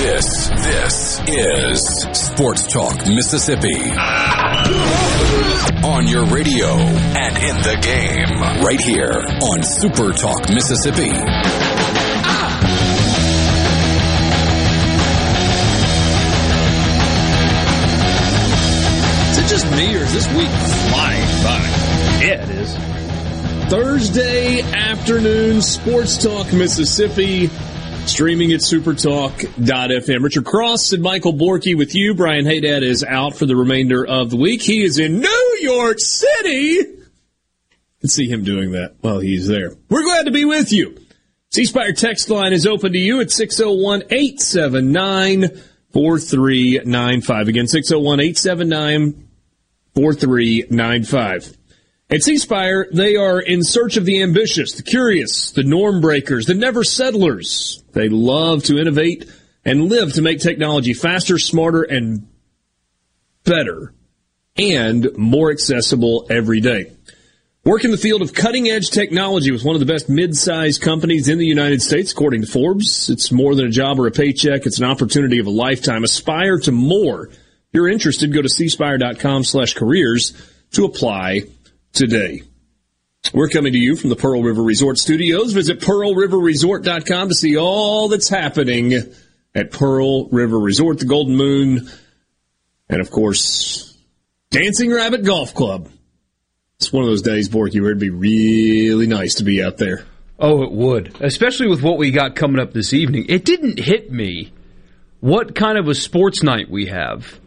This, this is Sports Talk Mississippi. On your radio and in the game, right here on Super Talk Mississippi. Is it just me or is this week flying by? Yeah, it is. Thursday afternoon, Sports Talk Mississippi, streaming at supertalk.fm. Richard Cross and Michael Borky with you. Brian Haydad is out for the remainder of the week. He is in New York City. Let's see him doing that while he's there. We're glad to be with you. C Spire text line is open to you at 601 879 4395. Again, 601 879 4395. At C Spire, they are in search of the ambitious, the curious, the norm breakers, the never settlers. They love to innovate and live to make technology faster, smarter, and better and more accessible every day. Work in the field of cutting edge technology with one of the best mid-sized companies in the United States, according to Forbes. It's more than a job or a paycheck. It's an opportunity of a lifetime. Aspire to more. If you're interested, go to cspire.com slash careers to apply today. We're coming to you from the Pearl River Resort Studios. Visit pearlriverresort.com to see all that's happening at Pearl River Resort, the Golden Moon, and of course, Dancing Rabbit Golf Club. It's one of those days, Borky, where it'd be really nice to be out there. Oh, it would. Especially with what we got coming up this evening. It didn't hit me what kind of a sports night we have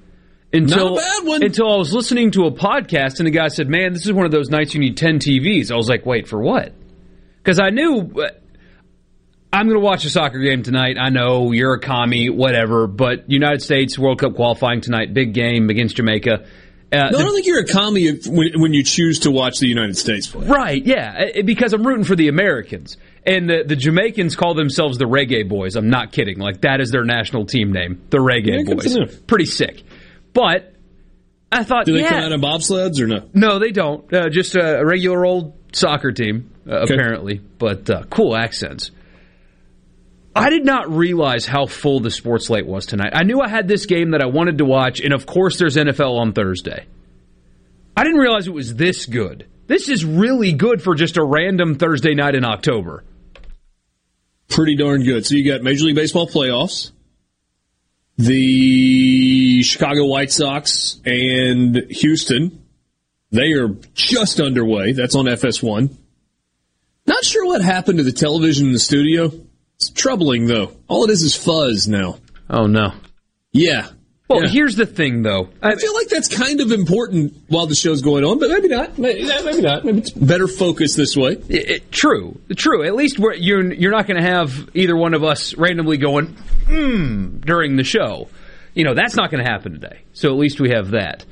until, Not a bad one. until I was listening to a podcast and the guy said, Man, this is one of those nights you need 10 TVs. I was like, Wait, for what? Because I knew uh, I'm going to watch a soccer game tonight. I know you're a commie, whatever, but United States World Cup qualifying tonight, big game against Jamaica. Uh, No, I don't think you're a commie if- when, when you choose to watch the United States play. Right, yeah, uh, because I'm rooting for the Americans. And the, the Jamaicans call themselves the Reggae Boys. I'm not kidding. Like, that is their national team name, the Reggae Yeah, Boys. Pretty sick. But I thought, Do they yeah. come out in bobsleds or no? no, they don't. Uh, just a, regular old soccer team, uh, Okay. apparently. But uh, cool accents. I did not realize how full the sports slate was tonight. I knew I had this game that I wanted to watch, and of course, there's NFL on Thursday. I didn't realize it was this good. This is really good for just a random Thursday night in October. Pretty darn good. So you got Major League Baseball playoffs, the Chicago White Sox and Houston. They are just underway. That's on FS1. Not sure what happened to the television in the studio. It's troubling though. All it is is fuzz now. Oh no. Yeah. Well, Yeah. here's the thing, though. I feel like that's kind of important while the show's going on, but maybe not. Maybe, maybe not. Maybe it's better focused this way. It- it- true, true. At least we're, you're you're not going to have either one of us randomly going hmm during the show. You know that's not going to happen today. So at least we have that.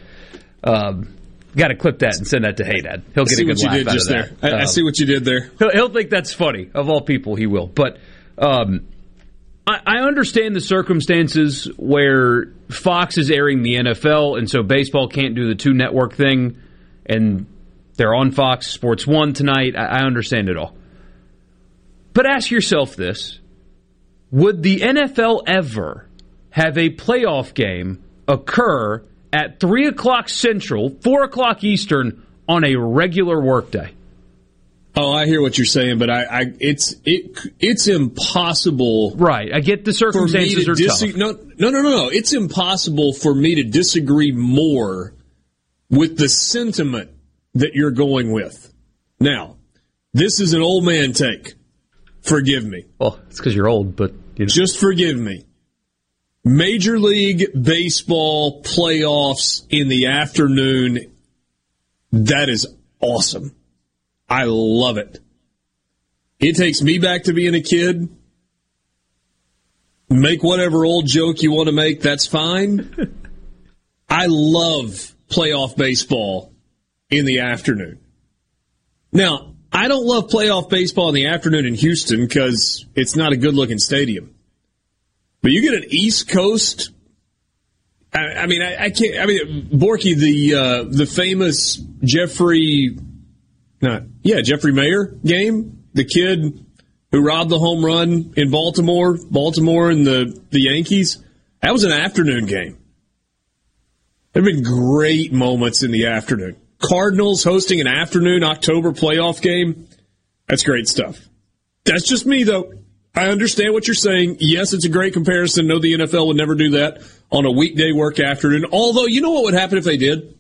Um, Got to clip that and send that to Haydad. He'll get a good what you laugh did out just of there. that. I, I Um, see what you did there. He'll, he'll think that's funny. Of all people, he will. But um, I, understand the circumstances where Fox is airing the NFL, and so baseball can't do the two network thing, and they're on Fox Sports One tonight. I understand it all. But ask yourself this Would the NFL ever have a playoff game occur at 3 o'clock Central, 4 o'clock Eastern on a regular workday? Oh, I hear what you're saying, but I, I it's it it's impossible Right. I get the circumstances are disagree. tough. No, no, no, no, no. It's impossible for me to disagree more with the sentiment that you're going with. Now, this is an old man take. Forgive me. Well, it's because you're old, but you know. Just forgive me. Major League Baseball playoffs in the afternoon. That is awesome. I love it. It takes me back to being a kid. Make whatever old joke you want to make, that's fine. I love playoff baseball in the afternoon. Now, I don't love playoff baseball in the afternoon in Houston because it's not a good looking stadium. But you get an East Coast. I, I mean, I, I, can't. I mean, Borky, the uh, the famous Jeffrey, not yeah, Jeffrey Maier game, the kid who robbed the home run in Baltimore, Baltimore and the the Yankees. That was an afternoon game. There have been great moments in the afternoon. Cardinals hosting an afternoon October playoff game. That's great stuff. That's just me, though. I understand what you're saying. Yes, it's a great comparison. No, the NFL would never do that on a weekday work afternoon. Although, you know what would happen if they did?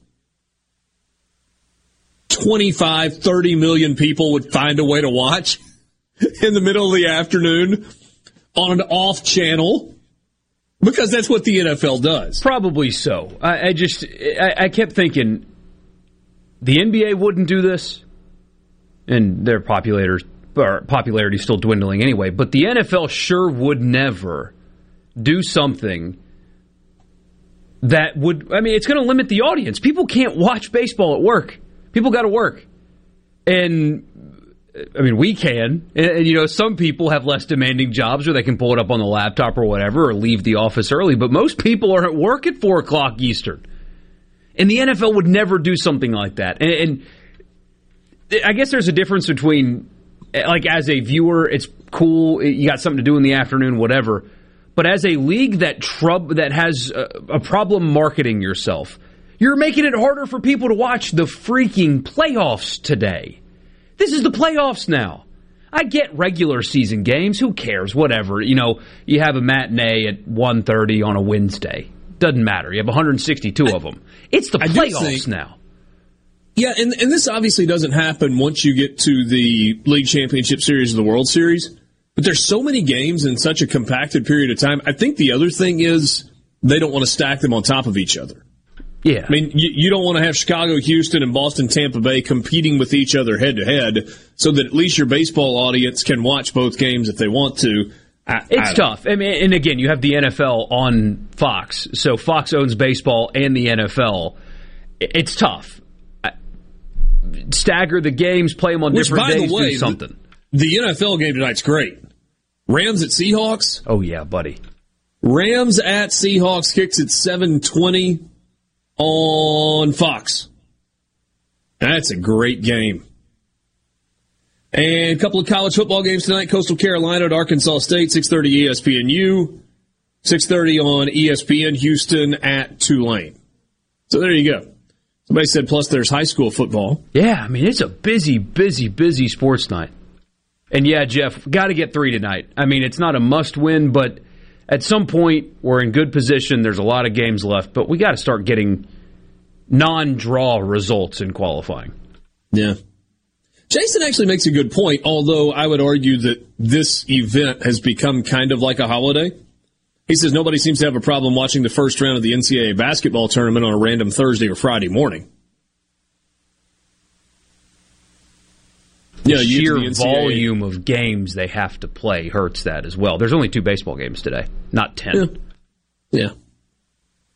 25, 30 million people would find a way to watch in the middle of the afternoon on an off channel because that's what the NFL does. Probably so. I, I just, I, I kept thinking, the NBA wouldn't do this, and their populators popularity is still dwindling anyway. But the NFL sure would never do something that would. I mean, it's going to limit the audience. People can't watch baseball at work. People got to work, and I mean, we can. And, and, you know, some people have less demanding jobs where they can pull it up on the laptop or whatever, or leave the office early. But most people are at work at four o'clock Eastern. And the NFL would never do something like that. And, and I guess there's a difference between, eh, like, as a viewer, it's cool, eh, you got something to do in the afternoon, whatever. But as a league that trub that has a, a problem marketing yourself, you're making it harder for people to watch the freaking playoffs today. This is the playoffs now. I get regular season games. Who cares? Whatever. You know, you have a matinee at 1.30 on a Wednesday. Doesn't matter. You have 162 I, of them. It's the playoffs now. Yeah, and, and this obviously doesn't happen once you get to the League Championship Series or the World Series. But there's so many games in such a compacted period of time. I think the other thing is they don't want to stack them on top of each other. Yeah. I mean, you, you, don't want to have Chicago, Houston, and Boston, Tampa Bay competing with each other head to head so that at least your baseball audience can watch both games if they want to. I, it's I tough. I mean, and again, you have the NFL on Fox, so Fox owns baseball and the NFL. It's tough. Stagger the games, play them on Which, different days, the way, do something. The, the NFL game tonight's great. Rams at Seahawks. Oh yeah, buddy. Rams at Seahawks kicks at seven twenty on Fox. That's a great game. And a couple of college football games tonight. Coastal Carolina at Arkansas State, 6.30 ESPNU. 6.30 on ESPN Houston at Tulane. So there you go. Somebody said plus there's high school football. Yeah, I mean, it's a busy, busy, busy sports night. And yeah, Jeff, got to get three tonight. I mean, it's not a must win, but at some point, we're in good position. There's a lot of games left, but we got to start getting non draw results in qualifying. Yeah. Jason actually makes a good point, although I would argue that this event has become kind of like a holiday. He says nobody seems to have a problem watching the first round of the NCAA basketball tournament on a random Thursday or Friday morning. The yeah, sheer the volume of games they have to play hurts that as well. There's only two baseball games today, not ten. Yeah. Yeah,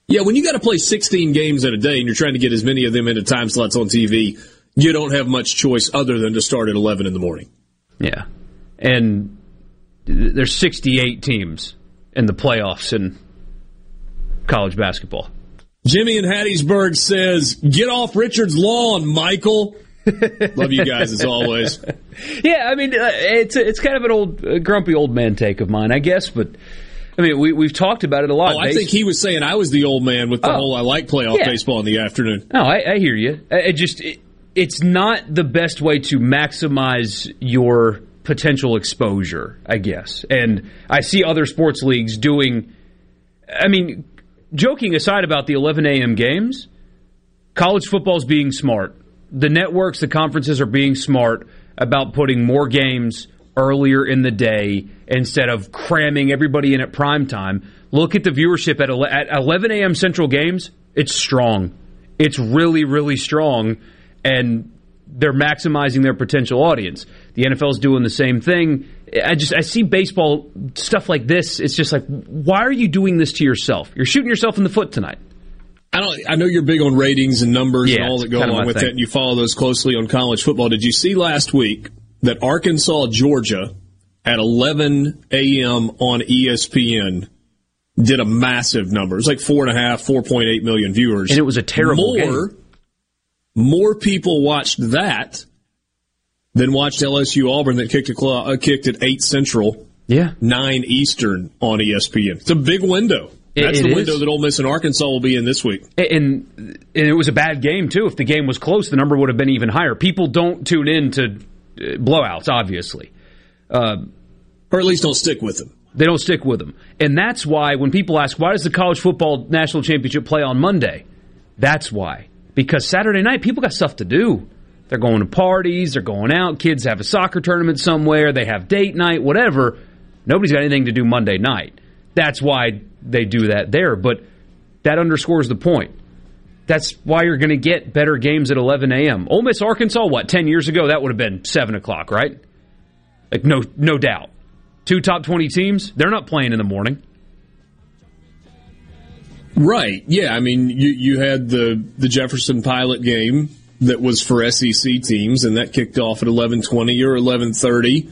yeah when you got to play 16 games in a day and you're trying to get as many of them into time slots on TV, you don't have much choice other than to start at 11 in the morning. Yeah. And there's 68 teams in the playoffs in college basketball. Jimmy in Hattiesburg says, "Get off Richard's lawn, Michael." Love you guys as always. Yeah, I mean, uh, it's it's kind of an old, grumpy old man take of mine, I guess. But I mean, we we've talked about it a lot. Oh, I think he was saying I was the old man with the oh, whole I like playoff yeah. baseball in the afternoon. No, I, I hear you. I, just it, it's not the best way to maximize your potential exposure, I guess. And I see other sports leagues doing. I mean, joking aside about the 11 a.m. games, college football is being smart. The networks, the conferences are being smart about putting more games earlier in the day instead of cramming everybody in at prime time. Look at the viewership at, at 11 a.m. Central games. It's strong. It's really, really strong and they're maximizing their potential audience. The NFL is doing the same thing. I just I see baseball stuff like this. It's just like, why are you doing this to yourself? You're shooting yourself in the foot tonight. I don't. I know you're big on ratings and numbers Yeah, and all that go along with thing. it, and you follow those closely on college football. Did you see last week that Arkansas, Georgia, at 11 a.m. on ESPN did a massive number? It was like four and a half, 4.8 million viewers, And it was a terrible more. game. More people watched that than watched LSU Auburn that kicked a cl- uh, kicked at eight Central, Yeah. nine Eastern on ESPN. It's a big window. That's it the is. window that Ole Miss and Arkansas will be in this week. And, and it was a bad game too. If the game was close, the number would have been even higher. People don't tune in to uh, blowouts, obviously. Uh, Or at least don't stick with them. They don't stick with them. And that's why when people ask, why does the college football national championship play on Monday? That's why. Because Saturday night, people got stuff to do. They're going to parties, they're going out, kids have a soccer tournament somewhere, they have date night, whatever. Nobody's got anything to do Monday night. That's why they do that there. But that underscores the point. That's why you're going to get better games at 11 a.m. Ole Miss, Arkansas, what, 10 years ago? That would have been 7 o'clock, right? Like, no, no doubt. Two top 20 teams, they're not playing in the morning. Right. Yeah. I mean, you, you had the, the Jefferson pilot game that was for SEC teams, and that kicked off at 1120 or 1130.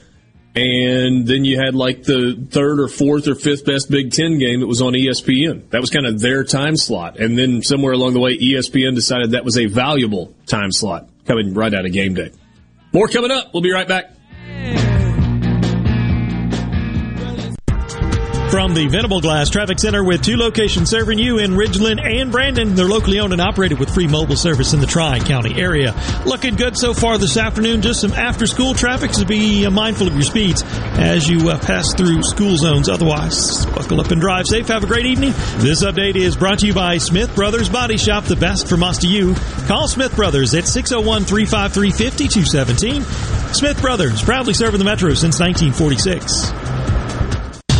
And then you had like the third or fourth or fifth best Big Ten game that was on ESPN. That was kind of their time slot. And then somewhere along the way, ESPN decided that was a valuable time slot coming right out of game day. More coming up. We'll be right back. From the Venable Glass Traffic Center with two locations serving you in Ridgeland and Brandon. They're locally owned and operated with free mobile service in the Tri-County area. Looking good so far this afternoon. Just some after-school traffic, so be uh, mindful of your speeds as you uh, pass through school zones. Otherwise, buckle up and drive safe. Have a great evening. This update is brought to you by Smith Brothers Body Shop, the best from us to you. Call Smith Brothers at 601-353-5217. Smith Brothers, proudly serving the Metro since 1946.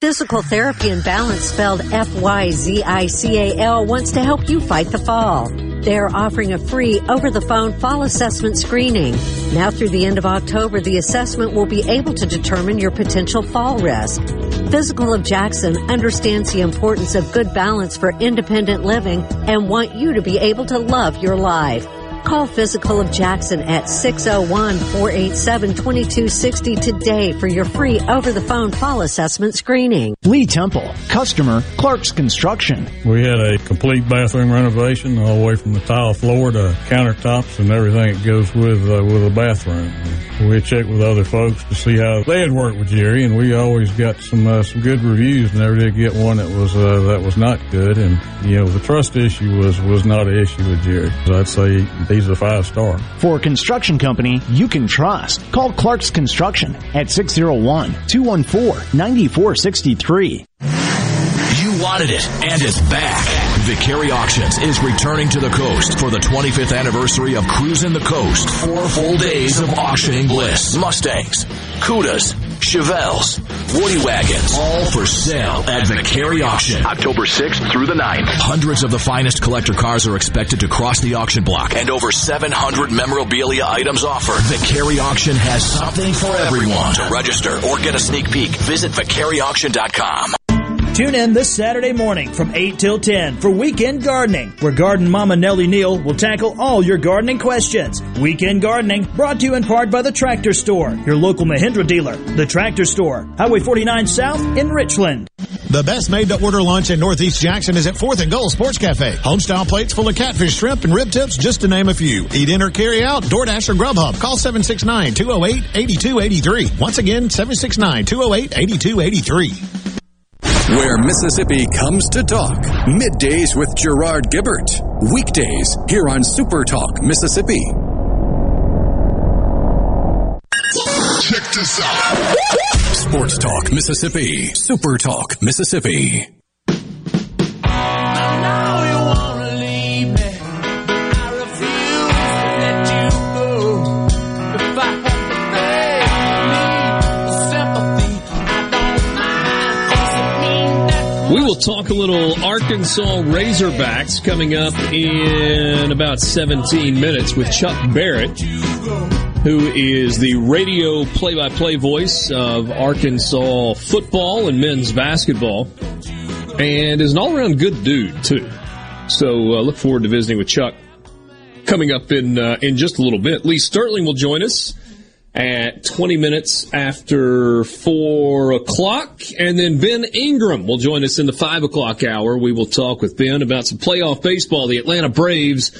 Fyzical Therapy and Balance, spelled F-Y-Z-I-C-A-L, wants to help you fight the fall. They are offering a free over-the-phone fall assessment screening. Now through the end of October, the assessment will be able to determine your potential fall risk. Fyzical of Jackson understands the importance of good balance for independent living and want you to be able to love your life. Call Fyzical of Jackson at 601-487-2260 today for your free over-the-phone fall assessment screening. Lee Temple, customer, Clark's Construction. We had a complete bathroom renovation all the way from the tile floor to countertops and everything that goes with uh, with a bathroom. We checked with other folks to see how they had worked with Jerry, and we always got some uh, some good reviews. And never did get one that was uh, that was not good. And you know, the trust issue was was not an issue with Jerry. I'd say he's a five star. For a construction company you can trust, call Clark's Construction at 601-214-9463. You wanted it, and it's back. Vicari Auctions is returning to the coast for the 25th anniversary of Cruising the Coast. Four full days of auctioning bliss. Mustangs, Cudas, Chevelles, Woody Wagons, all for sale at Vicari Auction. October 6th through the 9th. Hundreds of the finest collector cars are expected to cross the auction block, and over 700 memorabilia items offered. Vicari Auction has something for everyone. To register or get a sneak peek, visit VicariAuction.com. Tune in this Saturday morning from 8 till 10 for Weekend Gardening, where Garden Mama Nellie Neal will tackle all your gardening questions. Weekend Gardening brought to you in part by the Tractor Store, your local Mahindra dealer. The Tractor Store, Highway 49 South in Richland. The best made-to-order lunch in Northeast Jackson is at 4th and Goal Sports Cafe. Homestyle plates full of catfish, shrimp, and rib tips, just to name a few. Eat in or carry out, DoorDash or Grubhub. Call 769-208-8283. Once again, 769-208-8283. Where Mississippi comes to talk. Middays with Gerard Gibert. Weekdays here on Super Talk Mississippi. Check this out. Sports Talk Mississippi. Super Talk Mississippi. Talk a little Arkansas Razorbacks coming up in about 17 minutes with Chuck Barrett, who is the radio play by play voice of Arkansas football and men's basketball, and is an all around good dude, too. So uh, look forward to visiting with Chuck coming up in, uh, in just a little bit. Lee Sterling will join us at 20 minutes after 4 o'clock. And then Ben Ingram will join us in the 5 o'clock hour. We will talk with Ben about some playoff baseball, the Atlanta Braves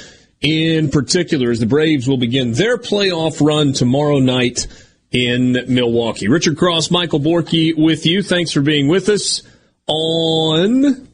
in particular, as the Braves will begin their playoff run tomorrow night in Milwaukee. Richard Cross, Michael Borky with you. Thanks for being with us on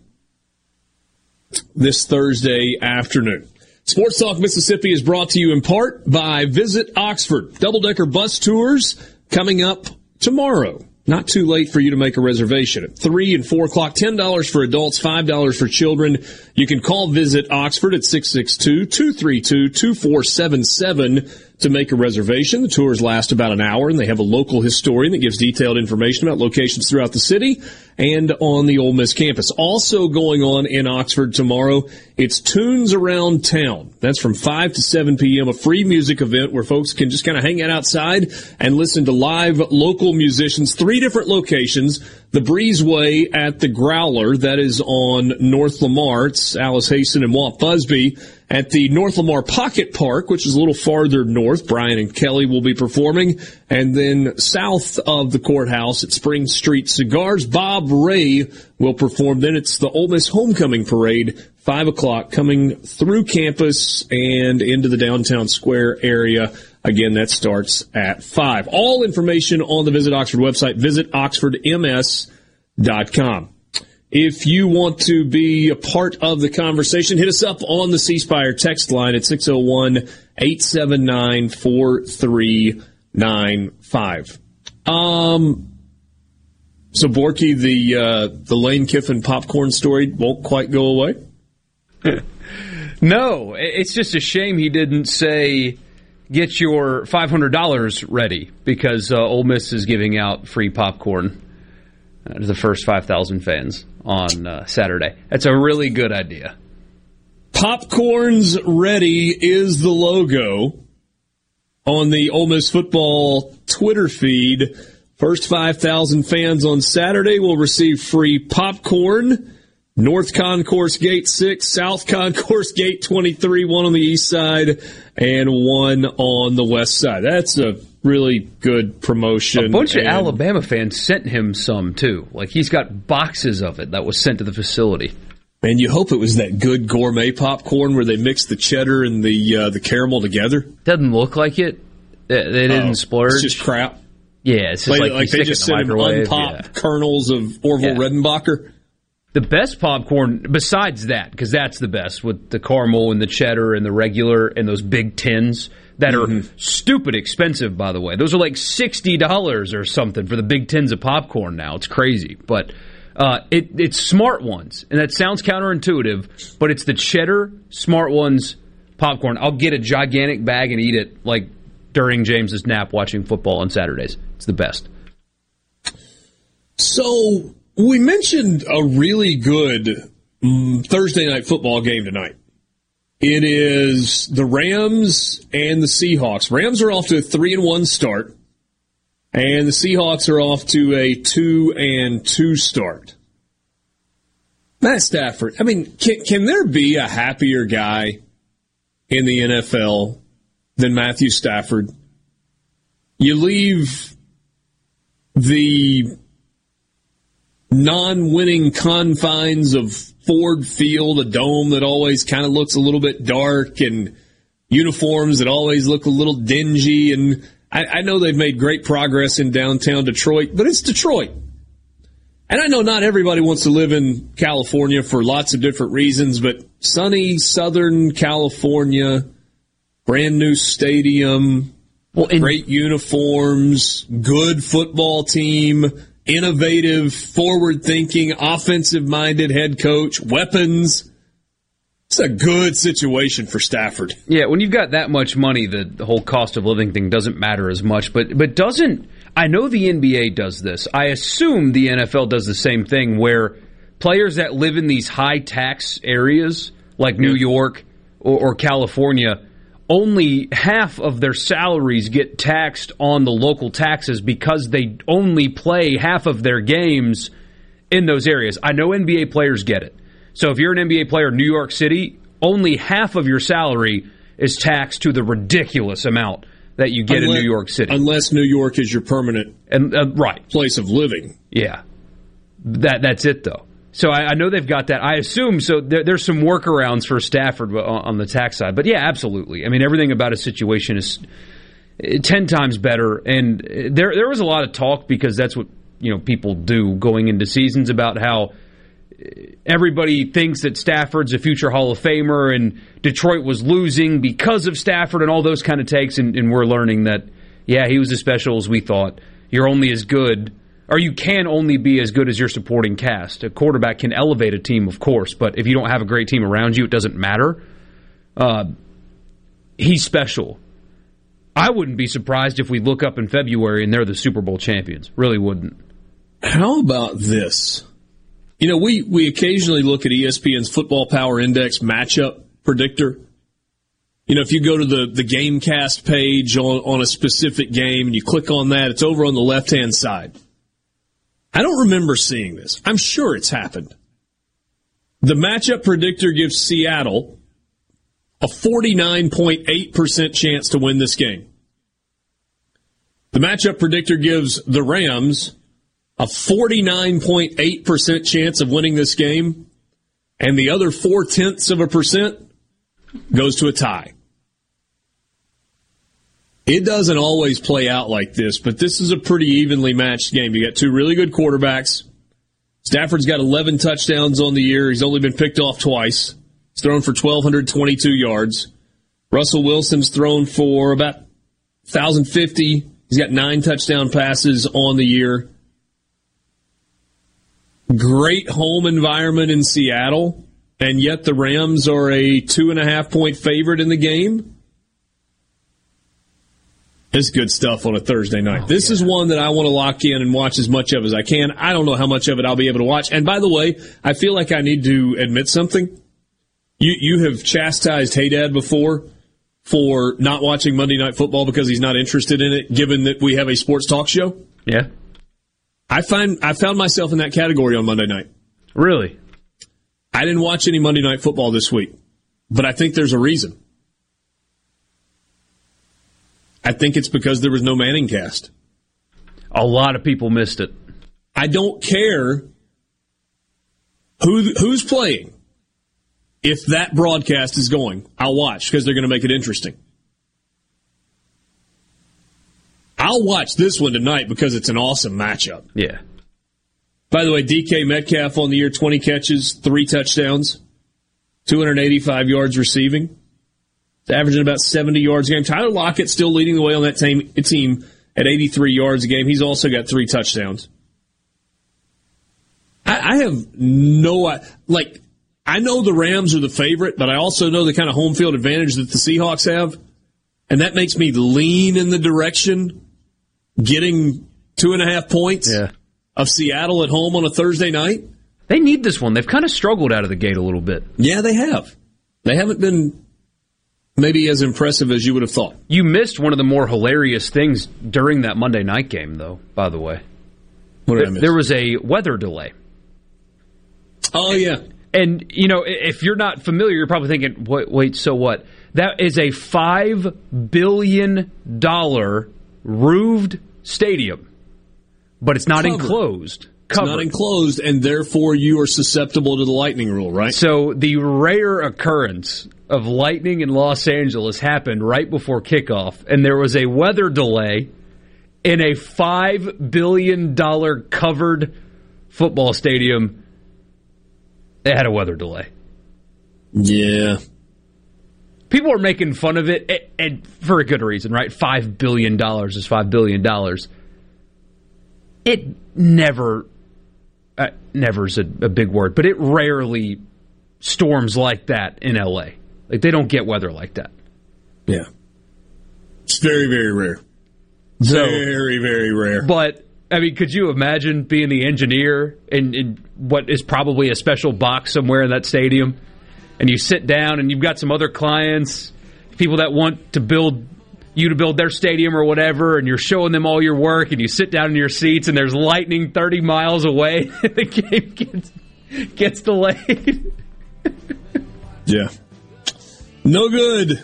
this Thursday afternoon. Sports Talk Mississippi is brought to you in part by Visit Oxford. Double decker bus tours coming up tomorrow. Not too late for you to make a reservation at 3 and 4 o'clock. $10 for adults, $5 for children. You can call Visit Oxford at 662-232-2477 to make a reservation. The tours last about an hour and they have a local historian that gives detailed information about locations throughout the city and on the Ole Miss campus. Also going on in Oxford tomorrow, it's Tunes Around Town. That's from 5 to 7 p.m., a free music event where folks can just kind of hang out outside and listen to live local musicians. Three different locations. The Breezeway at the Growler, that is on North Lamar. It's Alice Hasten and Walt Busby at the North Lamar Pocket Park, which is a little farther north. Brian and Kelly will be performing. And then south of the courthouse at Spring Street Cigars, Bob Ray will perform. Then it's the Ole Miss Homecoming Parade, 5 o'clock, coming through campus and into the downtown square area. Again, that starts at 5. All information on the Visit Oxford website, visitoxfordms.com. If you want to be a part of the conversation, hit us up on the C Spire text line at 601 879 4395. Um, so Borky, the uh, the Lane Kiffin popcorn story won't quite go away. no, it's just a shame he didn't say get your five hundred dollars ready because uh, Ole Miss is giving out free popcorn uh, to the first five thousand fans on uh, Saturday. That's a really good idea. Popcorn's ready is the logo on the Ole Miss football Twitter feed. First 5,000 fans on Saturday will receive free popcorn. North Concourse Gate 6, South Concourse Gate 23, one on the east side and one on the west side. That's a really good promotion. A bunch of Alabama fans sent him some too. Like he's got boxes of it that was sent to the facility. And you hope it was that good gourmet popcorn where they mix the cheddar and the uh, the caramel together. Doesn't look like it. They, they didn't Oh, splurge. It's just crap. Yeah, it's just Like, like, like they just it in sent him unpopped Yeah. kernels of Orville Yeah. Redenbacher. The best popcorn, besides that, because that's the best with the caramel and the cheddar and the regular and those big tins that Mm-hmm. are stupid expensive, by the way. Those are like sixty dollars or something for the big tins of popcorn now. It's crazy, but uh, it, it's smart ones, and that sounds counterintuitive, but it's the cheddar smart ones popcorn. I'll get a gigantic bag and eat it like during James's nap watching football on Saturdays. It's the best. So we mentioned a really good mm, Thursday night football game tonight. It is the Rams and the Seahawks. Rams are off to a three and one start, and the Seahawks are off to a two and two start. Matt Stafford. I mean, can, can there be a happier guy in the NFL than Matthew Stafford? You leave the non-winning confines of Ford Field, a dome that always kind of looks a little bit dark and uniforms that always look a little dingy. And I, I know they've made great progress in downtown Detroit, but it's Detroit. And I know not everybody wants to live in California for lots of different reasons, but sunny Southern California, brand new stadium, well, great uniforms, good football team, innovative, forward thinking, offensive minded head coach, weapons. It's a good situation for Stafford. Yeah, when you've got that much money, the, the whole cost of living thing doesn't matter as much. But but doesn't I know the NBA does this? I assume the NFL does the same thing, where players that live in these high tax areas like New York or, or California, only half of their salaries get taxed on the local taxes because they only play half of their games in those areas. I know NBA players get it. So if you're an NBA player in New York City, only half of your salary is taxed to the ridiculous amount that you get Unless- in New York City. Unless New York is your permanent and uh, right place of living. Yeah, that that's it though. So I, I know they've got that. I assume so. There, there's some workarounds for Stafford on, on the tax side, but yeah, absolutely. I mean, everything about his situation is uh, ten times better. And uh, there there was a lot of talk because that's what you know people do going into seasons about how everybody thinks that Stafford's a future Hall of Famer and Detroit was losing because of Stafford and all those kind of takes. And, and we're learning that, yeah, he was as special as we thought. You're only as good, or you can only be as good as your supporting cast. A quarterback can elevate a team, of course, but if you don't have a great team around you, it doesn't matter. Uh, he's special. I wouldn't be surprised if we look up in February and they're the Super Bowl champions. Really wouldn't. How about this? You know, we, we occasionally look at ESPN's Football Power Index matchup predictor. You know, if you go to the, the Gamecast page on, on a specific game and you click on that, it's over on the left hand side. I don't remember seeing this. I'm sure it's happened. The matchup predictor gives Seattle a 49.8% chance to win this game. The matchup predictor gives the Rams a 49.8% chance of winning this game, and the other four tenths of a percent goes to a tie. It doesn't always play out like this, but this is a pretty evenly matched game. You got two really good quarterbacks. Stafford's got 11 touchdowns on the year. He's only been picked off twice. He's thrown for 1,222 yards. Russell Wilson's thrown for about 1,050. He's got nine touchdown passes on the year. Great home environment in Seattle, and yet the Rams are a two and a half point favorite in the game. It's good stuff on a Thursday night. Oh, this is one that I want to lock in and watch as much of as I can. I don't know how much of it I'll be able to watch. And by the way, I feel like I need to admit something. You you have chastised Haydad before for not watching Monday Night Football because he's not interested in it, given that we have a sports talk show. Yeah. I find I found myself in that category on Monday night. Really? I didn't watch any Monday Night Football this week, but I think there's a reason. I think it's because there was no ManningCast. A lot of people missed it. I don't care who who's playing. If that broadcast is going, I'll watch because they're going to make it interesting. I'll watch this one tonight because it's an awesome matchup. Yeah. By the way, DK Metcalf on the year, 20 catches, three touchdowns, 285 yards receiving. Averaging about 70 yards a game. Tyler Lockett still leading the way on that team, team at 83 yards a game. He's also got three touchdowns. I, I have no, idea. like, I know the Rams are the favorite, but I also know the kind of home field advantage that the Seahawks have. And that makes me lean in the direction getting two and a half points Yeah. of Seattle at home on a Thursday night. They need this one. They've kind of struggled out of the gate a little bit. Yeah, they have. They haven't been maybe as impressive as you would have thought. You missed one of the more hilarious things during that Monday night game, though, by the way. What did I There, miss? there was a weather delay. oh yeah, And, you know, if you're not familiar, you're probably thinking, wait, wait so what? That is a $5 billion roofed stadium, but it's not Covered. enclosed. It's not enclosed, and therefore you are susceptible to the lightning rule, right? So the rare occurrence of lightning in Los Angeles happened right before kickoff, and there was a weather delay in a $5 billion covered football stadium. They had a weather delay. Yeah, People are making fun of it, and for a good reason, right? $5 billion is $5 billion. It never, uh, never is a, a big word, but it rarely storms like that in LA. Like, they don't get weather like that. yeah. It's very, very rare. So- very, very rare. But I mean, could you imagine being the engineer in, in what is probably a special box somewhere in that stadium? And you sit down and you've got some other clients, people that want to build you to build their stadium or whatever, and you're showing them all your work, and you sit down in your seats, and there's lightning 30 miles away, the game gets, gets delayed. yeah. No good.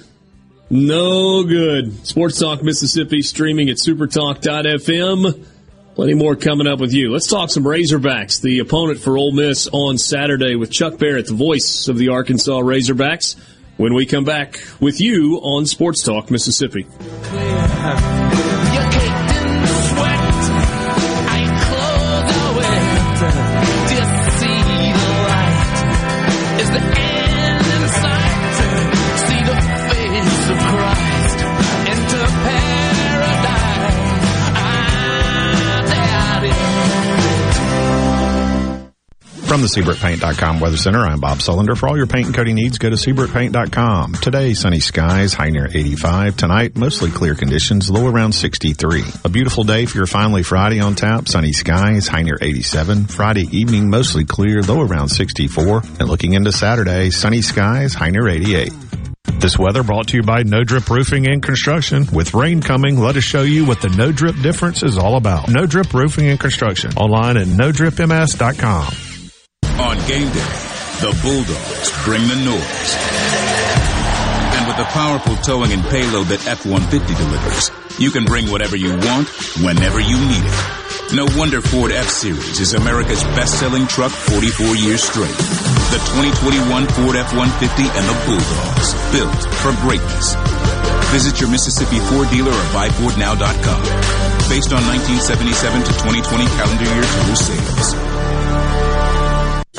No good. Sports Talk Mississippi streaming at supertalk.fm. Plenty more coming up with you. Let's talk some Razorbacks, the opponent for Ole Miss on Saturday with Chuck Barrett, the voice of the Arkansas Razorbacks, when we come back with you on Sports Talk Mississippi. From the SeabrookPaint.com Weather Center, I'm Bob Sullender. For all your paint and coating needs, go to SeabrookPaint.com. Today, sunny skies, high near 85. Tonight, mostly clear conditions, low around 63. A beautiful day for your finally Friday on tap. Sunny skies, high near 87. Friday evening, mostly clear, low around 64. And looking into Saturday, sunny skies, high near 88. This weather brought to you by No Drip Roofing and Construction. With rain coming, let us show you what the No Drip difference is all about. No Drip Roofing and Construction. Online at NoDripMS.com. On game day, the Bulldogs bring the noise. And with the powerful towing and payload that F-150 delivers, you can bring whatever you want, whenever you need it. No wonder Ford F-Series is America's best-selling truck 44 years straight. The 2021 Ford F-150 and the Bulldogs, built for greatness. Visit your Mississippi Ford dealer or buyfordnow.com. Based on 1977 to 2020 calendar year total sales.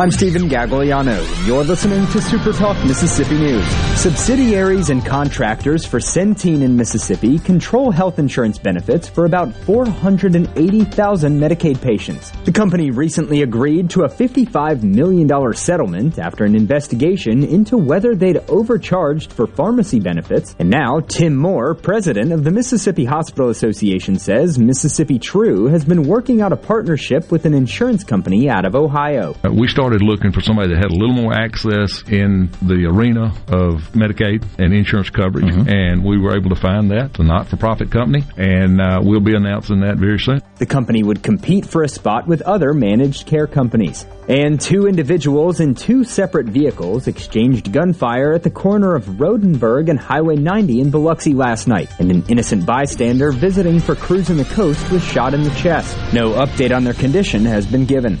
I'm Stephen Gagliano, and you're listening to Super Talk Mississippi News. Subsidiaries and contractors for Centene in Mississippi control health insurance benefits for about 480,000 Medicaid patients. The company recently agreed to a $55 million settlement after an investigation into whether they'd overcharged for pharmacy benefits. And now, Tim Moore, president of the Mississippi Hospital Association, says Mississippi True has been working out a partnership with an insurance company out of Ohio. Uh, we started started looking for somebody that had a little more access in the arena of Medicaid and insurance coverage, mm-hmm. and we were able to find that. a not-for-profit company, and uh, we'll be announcing that very soon. The company would compete for a spot with other managed care companies. And two individuals in two separate vehicles exchanged gunfire at the corner of Rodenberg and Highway 90 in Biloxi last night, and an innocent bystander visiting for cruising the coast was shot in the chest. No update on their condition has been given.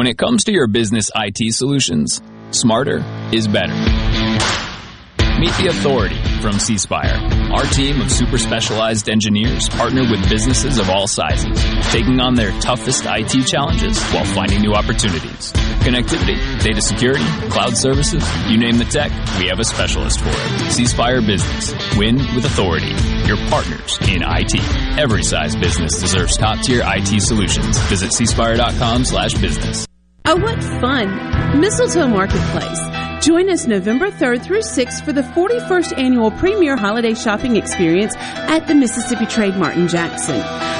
When it comes to your business IT solutions, smarter is better. Meet the authority from C Spire. Our team of super specialized engineers partner with businesses of all sizes, taking on their toughest IT challenges while finding new opportunities. Connectivity, data security, cloud services, you name the tech, we have a specialist for it. C Spire Business. Win with authority. Your partners in IT. Every size business deserves top tier IT solutions. Visit cspire.com slash business. Oh, what fun! Mistletoe Marketplace Join us November 3rd through 6th for the 41st annual Premier Holiday Shopping Experience at the Mississippi Trade Mart in Jackson.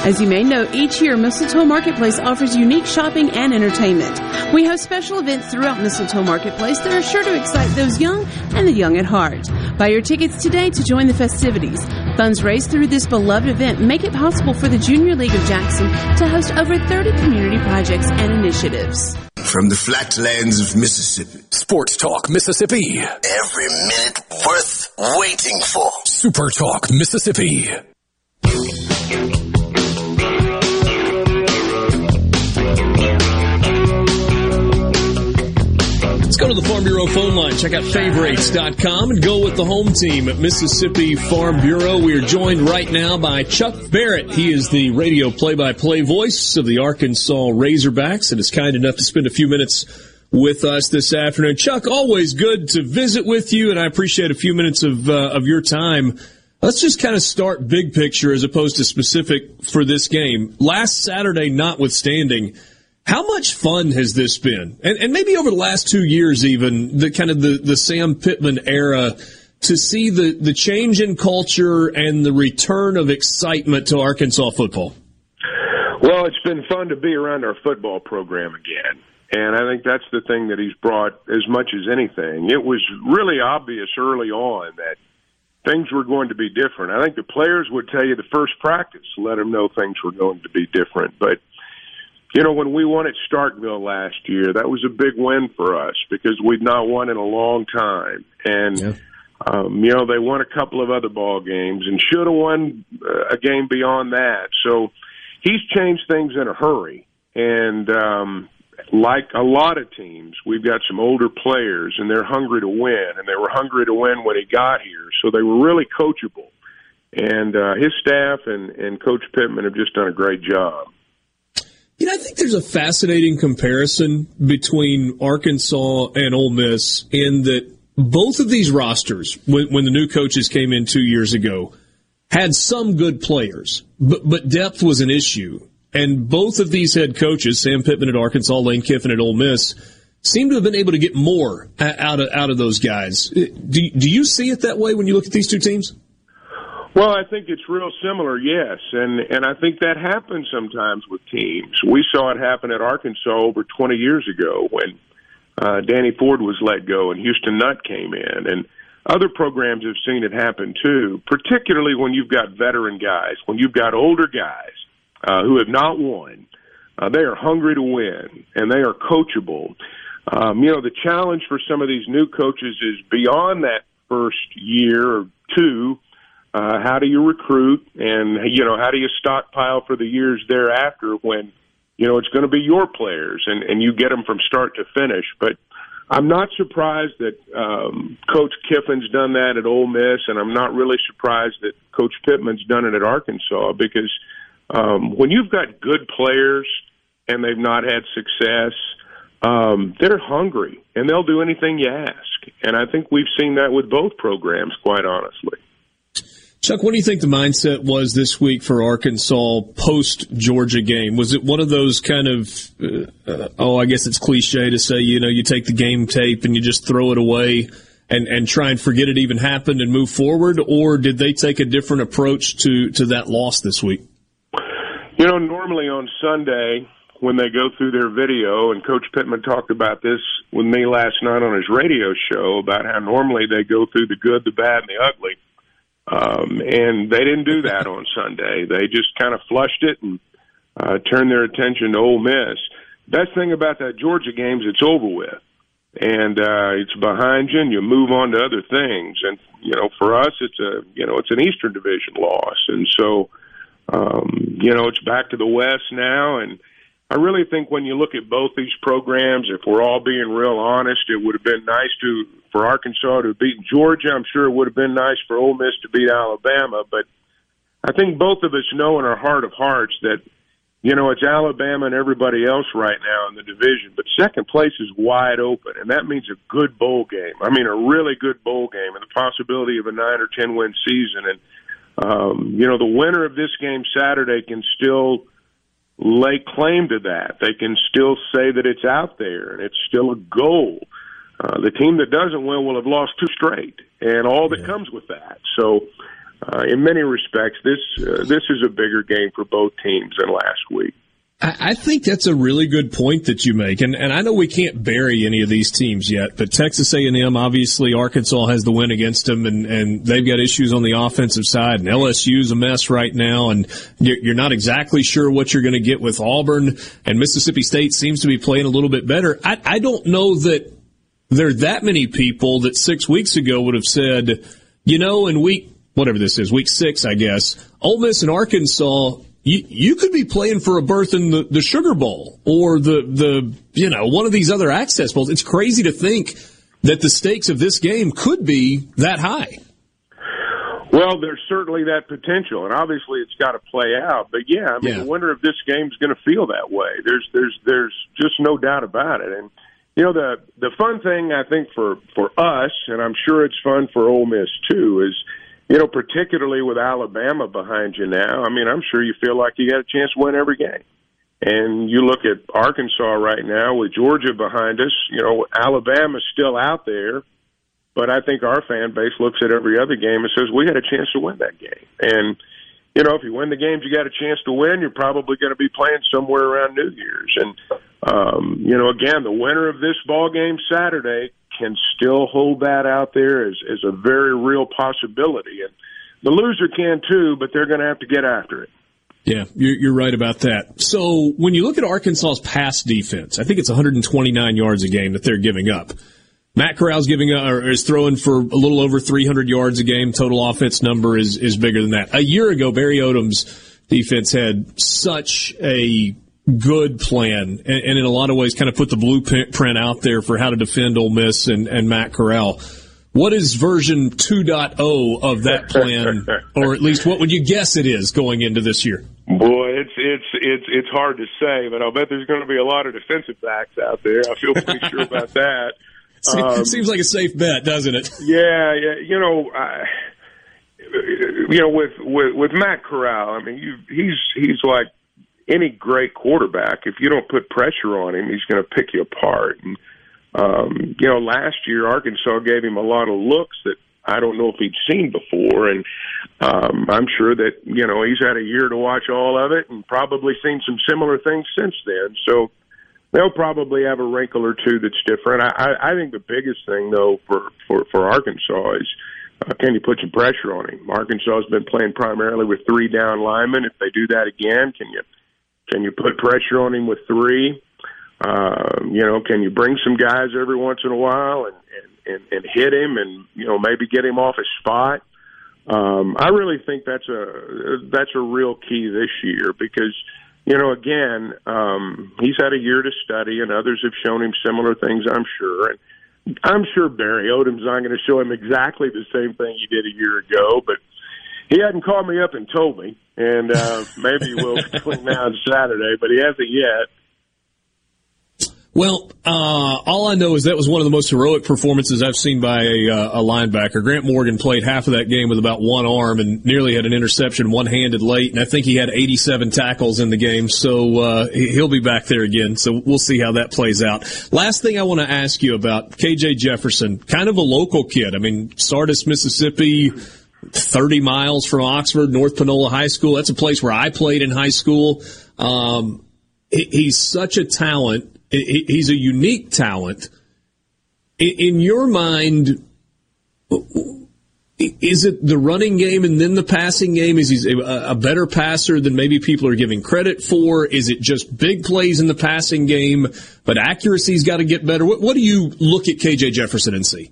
As you may know, each year Mistletoe Marketplace offers unique shopping and entertainment. We host special events throughout Mistletoe Marketplace that are sure to excite those young and the young at heart. Buy your tickets today to join the festivities. Funds raised through this beloved event make it possible for the Junior League of Jackson to host over 30 community projects and initiatives. From the flatlands of Mississippi. Sports Talk Mississippi. Every minute worth waiting for. Super Talk Mississippi. Farm Bureau phone line. Check out favrates.com and go with the home team at Mississippi Farm Bureau. We are joined right now by Chuck Barrett. He is the radio play-by-play voice of the Arkansas Razorbacks and is kind enough to spend a few minutes with us this afternoon. Chuck, always good to visit with you, and I appreciate a few minutes of uh, of your time. Let's just kind of start big picture as opposed to specific for this game. Last Saturday, notwithstanding – how much fun has this been? And, and maybe over the last two years, even the kind of the, the Sam Pittman era, to see the, the change in culture and the return of excitement to Arkansas football. Well, it's been fun to be around our football program again. And I think that's the thing that he's brought as much as anything. It was really obvious early on that things were going to be different. I think the players would tell you the first practice let them know things were going to be different. But you know, when we won at Starkville last year, that was a big win for us because we'd not won in a long time. And, yeah. um, you know, they won a couple of other ball games and should have won uh, a game beyond that. So he's changed things in a hurry. And, um, like a lot of teams, we've got some older players and they're hungry to win and they were hungry to win when he got here. So they were really coachable. And, uh, his staff and, and Coach Pittman have just done a great job. You know, I think there's a fascinating comparison between Arkansas and Ole Miss in that both of these rosters, when, when the new coaches came in two years ago, had some good players, but, but depth was an issue. And both of these head coaches, Sam Pittman at Arkansas, Lane Kiffin at Ole Miss, seem to have been able to get more out of out of those guys. Do do you see it that way when you look at these two teams? Well, I think it's real similar, yes, and and I think that happens sometimes with teams. We saw it happen at Arkansas over 20 years ago when uh, Danny Ford was let go and Houston Nutt came in, and other programs have seen it happen too. Particularly when you've got veteran guys, when you've got older guys uh, who have not won, uh, they are hungry to win and they are coachable. Um, you know, the challenge for some of these new coaches is beyond that first year or two uh, how do you recruit and you know how do you stockpile for the years thereafter when you know it's going to be your players and and you get them from start to finish but I'm not surprised that um, Coach Kiffin's done that at Ole Miss, and I'm not really surprised that Coach Pittman's done it at Arkansas because um, when you've got good players and they've not had success, um, they're hungry and they'll do anything you ask. And I think we've seen that with both programs, quite honestly. Chuck, what do you think the mindset was this week for Arkansas post Georgia game? Was it one of those kind of, uh, oh, I guess it's cliche to say, you know, you take the game tape and you just throw it away and, and try and forget it even happened and move forward? Or did they take a different approach to, to that loss this week? You know, normally on Sunday, when they go through their video, and Coach Pittman talked about this with me last night on his radio show about how normally they go through the good, the bad, and the ugly um, and they didn't do that on Sunday. They just kind of flushed it and uh, turned their attention to Ole Miss. Best thing about that Georgia game is it's over with, and uh, it's behind you, and you move on to other things. And you know, for us, it's a you know it's an Eastern Division loss, and so um, you know it's back to the West now, and I really think when you look at both these programs, if we're all being real honest, it would have been nice to for Arkansas to beaten Georgia. I'm sure it would have been nice for Ole Miss to beat Alabama, but I think both of us know in our heart of hearts that you know it's Alabama and everybody else right now in the division, but second place is wide open, and that means a good bowl game. I mean, a really good bowl game, and the possibility of a nine or ten win season. And um, you know, the winner of this game Saturday can still lay claim to that. They can still say that it's out there and it's still a goal. Uh, the team that doesn't win will have lost two straight, and all that yeah. comes with that. So, uh, in many respects, this uh, this is a bigger game for both teams than last week. I think that's a really good point that you make, and and I know we can't bury any of these teams yet, but Texas A&M obviously Arkansas has the win against them, and and they've got issues on the offensive side, and LSU's a mess right now, and you're not exactly sure what you're going to get with Auburn, and Mississippi State seems to be playing a little bit better. I I don't know that there are that many people that six weeks ago would have said, you know, in week whatever this is, week six, I guess, Ole Miss and Arkansas you, you could be playing for a berth in the, the Sugar Bowl or the, the, you know, one of these other access bowls. It's crazy to think that the stakes of this game could be that high. Well, there's certainly that potential, and obviously it's got to play out. But yeah, I mean, yeah. I wonder if this game's going to feel that way. There's, there's, there's just no doubt about it. And you know, the the fun thing I think for for us, and I'm sure it's fun for Ole Miss too, is you know, particularly with Alabama behind you now, I mean, I'm sure you feel like you got a chance to win every game. And you look at Arkansas right now with Georgia behind us, you know, Alabama's still out there, but I think our fan base looks at every other game and says, we had a chance to win that game. And, you know, if you win the games you got a chance to win, you're probably going to be playing somewhere around New Year's. And, um, you know, again, the winner of this ball game Saturday can still hold that out there as, a very real possibility. And the loser can too, but they're going to have to get after it. Yeah, you're, right about that. So when you look at Arkansas's pass defense, I think it's 129 yards a game that they're giving up. Matt Corral's giving uh, or is throwing for a little over 300 yards a game. Total offense number is is bigger than that. A year ago, Barry Odom's defense had such a good plan, and, and, in a lot of ways, kind of put the blueprint out there for how to defend Ole Miss and, and Matt Corral. What is version 2.0 of that plan, or at least what would you guess it is going into this year? Boy, it's it's it's it's hard to say, but I'll bet there's going to be a lot of defensive backs out there. I feel pretty sure about that. Um, Seems like a safe bet, doesn't it? Yeah, yeah. You know, I, you know, with with with Matt Corral, I mean, you he's he's like any great quarterback, if you don't put pressure on him, he's going to pick you apart. And um, you know, last year Arkansas gave him a lot of looks that I don't know if he'd seen before, and um, I'm sure that you know he's had a year to watch all of it and probably seen some similar things since then. So they'll probably have a wrinkle or two that's different. I, I, I think the biggest thing though for for for Arkansas is. Uh, can you put some pressure on him? Arkansas has been playing primarily with three down linemen. If they do that again, can you can you put pressure on him with three? Uh, you know, can you bring some guys every once in a while and, and, and, and hit him and, you know, maybe get him off his spot? Um, I really think that's a, that's a real key this year because, you know, again, um, he's had a year to study and others have shown him similar things, I'm sure. And I'm sure Barry Odom's not going to show him exactly the same thing he did a year ago, but he hadn't called me up and told me, and uh, maybe he will between now and Saturday, but he hasn't yet. Well, uh, all I know is that was one of the most heroic performances I've seen by a, uh, a, linebacker. Grant Morgan played half of that game with about one arm and nearly had an interception one-handed late, and I think he had 87 tackles in the game. So uh, he'll be back there again. So we'll see how that plays out. Last thing I want to ask you about KJ Jefferson, kind of a local kid. I mean, Sardis, Mississippi. 30 miles from Oxford, North Panola High School. That's a place where I played in high school. Um, he's such a talent he's a unique talent. In your mind, is it the running game and then the passing game? Is he a better passer than maybe people are giving credit for? Is it just big plays in the passing game, but accuracy's got to get better? What, what do you look at KJ Jefferson and see?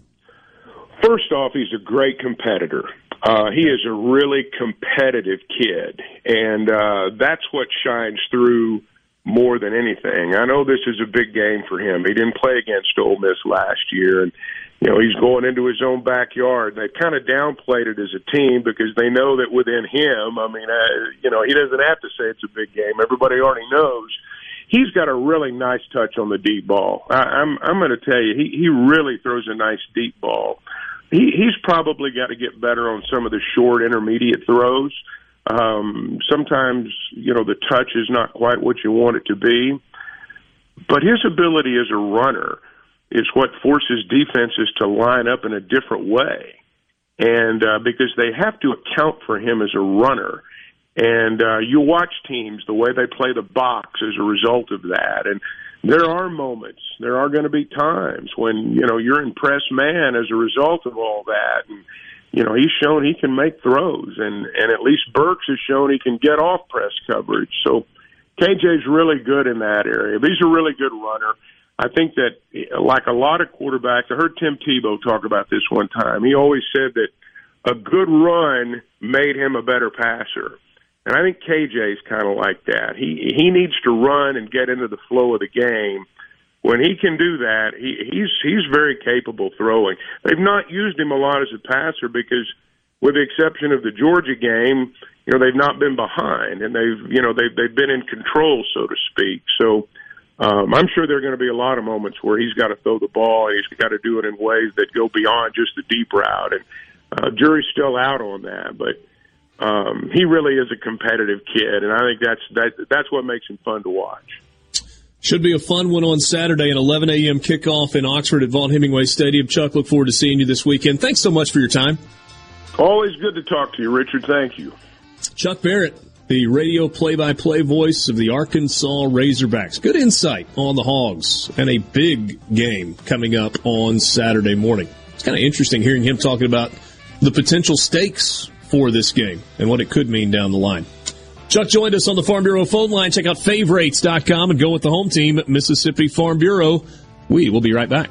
First off, he's a great competitor. Uh, he is a really competitive kid, and uh, that's what shines through more than anything. I know this is a big game for him. He didn't play against Ole Miss last year, and you know he's going into his own backyard. They've kind of downplayed it as a team because they know that within him, I mean, uh, you know, he doesn't have to say it's a big game. Everybody already knows. He's got a really nice touch on the deep ball. I, I'm I'm going to tell you, he he really throws a nice deep ball. He he's probably got to get better on some of the short intermediate throws. Um, sometimes, you know, the touch is not quite what you want it to be. But his ability as a runner is what forces defenses to line up in a different way. And uh, because they have to account for him as a runner. And uh, you watch teams, the way they play the box as a result of that. And there are moments, there are going to be times when, you know, you're in press man as a result of all that. And, you know, he's shown he can make throws, and and at least Burks has shown he can get off press coverage. So KJ's really good in that area. But he's a really good runner. I think that, like a lot of quarterbacks, I heard Tim Tebow talk about this one time. He always said that a good run made him a better passer. And I think KJ's kind of like that. He he needs to run and get into the flow of the game when he can do that, he, he's he's very capable throwing. They've not used him a lot as a passer because, with the exception of the Georgia game, you know they've not been behind and they've you know they've they've been in control, so to speak. So um, I'm sure there are going to be a lot of moments where he's got to throw the ball and he's got to do it in ways that go beyond just the deep route. And uh, jury's still out on that, but um, he really is a competitive kid, and I think that's that that's what makes him fun to watch. Should be a fun one on Saturday, an 11 a.m. kickoff in Oxford at Vaught Hemingway Stadium. Chuck, look forward to seeing you this weekend. Thanks so much for your time. Always good to talk to you, Richard. Thank you. Chuck Barrett, the radio play-by-play voice of the Arkansas Razorbacks. Good insight on the Hogs and a big game coming up on Saturday morning. It's kind of interesting hearing him talking about the potential stakes for this game and what it could mean down the line. Chuck joined us on the Farm Bureau phone line. Check out favrates.com and go with the home team, Mississippi Farm Bureau. We will be right back.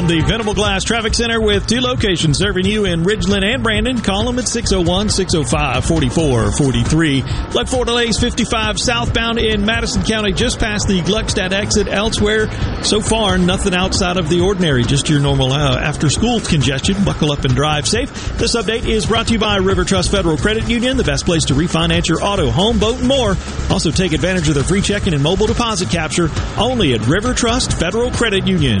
From the Venable Glass Traffic Center with two locations serving you in Ridgeland and Brandon. Call them at 601-605-4443. Look for delays 55 southbound in Madison County just past the Gluckstadt exit. Elsewhere, so far, nothing outside of the ordinary. Just your normal uh, after school congestion. Buckle up and drive safe. This update is brought to you by River Trust Federal Credit Union, the best place to refinance your auto, home, boat, and more. Also take advantage of their free checking and mobile deposit capture only at River Trust Federal Credit Union.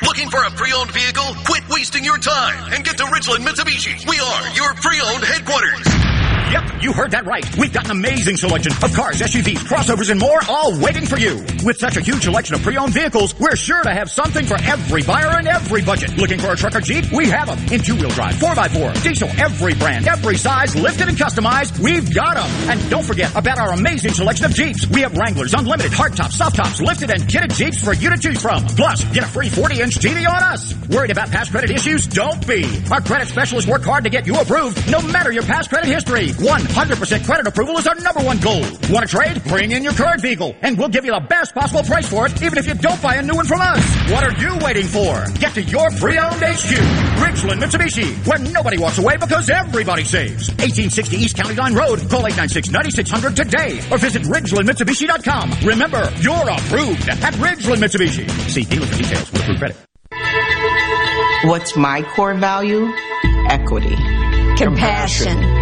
Looking for a pre-owned vehicle? Quit wasting your time and get to Ridgeland Mitsubishi. We are your pre-owned headquarters. Yep, you heard that right. We've got an amazing selection of cars, SUVs, crossovers, and more, all waiting for you. With such a huge selection of pre-owned vehicles, we're sure to have something for every buyer and every budget. Looking for a truck or Jeep? We have them. In two-wheel drive, 4x4, diesel, every brand, every size, lifted and customized, we've got them. And don't forget about our amazing selection of Jeeps. We have Wranglers, unlimited, hardtops, soft tops, lifted and kitted Jeeps for you to choose from. Plus, get a free 40-inch TV on us. Worried about past credit issues? Don't be. Our credit specialists work hard to get you approved, no matter your past credit history. 100% credit approval is our number one goal. Want to trade? Bring in your current vehicle, and we'll give you the best possible price for it, even if you don't buy a new one from us. What are you waiting for? Get to your pre-owned HQ, Ridgeland Mitsubishi, where nobody walks away because everybody saves. 1860 East County Line Road. Call 896-9600 today, or visit RidgelandMitsubishi.com. Remember, you're approved at Ridgeland Mitsubishi. See dealer for details with approved credit. What's my core value? Equity. Compassion.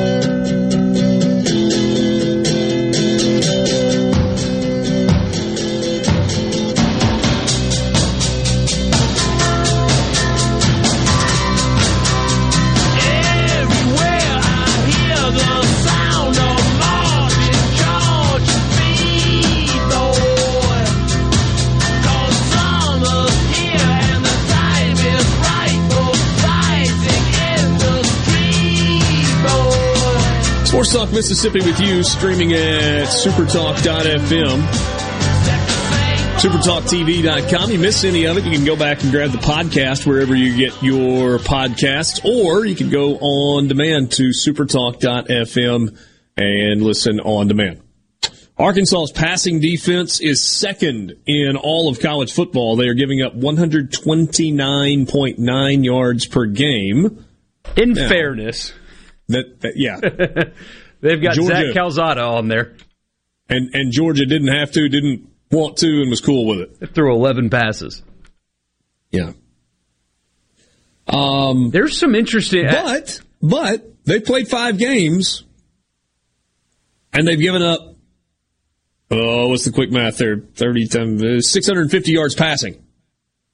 Talk Mississippi with you, streaming at supertalk.fm. SuperTalkTV.com. You miss any of it, you can go back and grab the podcast wherever you get your podcasts, or you can go on demand to supertalk.fm and listen on demand. Arkansas's passing defense is second in all of college football. They are giving up 129.9 yards per game. In Now, fairness, that, that yeah, they've got Georgia- Zach Calzada on there. and and Georgia didn't have to, didn't want to, and was cool with it. They threw 11 passes. Yeah. Um, There's some interesting. but but they played five games, and they've given up. Oh, what's the quick math there? 30 times uh, 650 yards passing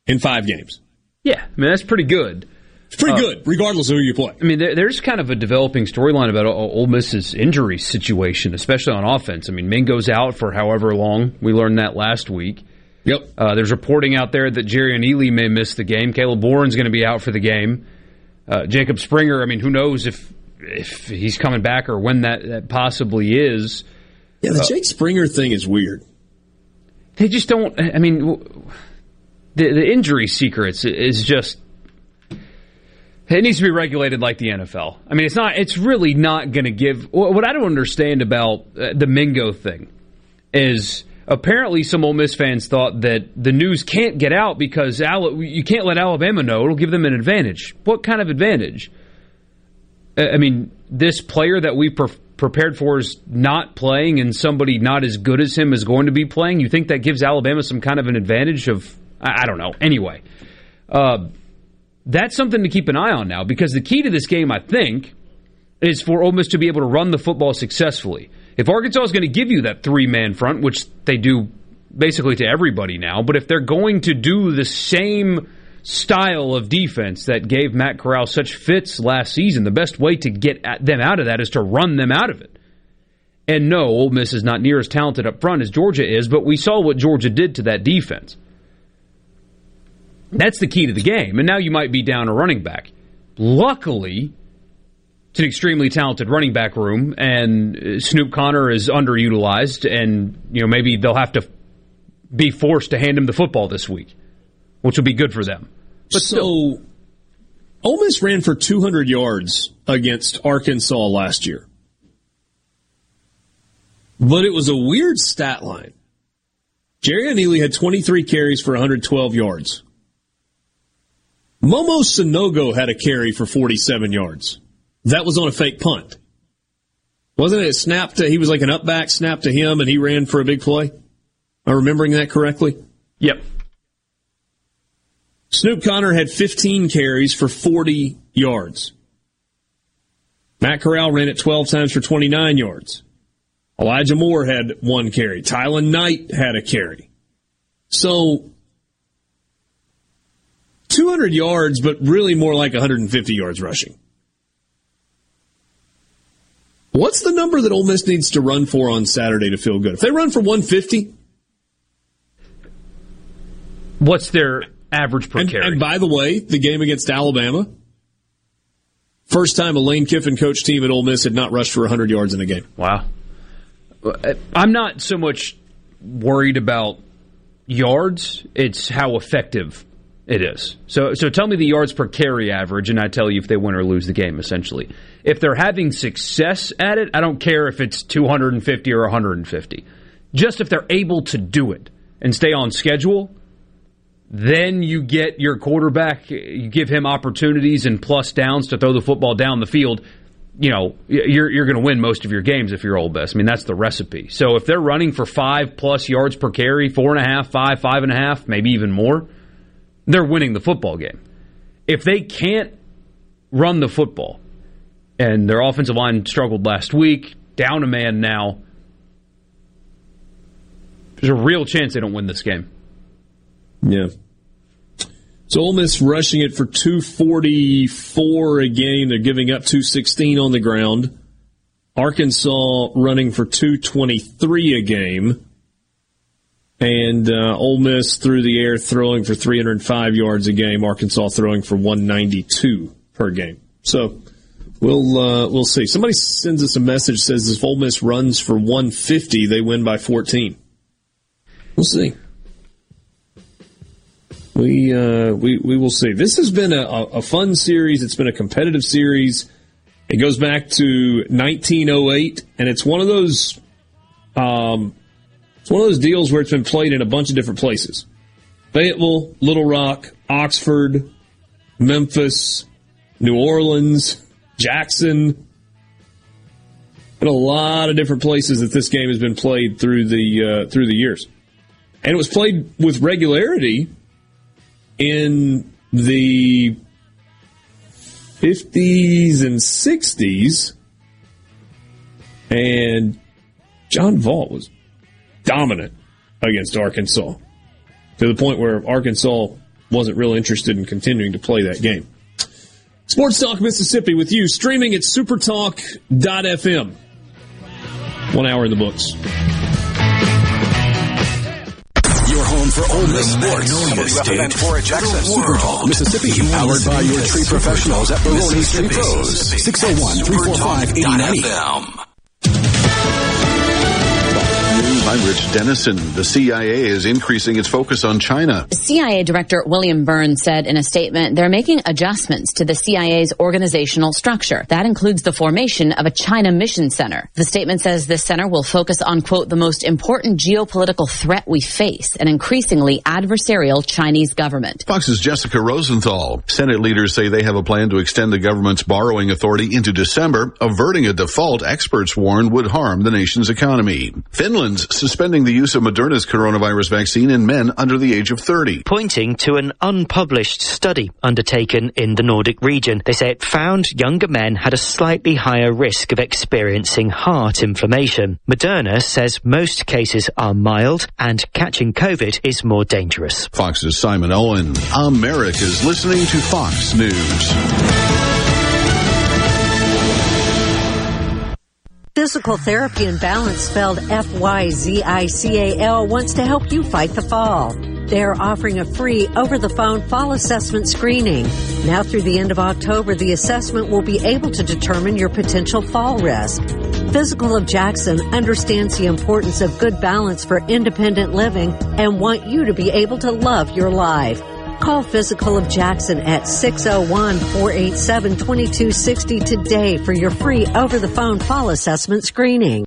in five games. Yeah, I mean that's pretty good. It's pretty Uh, good, regardless of who you play. I mean, there, there's kind of a developing storyline about Ole Miss's injury situation, especially on offense. I mean, Mingo's out for however long. We learned that last week. Yep. Uh, there's reporting out there that Jerrion Ealy may miss the game. Caleb Bourne's going to be out for the game. Uh, Jacob Springer, I mean, who knows if if he's coming back or when that, that possibly is. Yeah, the Jake Springer thing is weird. They just don't. I mean, the the injury secrets is just. It needs to be regulated like the NFL. I mean, it's not. It's really not going to give. What I don't understand about uh, the Mingo thing is apparently some Ole Miss fans thought that the news can't get out because you can't let Alabama know. It'll give them an advantage. What kind of advantage? Uh, I mean, this player that we per- prepared for is not playing and somebody not as good as him is going to be playing, you think that gives Alabama some kind of an advantage of, I, I don't know. Anyway, uh, that's something to keep an eye on now because the key to this game, I think, is for Ole Miss to be able to run the football successfully. If Arkansas is going to give you that three man front, which they do basically to everybody now, but if they're going to do the same style of defense that gave Matt Corral such fits last season, the best way to get them out of that is to run them out of it. And no, Ole Miss is not near as talented up front as Georgia is, but we saw what Georgia did to that defense. That's the key to the game. And now you might be down a running back. Luckily, it's an extremely talented running back room, and uh, Snoop Conner is underutilized, and you know maybe they'll have to be forced to hand him the football this week, which will be good for them. But so, still, Ole Miss ran for 200 yards against Arkansas last year. But it was a weird stat line. Jerrion Ealy had 23 carries for 112 yards. Momo Sanogo had a carry for 47 yards. That was on a fake punt. Wasn't it a snap to, he was like an up back snap to him and he ran for a big play? Am I remembering that correctly? Yep. Snoop Conner had 15 carries for 40 yards. Matt Corral ran it 12 times for 29 yards. Elijah Moore had one carry. Tylan Knight had a carry. So 200 yards, but really more like 150 yards rushing. What's the number that Ole Miss needs to run for on Saturday to feel good? If they run for 150, what's their average per and, carry? And by the way, the game against Alabama, first time a Lane Kiffin coach team at Ole Miss had not rushed for 100 yards in a game. Wow. I'm not so much worried about yards; it's how effective it is. So, so tell me the yards per carry average, and I tell you if they win or lose the game. Essentially, if they're having success at it, I don't care if it's 250 or 150. Just if they're able to do it and stay on schedule, then you get your quarterback. You give him opportunities and plus downs to throw the football down the field. You know, you're you're going to win most of your games if you're Ole Miss. I mean, that's the recipe. So if they're running for five plus yards per carry, four and a half, five, five and a half, maybe even more they're winning the football game. If they can't run the football, and their offensive line struggled last week, down a man now, there's a real chance they don't win this game. Yeah. So Ole Miss rushing it for 244 a game. They're giving up 216 on the ground. Arkansas running for 223 a game. And uh, Ole Miss through the air throwing for 305 yards a game. Arkansas throwing for 192 per game. So we'll uh, we'll see. Somebody sends us a message says if Ole Miss runs for 150, they win by 14. We'll see. We uh, we we will see. This has been a, a fun series. It's been a competitive series. It goes back to 1908, and it's one of those um, it's one of those deals where it's been played in a bunch of different places. Fayetteville, Little Rock, Oxford, Memphis, New Orleans, Jackson, and a lot of different places that this game has been played through the uh, through the years, and it was played with regularity in the 50s and 60s, and John Vaught was dominant against Arkansas to the point where Arkansas wasn't real interested in continuing to play that game. Sports Talk Mississippi with you, streaming at supertalk.fm. One hour in the books. Your home for Ole Miss sports. State for Jackson Super Talk Mississippi, powered by your tree professionals at Barone Tree Pros. 601 345 8090. I'm Rich Denison. The CIA is increasing its focus on China. CIA Director William Burns said in a statement they're making adjustments to the CIA's organizational structure. That includes the formation of a China Mission Center. The statement says this center will focus on, quote, the most important geopolitical threat we face, an increasingly adversarial Chinese government. Fox's Jessica Rosenthal. Senate leaders say they have a plan to extend the government's borrowing authority into December, averting a default experts warn would harm the nation's economy. Finland's suspending the use of Moderna's coronavirus vaccine in men under the age of 30. Pointing to an unpublished study undertaken in the Nordic region, they say it found younger men had a slightly higher risk of experiencing heart inflammation. Moderna says most cases are mild and catching COVID is more dangerous. Fox's Simon Owen. America's listening to Fox News. Fyzical Therapy and Balance, spelled F-Y-Z-I-C-A-L, wants to help you fight the fall. They are offering a free over-the-phone fall assessment screening. Now through the end of October, the assessment will be able to determine your potential fall risk. Fyzical of Jackson understands the importance of good balance for independent living and want you to be able to love your life. Call Fyzical of Jackson at 601-487-2260 today for your free over-the-phone fall assessment screening.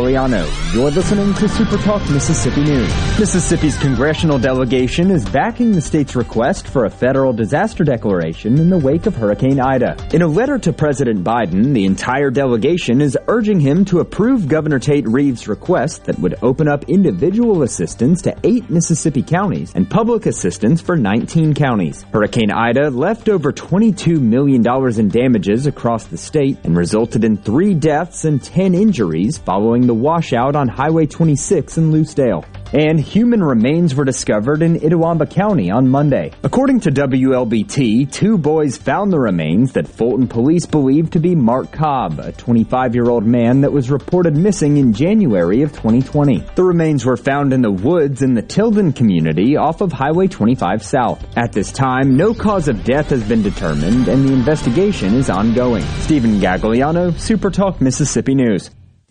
Gagliano. You're listening to Super Talk Mississippi News. Mississippi's congressional delegation is backing the state's request for a federal disaster declaration in the wake of Hurricane Ida. In a letter to President Biden, the entire delegation is urging him to approve Governor Tate Reeves' request that would open up individual assistance to eight Mississippi counties and public assistance for 19 counties. Hurricane Ida left over $22 million in damages across the state and resulted in three deaths and 10 injuries following the washout on Highway 26 in Lucedale. And human remains were discovered in Itawamba County on Monday. According to WLBT, two boys found the remains that Fulton police believe to be Mark Cobb, a 25-year-old man that was reported missing in January of 2020. The remains were found in the woods in the Tilden community off of Highway 25 South. At this time, no cause of death has been determined and the investigation is ongoing. Stephen Gagliano, SuperTalk Mississippi News.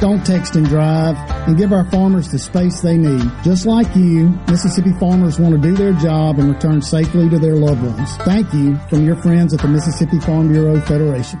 don't text and drive, and give our farmers the space they need. Just like you, Mississippi farmers want to do their job and return safely to their loved ones. Thank you from your friends at the Mississippi Farm Bureau Federation.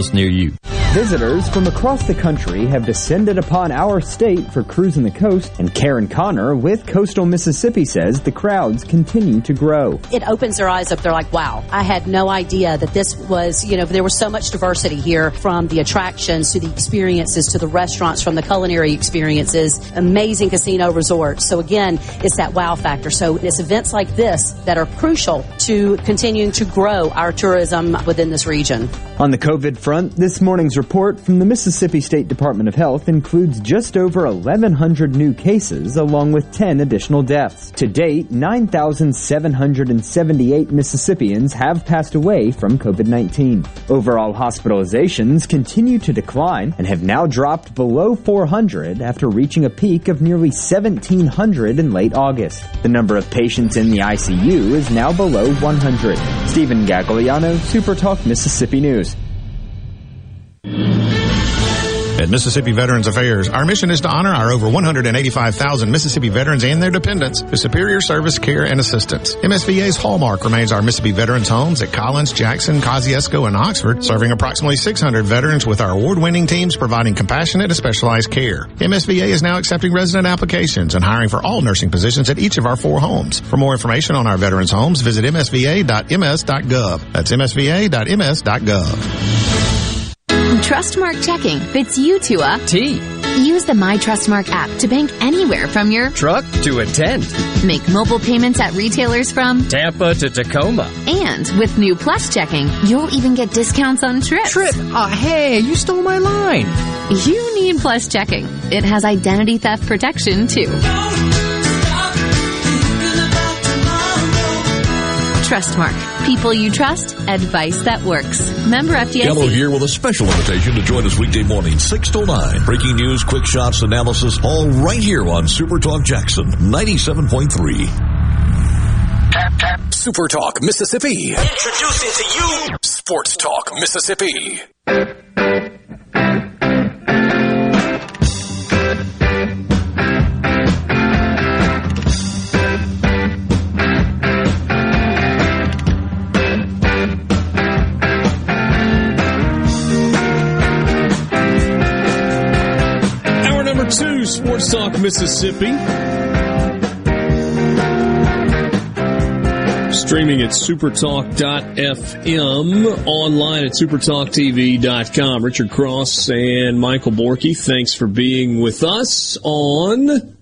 near you. Visitors from across the country have descended upon our state for cruising the coast, and Karen Connor with Coastal Mississippi says the crowds continue to grow. It opens their eyes up. They're like, wow, I had no idea that this was, you know, there was so much diversity here from the attractions to the experiences to the restaurants, from the culinary experiences, amazing casino resorts. So again, it's that wow factor. So it's events like this that are crucial to continuing to grow our tourism within this region. On the COVID front, this morning's report from the Mississippi State Department of Health includes just over 1,100 new cases along with 10 additional deaths. To date, 9,778 Mississippians have passed away from COVID-19. Overall hospitalizations continue to decline and have now dropped below 400 after reaching a peak of nearly 1,700 in late August. The number of patients in the ICU is now below 100. Stephen Gagliano, SuperTalk Mississippi News. And Mississippi Veterans Affairs. Our mission is to honor our over 185,000 Mississippi veterans and their dependents with superior service, care, and assistance. MSVA's hallmark remains our Mississippi Veterans homes at Collins, Jackson, Kosciusko, and Oxford, serving approximately 600 veterans with our award-winning teams providing compassionate and specialized care. MSVA is now accepting resident applications and hiring for all nursing positions at each of our four homes. For more information on our veterans homes, visit msva.ms.gov. That's msva.ms.gov. Trustmark checking fits you to a T. Use the My Trustmark app to bank anywhere from your truck to a tent. Make mobile payments at retailers from Tampa to Tacoma. And with new Plus checking, you'll even get discounts on trips. Trip? Uh, hey, you stole my line. You need Plus checking. It has identity theft protection too. Trustmark. People you trust, advice that works. Member FDIC. Gallo here with a special invitation to join us weekday morning, 6 to 9. Breaking news, quick shots, analysis, all right here on Super Talk Jackson 97.3. Super Talk Mississippi. Introducing to you Sports Talk Mississippi. Sports Talk Mississippi. Streaming at supertalk.fm, online at supertalktv.com. Richard Cross and Michael Borky, thanks for being with us on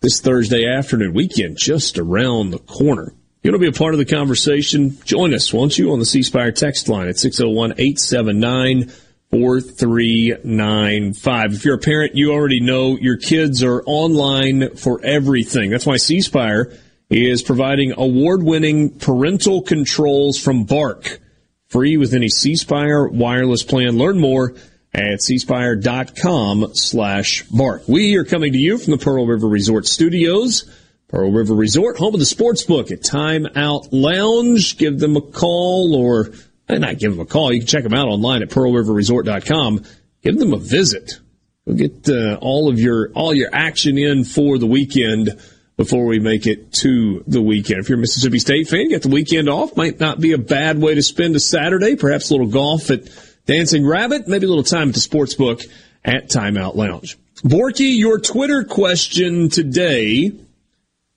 this Thursday afternoon weekend, just around the corner. You want to be a part of the conversation? Join us, won't you, on the C Spire text line at 601 879 4395. If you're a parent, you already know your kids are online for everything. That's why C Spire is providing award winning parental controls from Bark. Free with any C Spire wireless plan. Learn more at cspire.com slash bark. We are coming to you from the Pearl River Resort Studios. Pearl River Resort, home of the sports book at Time Out Lounge. Give them a call or not give them a call. You can check them out online at pearlriverresort.com. Give them a visit. We'll get uh, all of your all your action in for the weekend before we make it to the weekend. If you're a Mississippi State fan, get the weekend off. Might not be a bad way to spend a Saturday. Perhaps a little golf at Dancing Rabbit, maybe a little time at the sports book at Timeout Lounge. Borky, your Twitter question today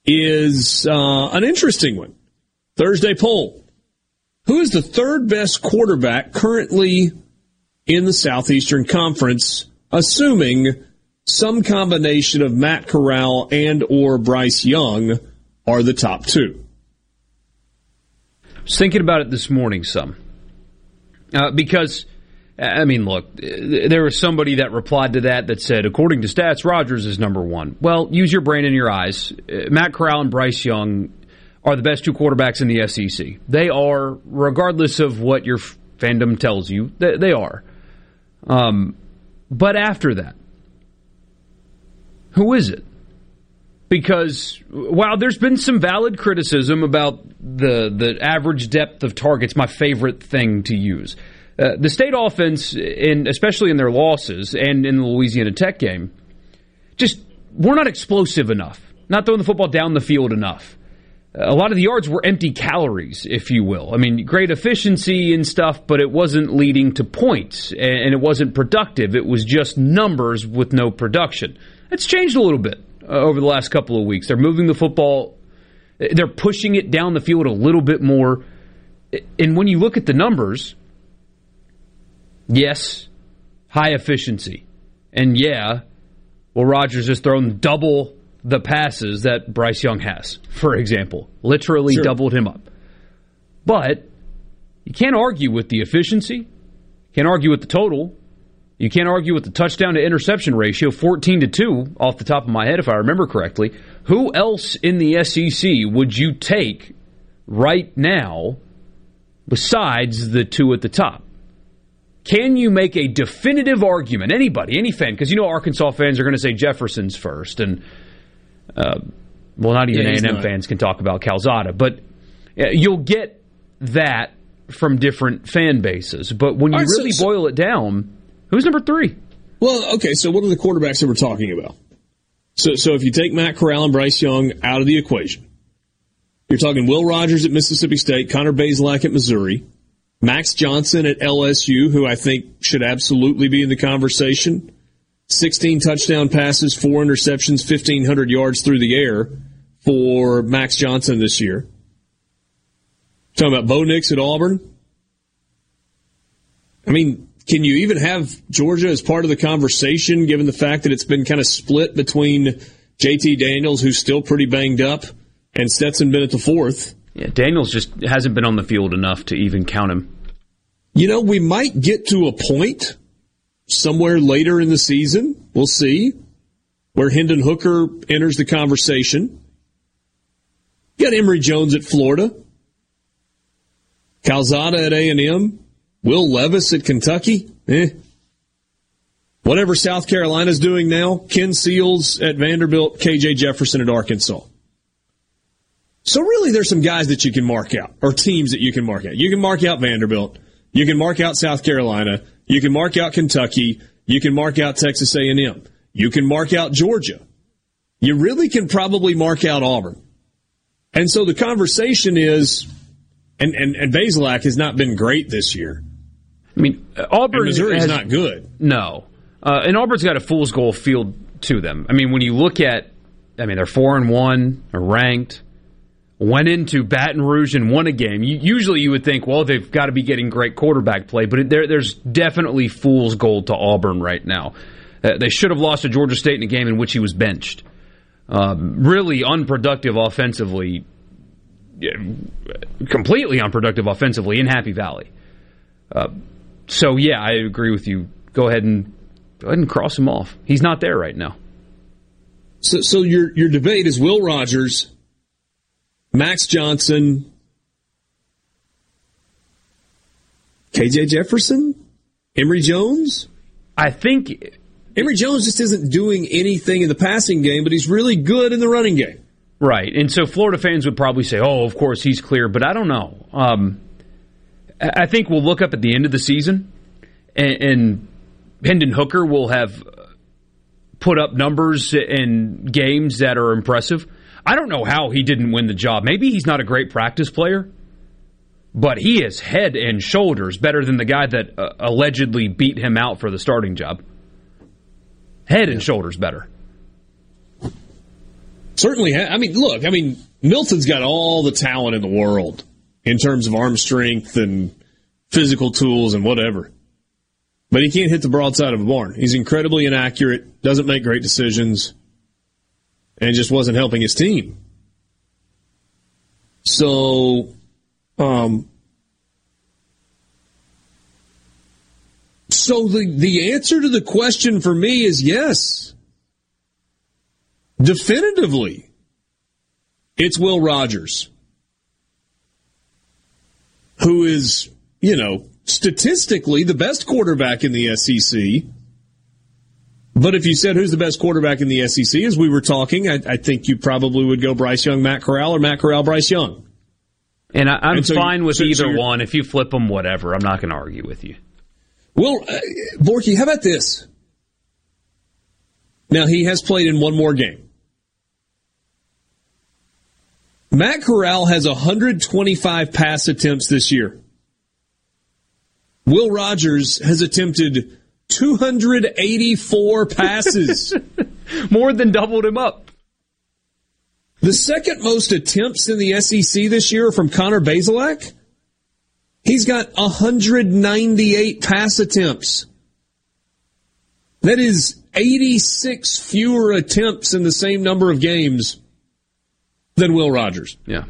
is uh, an interesting one. Thursday poll. Who is the third best quarterback currently in the Southeastern Conference, assuming some combination of Matt Corral and or Bryce Young are the top two? I was thinking about it this morning some. Uh, because, I mean, look, there was somebody that replied to that that said, according to stats, Rogers is number one. Well, use your brain and your eyes. Uh, Matt Corral and Bryce Young are the best two quarterbacks in the SEC. They are, regardless of what your fandom tells you, they, they are. Um, but after that, who is it? Because while there's been some valid criticism about the the average depth of targets, my favorite thing to use, uh, the state offense, in especially in their losses and in the Louisiana Tech game, just we're not explosive enough, not throwing the football down the field enough. A lot of the yards were empty calories, if you will. I mean, great efficiency and stuff, but it wasn't leading to points and it wasn't productive. It was just numbers with no production. It's changed a little bit uh, over the last couple of weeks. They're moving the football, they're pushing it down the field a little bit more. And when you look at the numbers, yes, high efficiency. And yeah, well, Rogers has thrown double the passes that Bryce Young has, for example. Literally sure. doubled him up. But you can't argue with the efficiency, can't argue with the total. You can't argue with the touchdown to interception ratio, 14 to 2, off the top of my head, if I remember correctly. Who else in the SEC would you take right now besides the two at the top? Can you make a definitive argument? Anybody, any fan, because you know Arkansas fans are going to say Jefferson's first, and uh, well, not even yeah, A&M fans can talk about Calzada, but uh, you'll get that from different fan bases. But when you right, really so, boil it down, Who's number three? Well, okay, so what are the quarterbacks that we're talking about? So, so if you take Matt Corral and Bryce Young out of the equation, you're talking Will Rogers at Mississippi State, Connor Bazelak at Missouri, Max Johnson at LSU, who I think should absolutely be in the conversation. 16 touchdown passes, four interceptions, 1,500 yards through the air for Max Johnson this year. Talking about Bo Nix at Auburn. I mean, can you even have Georgia as part of the conversation given the fact that it's been kind of split between JT Daniels, who's still pretty banged up, and Stetson Bennett the fourth? Yeah, Daniels just hasn't been on the field enough to even count him. You know, we might get to a point somewhere later in the season, we'll see, where Hendon Hooker enters the conversation. You got Emory Jones at Florida, Calzada at A&M, Will Levis at Kentucky. Eh. Whatever South Carolina's doing now, Ken Seals at Vanderbilt, KJ Jefferson at Arkansas. So really there's some guys that you can mark out, or teams that you can mark out. You can mark out Vanderbilt, you can mark out South Carolina, you can mark out Kentucky, you can mark out Texas A&M, you can mark out Georgia. You really can probably mark out Auburn. And so the conversation is, and, and, and Bazelak has not been great this year. I mean, Auburn. And Missouri's has, not good. No. Uh, and Auburn's got a fool's goal field to them. I mean, when you look at, I mean, they're four and one, they're ranked, went into Baton Rouge and won a game. Usually you would think, well, they've got to be getting great quarterback play, but there, there's definitely fool's gold to Auburn right now. Uh, they should have lost to Georgia State in a game in which he was benched. Um, really unproductive offensively, completely unproductive offensively in Happy Valley. Uh, so yeah, I agree with you. Go ahead and go ahead and cross him off. He's not there right now. So, so your your debate is Will Rogers, Max Johnson, KJ Jefferson, Emory Jones. I think Emory Jones just isn't doing anything in the passing game, but he's really good in the running game. Right, and so Florida fans would probably say, "Oh, of course he's clear," but I don't know. Um, I think we'll look up at the end of the season, and, and Hendon Hooker will have put up numbers in games that are impressive. I don't know how he didn't win the job. Maybe he's not a great practice player, but he is head and shoulders better than the guy that uh, allegedly beat him out for the starting job. Head and shoulders better. Certainly, I mean, look, I mean, Milton's got all the talent in the world in terms of arm strength and physical tools and whatever. But he can't hit the broadside of a barn. He's incredibly inaccurate, doesn't make great decisions, and just wasn't helping his team. So, um, so the, the answer to the question for me is yes. Definitively, it's Will Rogers, who is, you know, statistically the best quarterback in the SEC. But if you said who's the best quarterback in the SEC, as we were talking, I, I think you probably would go Bryce Young, Matt Corral, or Matt Corral, Bryce Young. And I, am so fine with so- so either you're- one. If you flip them, whatever. I'm not going to argue with you. Well, uh, Borky, how about this? Now he has played in one more game. Matt Corral has 125 pass attempts this year. Will Rogers has attempted 284 passes. More than doubled him up. The second most attempts in the SEC this year are from Connor Bazelak. He's got 198 pass attempts. That is 86 fewer attempts in the same number of games than Will Rogers. Yeah.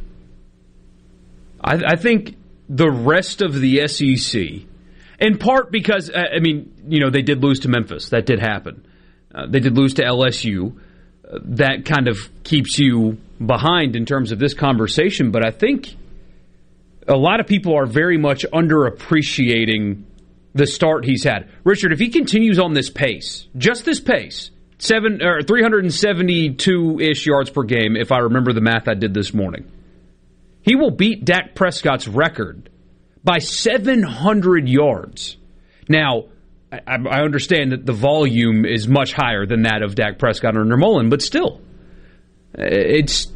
I, I think the rest of the SEC, in part because, uh, I mean, you know, they did lose to Memphis. That did happen. Uh, they did lose to LSU. Uh, that kind of keeps you behind in terms of this conversation. But I think a lot of people are very much underappreciating the start he's had. Richard, if he continues on this pace, just this pace, seven or 372 ish yards per game, if I remember the math I did this morning, he will beat Dak Prescott's record by 700 yards. Now, I, I understand that the volume is much higher than that of Dak Prescott or Mullen, but still, eh, it's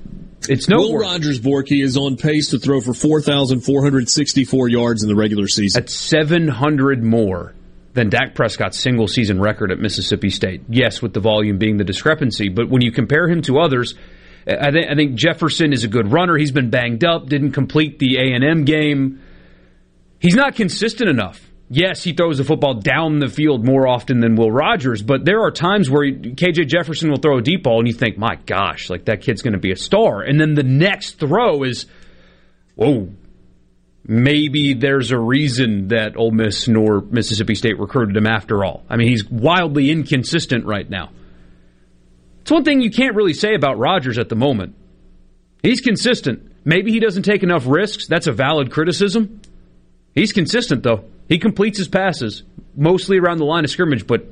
it's no. Will Rogers Borky is on pace to throw for four thousand four hundred sixty-four yards in the regular season. That's seven hundred more than Dak Prescott's single season record at Mississippi State. Yes, with the volume being the discrepancy, but when you compare him to others, eh, I think, I think Jefferson is a good runner. He's been banged up, didn't complete the A and M game. He's not consistent enough. Yes, he throws the football down the field more often than Will Rogers, but there are times where KJ Jefferson will throw a deep ball and you think, my gosh, like that kid's going to be a star. And then the next throw is, whoa, maybe there's a reason that Ole Miss nor Mississippi State recruited him after all. I mean, he's wildly inconsistent right now. It's one thing you can't really say about Rogers at the moment. He's consistent. Maybe he doesn't take enough risks. That's a valid criticism. He's consistent, though. He completes his passes, mostly around the line of scrimmage, but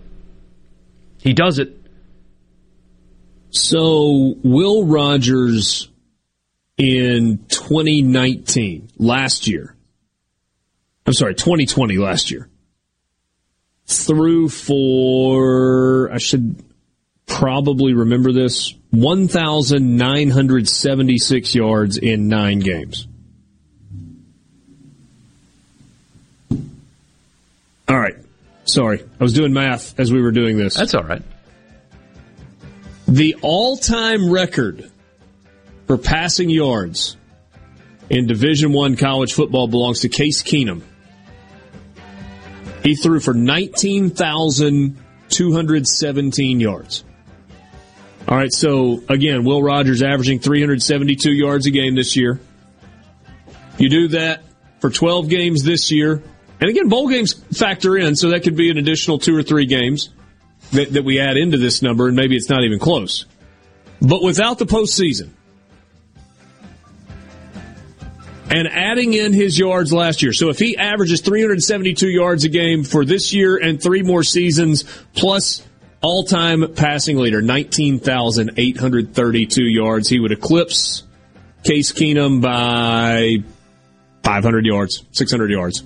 he does it. So, Will Rogers in 2019, last year, I'm sorry, 2020, last year, threw for, I should probably remember this, 1,976 yards in nine games. All right. Sorry. I was doing math as we were doing this. That's all right. The all time record for passing yards in Division One college football belongs to Case Keenum. He threw for 19,217 yards. All right, so again, Will Rogers averaging 372 yards a game this year. You do that for 12 games this year. And again, bowl games factor in, so that could be an additional two or three games that, that we add into this number, and maybe it's not even close. But without the postseason, and adding in his yards last year. So if he averages 372 yards a game for this year and three more seasons, plus all time passing leader, 19,832 yards, he would eclipse Case Keenum by 500 yards, 600 yards.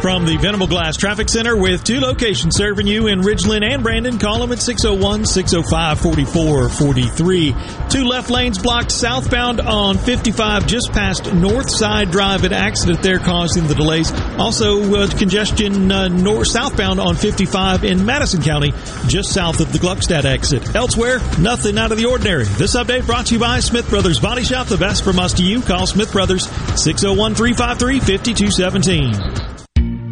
From the Venable Glass Traffic Center with two locations serving you in Ridgeland and Brandon. Call them at 601 605 4443. Two left lanes blocked southbound on 55 just past North Side Drive. An accident there causing the delays. Also, uh, congestion uh, north southbound on 55 in Madison County, just south of the Gluckstadt exit. Elsewhere, nothing out of the ordinary. This update brought to you by Smith Brothers Body Shop. The best from us to you. Call Smith Brothers 601 353 5217.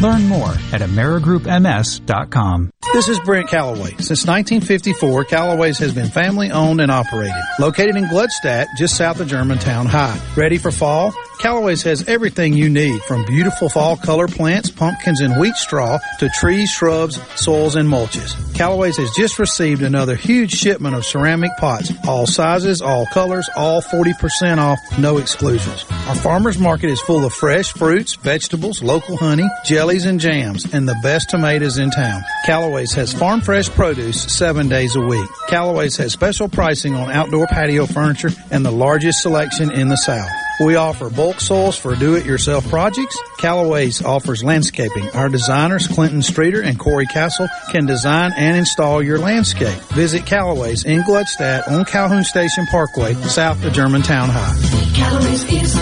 Learn more at AmerigroupMS.com. This is Brent Calloway. Since 1954, Calloway's has been family owned and operated. Located in Gluckstadt, just south of Germantown High. Ready for fall? Callaway's has everything you need from beautiful fall color plants, pumpkins, and wheat straw to trees, shrubs, soils, and mulches. Callaway's has just received another huge shipment of ceramic pots, all sizes, all colors, all 40% off, no exclusions. Our farmers market is full of fresh fruits, vegetables, local honey, jellies, and jams, and the best tomatoes in town. Callaway's has farm fresh produce seven days a week. Callaway's has special pricing on outdoor patio furniture and the largest selection in the South. We offer bulk soils for do-it-yourself projects. Callaway's offers landscaping. Our designers, Clinton Streeter and Corey Castle, can design and install your landscape. Visit Callaway's in Gluckstadt on Calhoun Station Parkway, south of Germantown High. Callaway's is,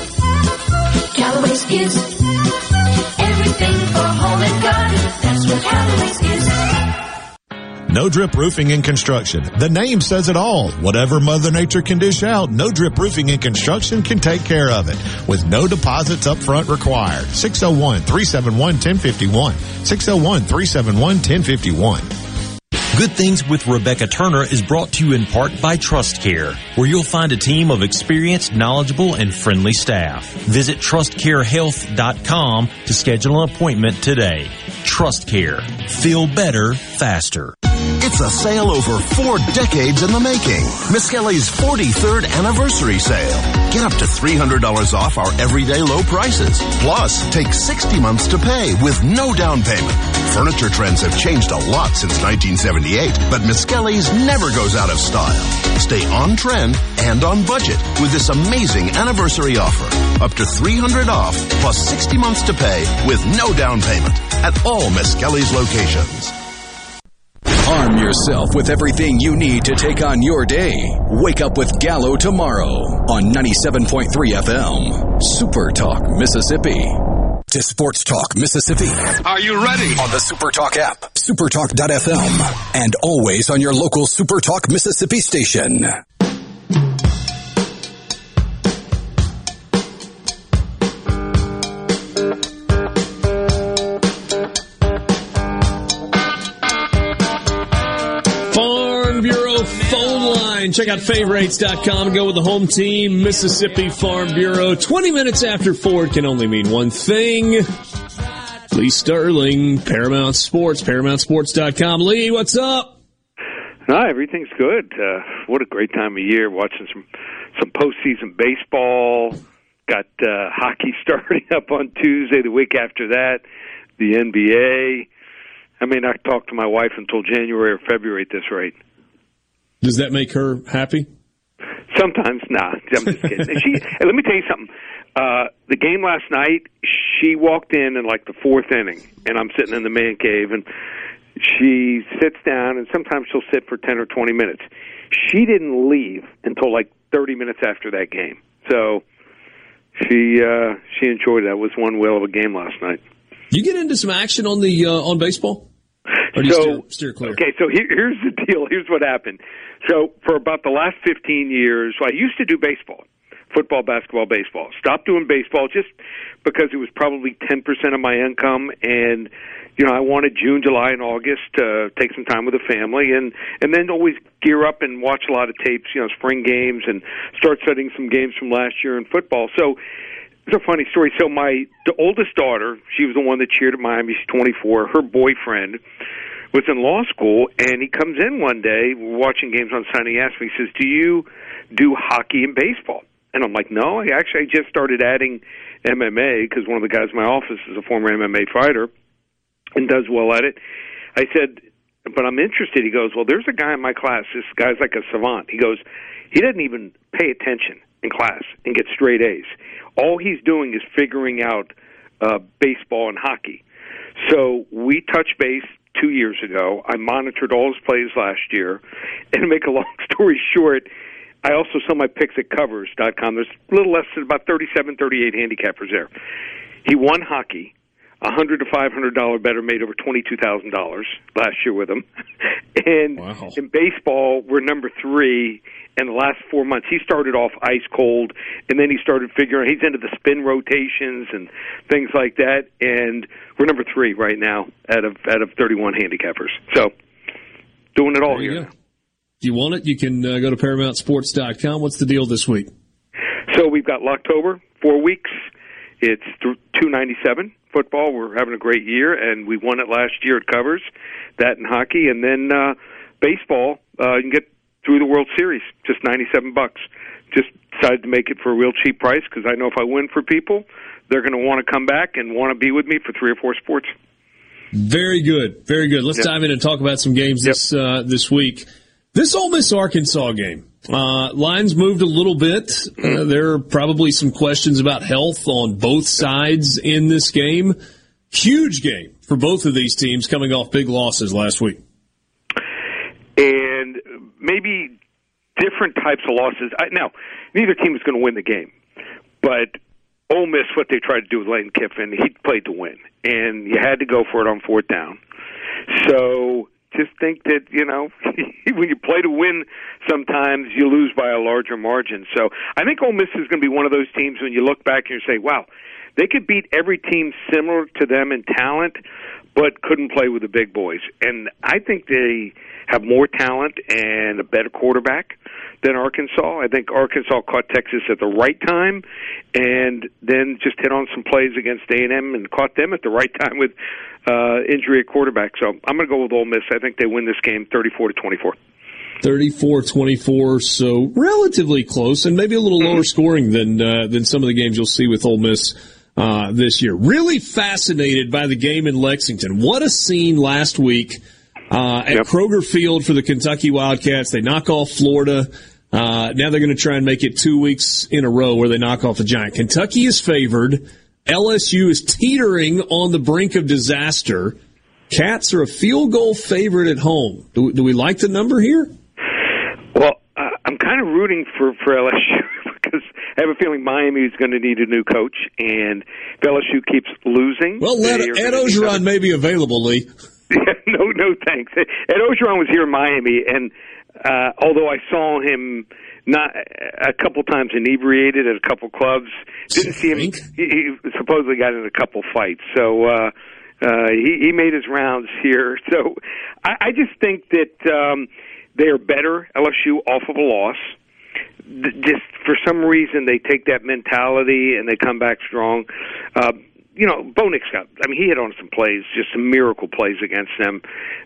Callaway's is everything for home and garden. That's what Callaway's is. No Drip Roofing and Construction. The name says it all. Whatever Mother Nature can dish out, No Drip Roofing and Construction can take care of it with no deposits up front required. 601-371-1051. 601-371-1051. Good Things with Rebecca Turner is brought to you in part by Trust Care, where you'll find a team of experienced, knowledgeable, and friendly staff. Visit trustcarehealth.com to schedule an appointment today. Trust Care. Feel better, faster. It's a sale over four decades in the making. Miskelly's 43rd anniversary sale. Get up to $300 off our everyday low prices. Plus, take 60 months to pay with no down payment. Furniture trends have changed a lot since 1978, but Miskelly's never goes out of style. Stay on trend and on budget with this amazing anniversary offer. Up to 300 off plus 60 months to pay with no down payment at all Miskelly's locations. Arm yourself with everything you need to take on your day. Wake up with Gallo tomorrow on 97.3 FM. Super Talk, Mississippi. To Sports Talk, Mississippi. Are you ready? On the Super Talk app, supertalk.fm, and always on your local Super Talk, Mississippi station. Line. Check out favrates.com and go with the home team, Mississippi Farm Bureau. 20 minutes after four can only mean one thing. Lee Sterling, Paramount Sports, ParamountSports.com. Lee, what's up? Hi, everything's good. Uh, what a great time of year watching some some postseason baseball. Got uh, hockey starting up on Tuesday. The week after that, the NBA. I may not talk to my wife until January or February at this rate. Does that make her happy? Sometimes, nah. I'm just kidding. She, let me tell you something. Uh, the game last night, she walked in in like the fourth inning, and I'm sitting in the man cave, and she sits down, and sometimes she'll sit for 10 or 20 minutes. She didn't leave until like 30 minutes after that game. So she uh, she enjoyed that. It was one whale of a game last night. You get into some action on the uh, on baseball? Or so, steer, steer clear? Okay, so here, here's the deal. Here's what happened. So for about the last 15 years, so I used to do baseball, football, basketball, baseball. Stopped doing baseball just because it was probably 10% of my income, and you know I wanted June, July, and August to take some time with the family, and and then always gear up and watch a lot of tapes, you know, spring games, and start studying some games from last year in football. So it's a funny story. So my the oldest daughter, she was the one that cheered at Miami. She's 24. Her boyfriend was in law school, and he comes in one day watching games on Sunday. He asks me, he says, "Do you do hockey and baseball?" And I'm like, "No, I actually I just started adding MMA because one of the guys in my office is a former MMA fighter and does well at it." I said, "But I'm interested." He goes, "Well, there's a guy in my class. This guy's like a savant." He goes, "He doesn't even pay attention in class and get straight A's. All he's doing is figuring out uh, baseball and hockey." So we touched base two years ago. I monitored all his plays last year. And to make a long story short, I also sell my picks at covers.com. There's a little less than about 37, 38 handicappers there. He won hockey. A hundred to five hundred dollar bettor made over twenty two thousand dollars last year with him, and in baseball we're number three. In the last four months, he started off ice cold, and then he started figuring he's into the spin rotations and things like that. And we're number three right now out of out of thirty one handicappers. So doing it all here. go. If you want it, you can uh, go to ParamountSports.com. What's the deal this week? So we've got Locktober, four weeks. It's two ninety seven football. We're having a great year, and we won it last year at covers. That and hockey, and then uh, baseball. Uh, you can get through the World Series, just ninety seven bucks. Just decided to make it for a real cheap price because I know if I win for people, they're going to want to come back and want to be with me for three or four sports. Very good, very good. Let's Yep. dive in and talk about some games this uh, this week. This Ole Miss Arkansas game. Uh, lines moved a little bit. Uh, there are probably some questions about health on both sides in this game. Huge game for both of these teams coming off big losses last week. and maybe different types of losses. I, now, neither team is going to win the game, but Ole Miss, what they tried to do with Lane Kiffin, he played to win, and you had to go for it on fourth down. So just think that you know when you play to win, sometimes you lose by a larger margin. So I think Ole Miss is going to be one of those teams when you look back and you say, "Wow, they could beat every team similar to them in talent." But couldn't play with the big boys. And I think they have more talent and a better quarterback than Arkansas. I think Arkansas caught Texas at the right time, and then just hit on some plays against A and M and caught them at the right time with uh, injury at quarterback. So I'm going to go with Ole Miss. I think they win this game 34 to 24. 34-24, so relatively close and maybe a little lower scoring than uh, than some of the games you'll see with Ole Miss uh, this year. Really fascinated by the game in Lexington. What a scene last week uh, at yep. Kroger Field for the Kentucky Wildcats. They knock off Florida. Uh, now they're going to try and make it two weeks in a row where they knock off the Giant. Kentucky is favored. LSU is teetering on the brink of disaster. Cats are a field goal favorite at home. Do, do we like the number here? Well I'm kind of rooting for for LSU I have a feeling Miami is going to need a new coach, and if LSU keeps losing. Well, Ed, Ed Orgeron may be available, Lee. no, no, thanks. Ed Orgeron was here in Miami, and uh, although I saw him not a couple times inebriated at a couple clubs, didn't see him. He, he supposedly got in a couple fights, so. uh uh, he, he made his rounds here, so I, I just think that um, they are better LSU off of a loss. Just for some reason, they take that mentality and they come back strong. Uh, you know, Bo Nix got. I mean, he hit on some plays, just some miracle plays against them.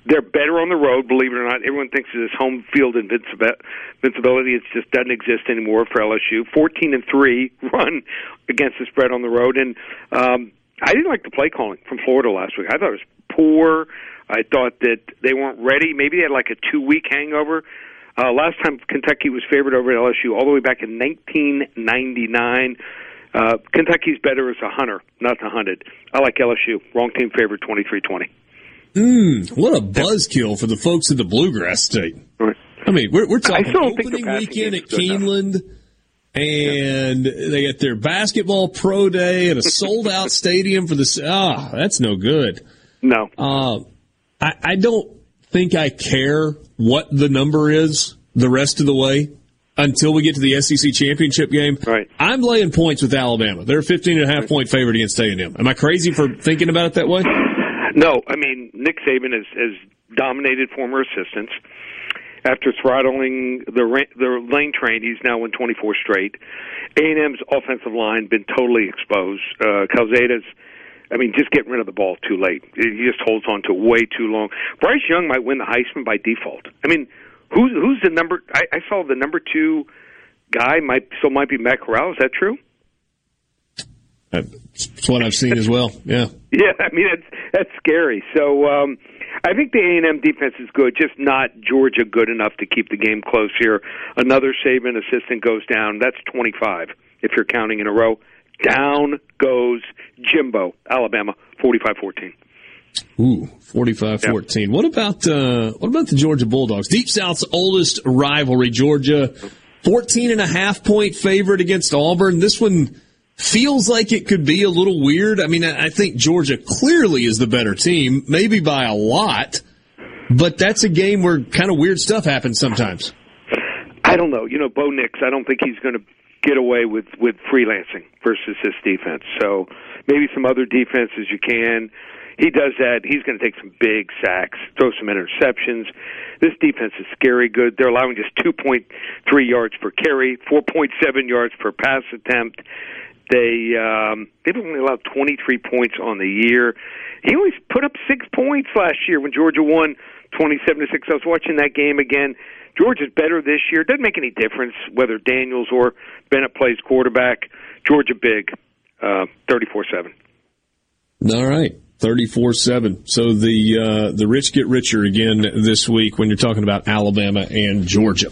They're better on the road, believe it or not. Everyone thinks of this home field invincibility. It just doesn't exist anymore for LSU. Fourteen and three run against the spread on the road, and um, I didn't like the play calling from Florida last week. I thought it was poor. I thought that they weren't ready. Maybe they had like a two week hangover. Uh, last time Kentucky was favored over LSU, all the way back in 1999. Uh, Kentucky's better as a hunter, not the hunted. I like LSU. Wrong team favorite, 23-20. Mm, what a buzzkill for the folks in the Bluegrass State. Right. I mean, we're, we're talking opening weekend at Keeneland, and yeah. they get their basketball pro day at a sold out stadium for the. Ah, that's no good. No. Uh, I, I don't think I care what the number is the rest of the way until we get to the SEC championship game. Right. I'm laying points with Alabama. They're a 15 and a half point favorite against A&M. Am I crazy for thinking about it that way? No. I mean, Nick Saban has, has dominated former assistants. After throttling the the lane train, he's now won 24 straight. A&M's offensive line been totally exposed. Uh, Calzada's I mean, just getting rid of the ball too late. He just holds on to it way too long. Bryce Young might win the Heisman by default. I mean, who's who's the number? I, I saw the number two guy might still might be Matt Corral. Is that true? That's what I've seen as well. Yeah. Yeah, I mean that's that's scary. So um, I think the A and M defense is good, just not Georgia good enough to keep the game close here. Another Saban assistant goes down. That's twenty five if you're counting in a row. Down goes Jimbo, Alabama, 45-14. Ooh, 45-14. Yeah. What about uh, what about the Georgia Bulldogs? Deep South's oldest rivalry, Georgia, 14 and a half point favorite against Auburn. This one feels like it could be a little weird. I mean, I think Georgia clearly is the better team, maybe by a lot, but that's a game where kind of weird stuff happens sometimes. I don't know. You know, Bo Nix, I don't think he's going to get away with with freelancing versus this defense. So maybe some other defenses you can. He does that. He's going to take some big sacks, throw some interceptions. This defense is scary good. They're allowing just 2.3 yards per carry, 4.7 yards per pass attempt. They um, they've only allowed 23 points on the year. He only put up six points last year when Georgia won 27 to six. I was watching that game again. Georgia's better this year. Doesn't make any difference whether Daniels or Bennett plays quarterback. Georgia big, uh, thirty-four seven. All right. 34-7. So the uh, the rich get richer again this week when you're talking about Alabama and Georgia.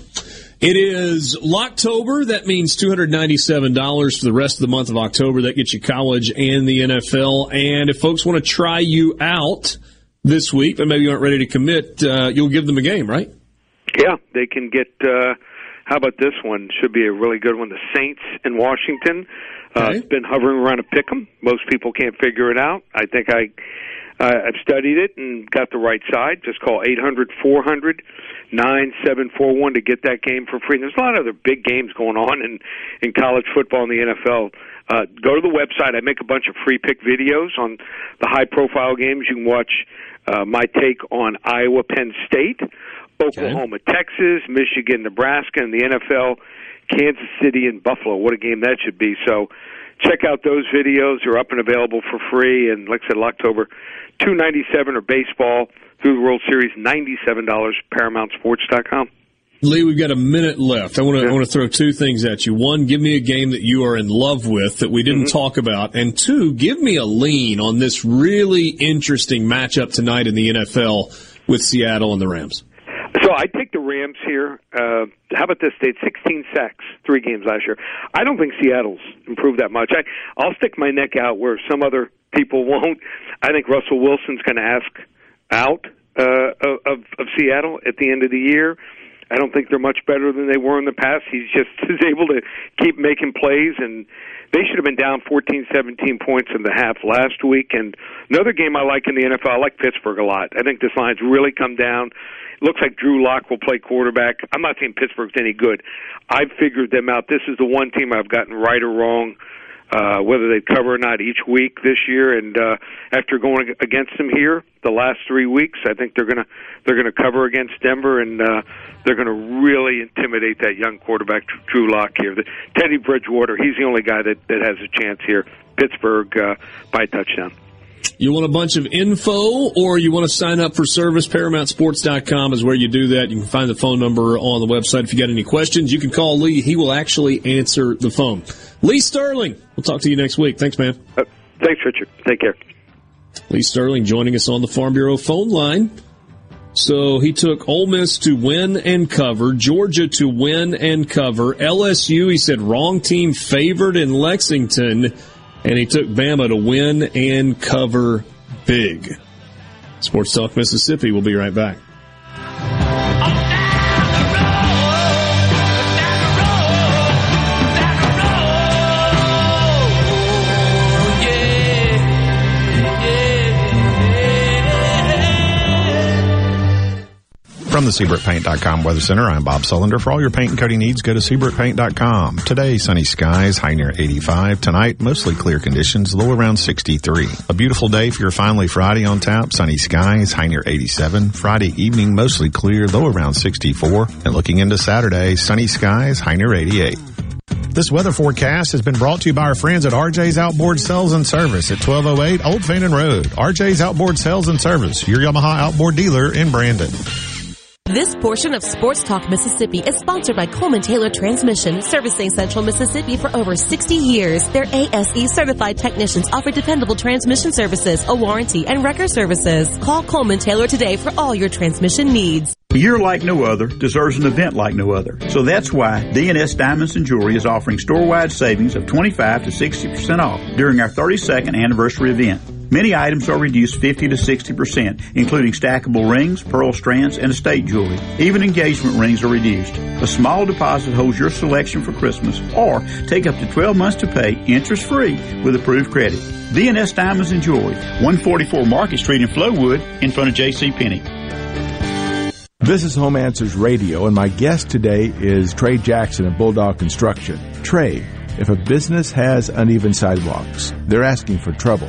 It is Locktober. That means $297 for the rest of the month of October. That gets you college and the NFL. And if folks want to try you out this week, but maybe you aren't ready to commit, uh, you'll give them a game, right? Yeah, they can get. Uh, how about this one? Should be a really good one. The Saints in Washington. Uh. It's been hovering around a pick 'em. Most people can't figure it out. I think I. Uh, I've studied it and got the right side. Just call eight hundred four hundred nine seven four one to get that game for free. There's a lot of other big games going on in in college football and the NFL. Uh, go to the website. I make a bunch of free pick videos on the high profile games. You can watch uh, my take on Iowa, Penn State, Oklahoma, Texas, Michigan, Nebraska, and the NFL, Kansas City and Buffalo. What a game that should be! So check out those videos. They're up and available for free. And like I said, October two ninety seven or baseball through the World Series ninety seven dollars. ParamountSports.com. Lee, we've got a minute left. I want to I want to throw two things at you. One, give me a game that you are in love with that we didn't Mm-hmm. talk about, and two, give me a lean on this really interesting matchup tonight in the NFL with Seattle and the Rams. So I take the Rams here. Uh, how about this? They had 16 sacks, three games last year. I don't think Seattle's improved that much. I, I'll stick my neck out where some other people won't. I think Russell Wilson's going to ask out uh, of, of Seattle at the end of the year. I don't think they're much better than they were in the past. He's just is able to keep making plays, and they should have been down 14, 17 points in the half last week. And another game I like in the NFL, I like Pittsburgh a lot. I think this line's really come down. Looks like Drew Lock will play quarterback. I'm not saying Pittsburgh's any good. I've figured them out. This is the one team I've gotten right or wrong uh, whether they cover or not each week this year. And uh, after going against them here the last three weeks, I think they're gonna they're gonna cover against Denver, and uh, they're gonna really intimidate that young quarterback Drew Lock here. The, Teddy Bridgewater, he's the only guy that that has a chance here. Pittsburgh uh, by touchdown. You want a bunch of info or you want to sign up for service? ParamountSports.com is where you do that. You can find the phone number on the website. If you got any questions, you can call Lee. He will actually answer the phone. Lee Sterling, we'll talk to you next week. Thanks, man. Uh, thanks, Richard. Take care. Lee Sterling joining us on the Farm Bureau phone line. So he took Ole Miss to win and cover, Georgia to win and cover, LSU, he said wrong team favored in Lexington, and he took Bama to win and cover big. Sports Talk Mississippi, we'll be right back. From the SeabrookPaint.com Weather Center, I'm Bob Sullender. For all your paint and coating needs, go to SeabrookPaint.com. Today, sunny skies, high near 85. Tonight, mostly clear conditions, low around 63. A beautiful day for your finally Friday on tap. Sunny skies, high near 87. Friday evening, mostly clear, low around 64. And looking into Saturday, sunny skies, high near 88. This weather forecast has been brought to you by our friends at RJ's Outboard Sales and Service at 1208 Old Fannin Road. RJ's Outboard Sales and Service, your Yamaha outboard dealer in Brandon. This portion of Sports Talk Mississippi is sponsored by Coleman Taylor Transmission, servicing Central Mississippi for over 60 years. Their ASE certified technicians offer dependable transmission services, a warranty, and record services. Call Coleman Taylor today for all your transmission needs. A year like no other deserves an event like no other. So that's why DNS Diamonds and Jewelry is offering store-wide savings of 25 to 60% off during our 32nd anniversary event. Many items are reduced 50 to 60%, including stackable rings, pearl strands, and estate jewelry. Even engagement rings are reduced. A small deposit holds your selection for Christmas, or take up to 12 months to pay interest-free with approved credit. DNS Diamonds and Jewelry, 144 Market Street in Flowood, in front of J.C. Penney. This is Home Answers Radio, and my guest today is Trey Jackson of Bulldog Construction. Trey, if a business has uneven sidewalks, they're asking for trouble.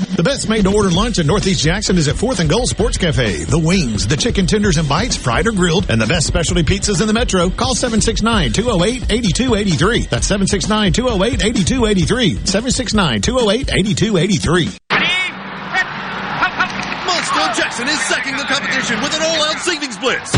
The best made to order lunch in Northeast Jackson is at 4th and Goal Sports Cafe. The wings, the chicken tenders and bites, fried or grilled, and the best specialty pizzas in the metro. Call 769-208-8283. That's 769-208-8283. 769-208-8283. Mazda of Jackson is sacking the competition with an all-out savings blitz.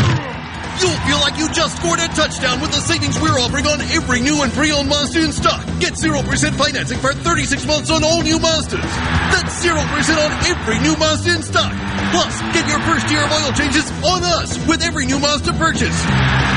You'll feel like you just scored a touchdown with the savings we're offering on every new and pre-owned Mazda in stock. Get 0% financing for 36 months on all new Mazdas. That's 0% on every new Mazda in stock. Plus, get your first year of oil changes on us with every new Mazda purchase.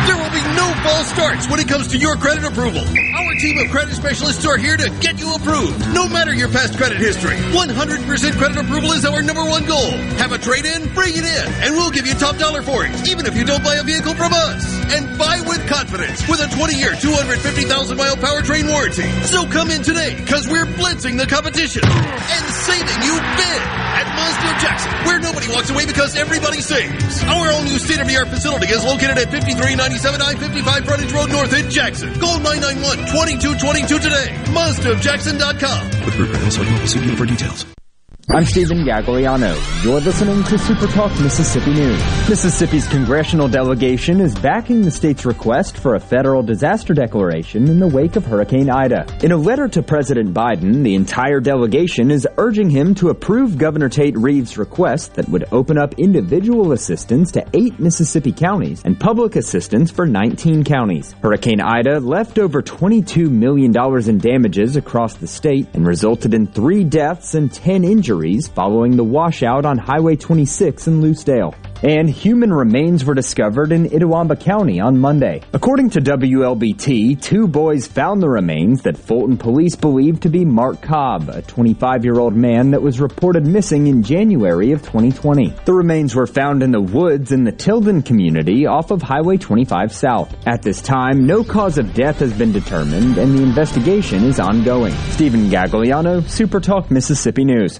There will be no false starts when it comes to your credit approval. Our team of credit specialists are here to get you approved, no matter your past credit history. 100% credit approval is our number one goal. Have a trade-in? Bring it in, and we'll give you top dollar for it, even if you don't buy a vehicle from us. And buy with confidence with a 20-year, 250,000-mile powertrain warranty. So come in today, because we're blitzing the competition and saving you big at Mazda of Jackson, where nobody walks away because everybody saves. Our all new state-of-the-art facility is located at 5397 I-55 Frontage Road North in Jackson. Call 991-2222 today. MazdaofJackson.com. With Hills, Oklahoma, see dealer for details. I'm Stephen Gagliano. You're listening to SuperTalk Mississippi News. Mississippi's congressional delegation is backing the state's request for a federal disaster declaration in the wake of Hurricane Ida. In a letter to President Biden, the entire delegation is urging him to approve Governor Tate Reeves' request that would open up individual assistance to eight Mississippi counties and public assistance for 19 counties. Hurricane Ida left over $22 million in damages across the state and resulted in three deaths and 10 injuries following the washout on Highway 26 in Lucedale. And human remains were discovered in Itawamba County on Monday. According to WLBT, two boys found the remains that Fulton police believe to be Mark Cobb, a 25-year-old man that was reported missing in January of 2020. The remains were found in the woods in the Tilden community off of Highway 25 South. At this time, no cause of death has been determined and the investigation is ongoing. Stephen Gagliano, Supertalk Mississippi News.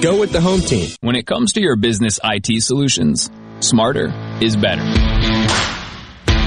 Go with the home team. When it comes to your business IT solutions, smarter is better.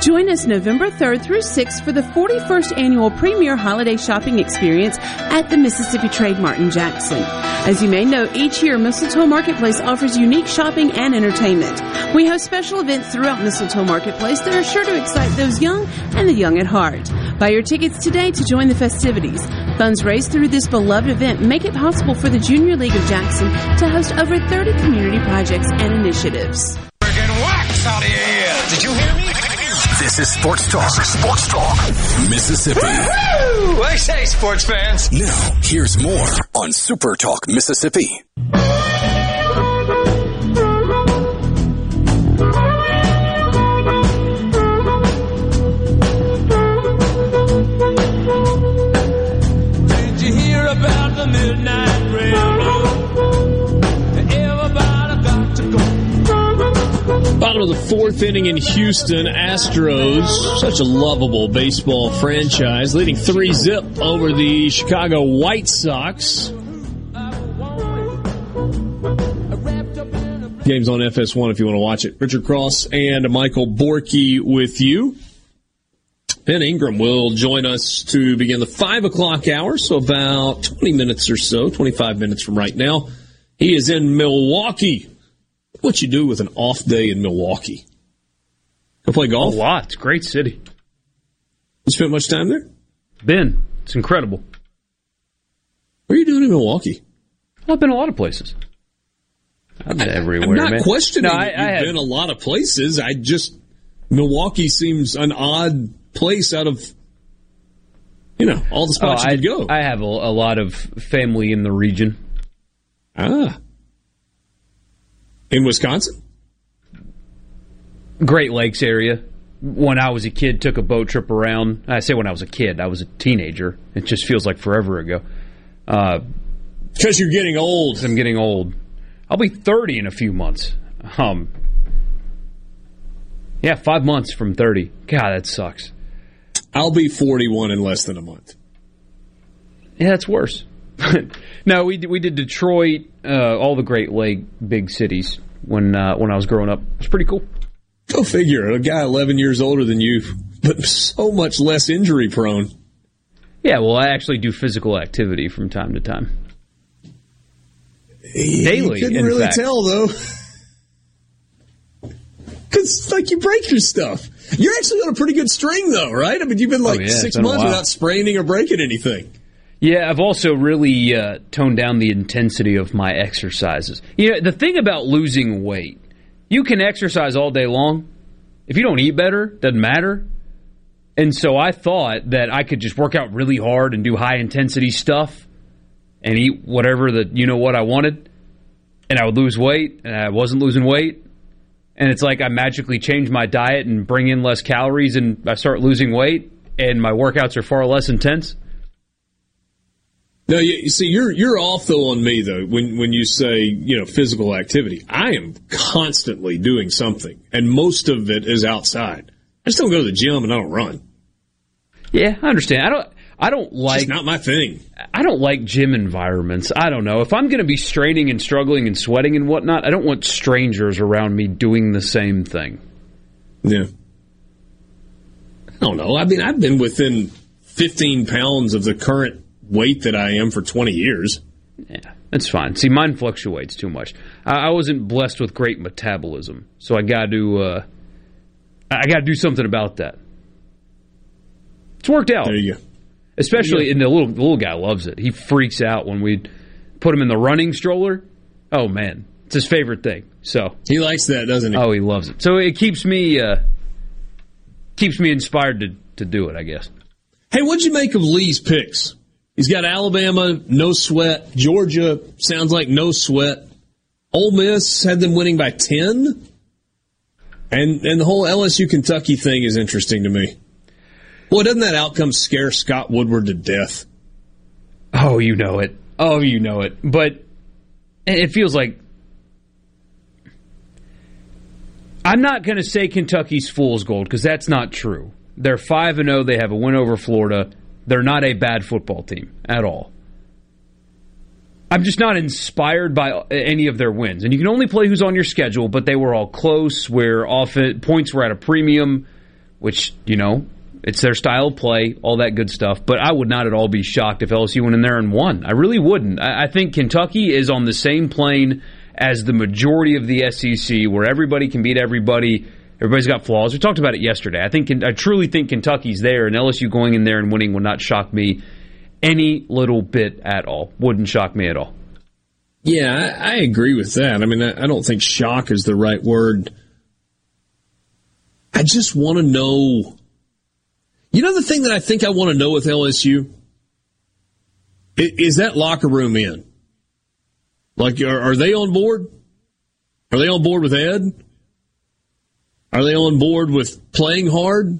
Join us November 3rd through 6th for the 41st annual Premier Holiday Shopping Experience at the Mississippi Trade Mart in Jackson. As you may know, each year Mistletoe Marketplace offers unique shopping and entertainment. We host special events throughout Mistletoe Marketplace that are sure to excite those young and the young at heart. Buy your tickets today to join the festivities. Funds raised through this beloved event make it possible for the Junior League of Jackson to host over 30 community projects and initiatives. out of your ear. Did you hear me? This is Sports Talk. Sports Talk. Mississippi. Woo! I say, sports fans. Now, here's more on Super Talk Mississippi. Bottom of the fourth inning in Houston, Astros, such a lovable baseball franchise, leading 3 zip over the Chicago White Sox. Game's on FS1 if you want to watch it. Richard Cross and Michael Borky with you. Ben Ingram will join us to begin the 5 o'clock hour, so about 20 minutes or so, 25 minutes from right now. He is in Milwaukee. What you do with an off day in Milwaukee? Go play golf? A lot. It's a great city. You spent much time there? Been. It's incredible. What are you doing in Milwaukee? I've been a lot of places. I've been everywhere. I'm not man. questioning No, I, I have- been a lot of places. I just Milwaukee seems an odd place out of you know all the spots Oh, you I, could go. I have a, a lot of family in the region. ah, in Wisconsin. Great Lakes area. When I was a kid, took a boat trip around. I say when I was a kid, I was a teenager. It just feels like forever ago. Because you're getting old. I'm getting old. I'll be 30 in a few months. Um, Yeah, five months from 30. God, that sucks. I'll be 41 in less than a month. Yeah, that's worse. no, we did, we did Detroit, uh, all the Great Lake big cities when uh, when I was growing up. It was pretty cool. Go figure. A guy 11 years older than you, but so much less injury prone. Yeah, well, I actually do physical activity from time to time. Daily, You couldn't really fact. tell though, because like you break your stuff. You're actually on a pretty good string though, right? I mean, you've been like Oh, yeah, six been months without spraining or breaking anything. Yeah, I've also really uh, toned down the intensity of my exercises. You know, the thing about losing weight, you can exercise all day long. If you don't eat better, doesn't matter. And so I thought that I could just work out really hard and do high intensity stuff and eat whatever the you know what I wanted, and I would lose weight, and I wasn't losing weight. And it's like I magically change my diet and bring in less calories, and I start losing weight, and my workouts are far less intense. No, you, you see, you're you're off though on me though when when you say you know physical activity. I am constantly doing something, and most of it is outside. I just don't go to the gym and I don't run. Yeah, I understand. I don't. I don't like. It's not my thing. I don't like gym environments. I don't know if I'm going to be straining and struggling and sweating and whatnot. I don't want strangers around me doing the same thing. Yeah. I don't know. I mean, I've been within 15 pounds of the current weight that I am for 20 years. Yeah, that's fine. See, mine fluctuates too much. I, I wasn't blessed with great metabolism, so I got to. Uh, I got to do something about that. It's worked out. There you go. Especially, and the little the little guy loves it. He freaks out when we put him in the running stroller. Oh man, it's his favorite thing. So he likes that, doesn't he? Oh, he loves it. So it keeps me uh, keeps me inspired to to do it. I guess. Hey, what'd you make of Lee's picks? He's got Alabama, no sweat. Georgia sounds like no sweat. Ole Miss had them winning by 10. And and the whole LSU Kentucky thing is interesting to me. Boy, doesn't that outcome scare Scott Woodward to death? Oh, you know it. Oh, you know it. But it feels like I'm not going to say Kentucky's fool's gold because that's not true. They're five and zero. They have a win over Florida. They're not a bad football team at all. I'm just not inspired by any of their wins. And you can only play who's on your schedule, but they were all close, where often points were at a premium, which, you know, it's their style of play, all that good stuff. But I would not at all be shocked if LSU went in there and won. I really wouldn't. I, I think Kentucky is on the same plane as the majority of the SEC, where everybody can beat everybody. Everybody's got flaws. We talked about it yesterday. I think I truly think Kentucky's there, and LSU going in there and winning would not shock me any little bit at all. Wouldn't shock me at all. Yeah, I, I agree with that. I mean, I, I don't think shock is the right word. I just want to know. You know, the thing that I think I want to know with LSU I- is that locker room in. Like, are, are they on board? Are they on board with Ed? Are they on board with playing hard?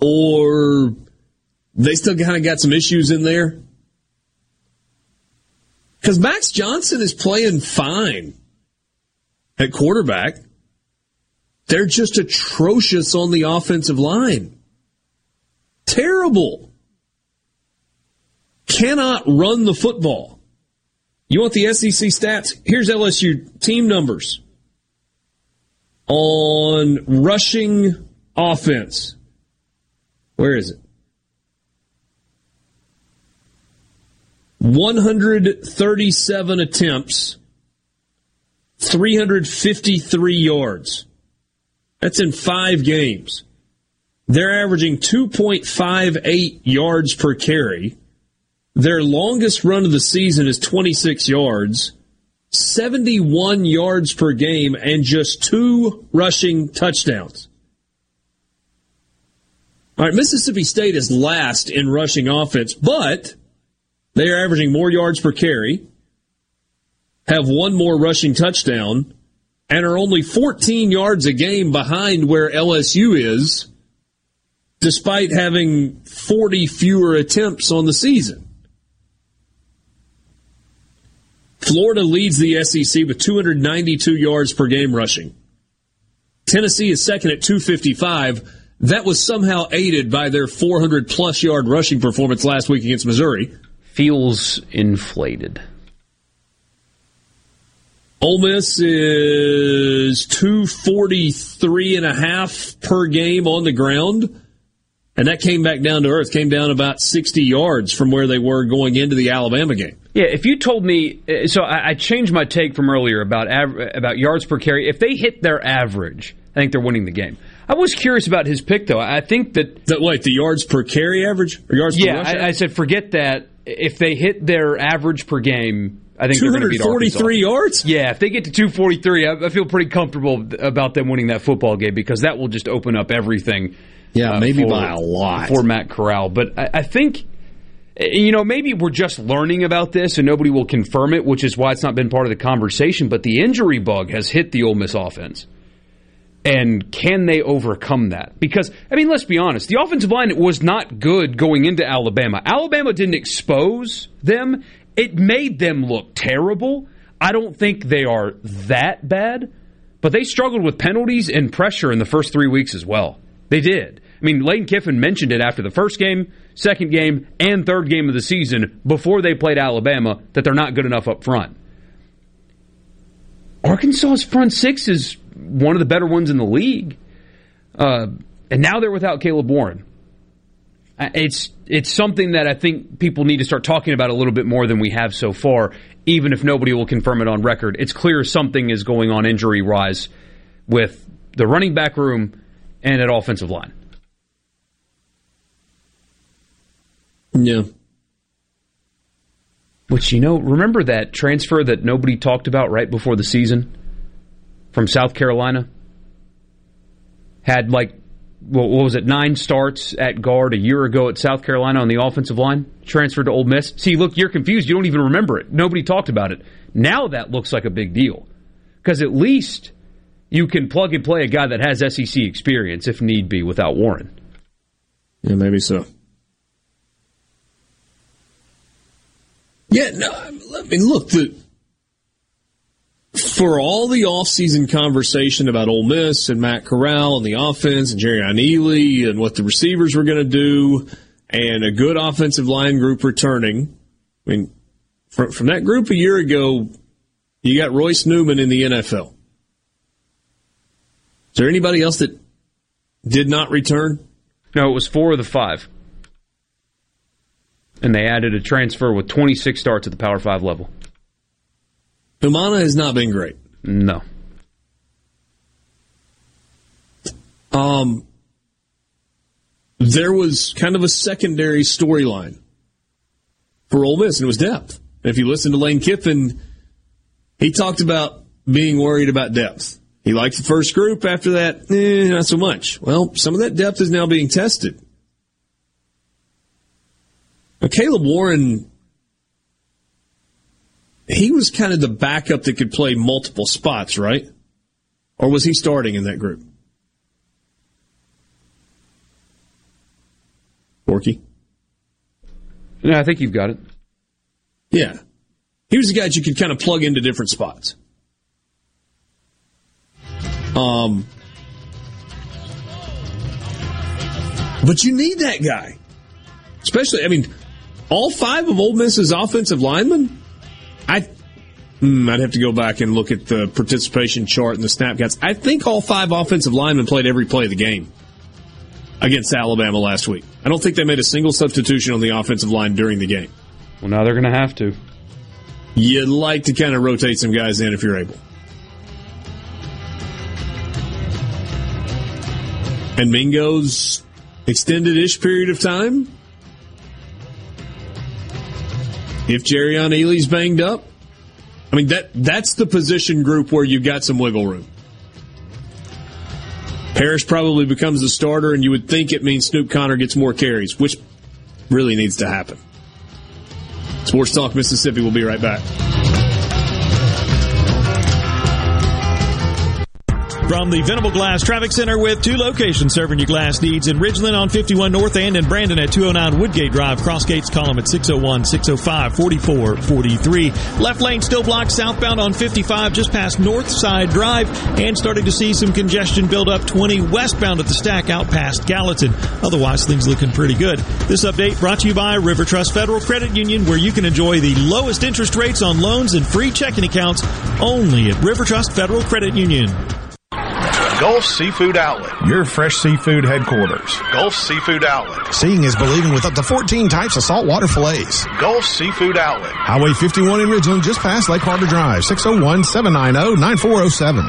Or they still kind of got some issues in there? Because Max Johnson is playing fine at quarterback. They're just atrocious on the offensive line. Terrible. Cannot run the football. You want the SEC stats? Here's LSU team numbers on rushing offense. Where is it? 137 attempts, 353 yards. That's in five games. They're averaging 2.58 yards per carry. Their longest run of the season is 26 yards, 71 yards per game, and just two rushing touchdowns. All right, Mississippi State is last in rushing offense, but they are averaging more yards per carry, have one more rushing touchdown, and are only 14 yards a game behind where LSU is, despite having 40 fewer attempts on the season. Florida leads the SEC with 292 yards per game rushing. Tennessee is second at 255. That was somehow aided by their 400 plus yard rushing performance last week against Missouri. Feels inflated. Ole Miss is 243 and a half per game on the ground. And that came back down to earth, came down about 60 yards from where they were going into the Alabama game. Yeah, if you told me, uh, so I, I changed my take from earlier about av- about yards per carry. If they hit their average, I think they're winning the game. I was curious about his pick, though. I think that that wait the yards per carry average or yards yeah, per rush I, I said forget that. If they hit their average per game, I think they're going to beat Arkansas. 243 yards. Yeah, if they get to 243, I, I feel pretty comfortable about them winning that football game because that will just open up everything. Yeah, uh, maybe for- by a lot. for Matt Corral. But I, I think, you know, maybe we're just learning about this and nobody will confirm it, which is why it's not been part of the conversation. But the injury bug has hit the Ole Miss offense. And can they overcome that? Because, I mean, let's be honest, the offensive line was not good going into Alabama. Alabama didn't expose them, it made them look terrible. I don't think they are that bad, but they struggled with penalties and pressure in the first three weeks as well. They did. I mean, Lane Kiffin mentioned it after the first game, second game, and third game of the season before they played Alabama that they're not good enough up front. Arkansas's front six is one of the better ones in the league, uh, and now they're without Caleb Warren. It's it's something that I think people need to start talking about a little bit more than we have so far, even if nobody will confirm it on record. It's clear something is going on injury wise with the running back room and at offensive line. Yeah. Which, you know, remember that transfer that nobody talked about right before the season from South Carolina? Had like, what was it, nine starts at guard a year ago at South Carolina on the offensive line? Transferred to Ole Miss. See, look, you're confused. You don't even remember it. Nobody talked about it. Now that looks like a big deal. Because at least you can plug and play a guy that has SEC experience if need be without Warren. Yeah, maybe so. Yeah, no, I mean, look, the, for all the offseason conversation about Ole Miss and Matt Corral and the offense and Jerrion Ealy and what the receivers were going to do and a good offensive line group returning, I mean, from, from that group a year ago, you got Royce Newman in the NFL. Is there anybody else that did not return? No, it was four of the five. And they added a transfer with 26 starts at the Power 5 level. Humana has not been great. No. Um, there was kind of a secondary storyline for Ole Miss, and it was depth. And if you listen to Lane Kiffin, he talked about being worried about depth. He liked the first group. After that, eh, not so much. Well, some of that depth is now being tested. Now, Caleb Warren, he was kind of the backup that could play multiple spots, right? Or was he starting in that group? Borky? No, I think you've got it. Yeah. He was the guy that you could kind of plug into different spots. Um, but you need that guy. Especially, I mean, all five of Ole Miss's offensive linemen, I, hmm, I'd have to go back and look at the participation chart and the snap counts. I think all five offensive linemen played every play of the game against Alabama last week. I don't think they made a single substitution on the offensive line during the game. Well, now they're going to have to. You'd like to kind of rotate some guys in if you're able. And Mingo's extended-ish period of time. If Jerrion Ealy's banged up, I mean that that's the position group where you've got some wiggle room. Parrish probably becomes the starter, and you would think it means Snoop Conner gets more carries, which really needs to happen. Sports Talk Mississippi will be right back. From the Venable Glass Traffic Center with two locations serving your glass needs in Ridgeland on 51 North End and Brandon at 209 Woodgate Drive. Cross gates call at 601 605 4443. Left lane still blocked southbound on 55 just past Northside Drive and starting to see some congestion build up 20 westbound at the stack out past Gallatin. Otherwise, things looking pretty good. This update brought to you by River Trust Federal Credit Union where you can enjoy the lowest interest rates on loans and free checking accounts only at River Trust Federal Credit Union. Gulf Seafood Outlet. Your fresh seafood headquarters. Gulf Seafood Outlet. Seeing is believing with up to 14 types of saltwater fillets. Gulf Seafood Outlet. Highway 51 in Ridgeland, just past Lake Harbor Drive, 601-790-9407.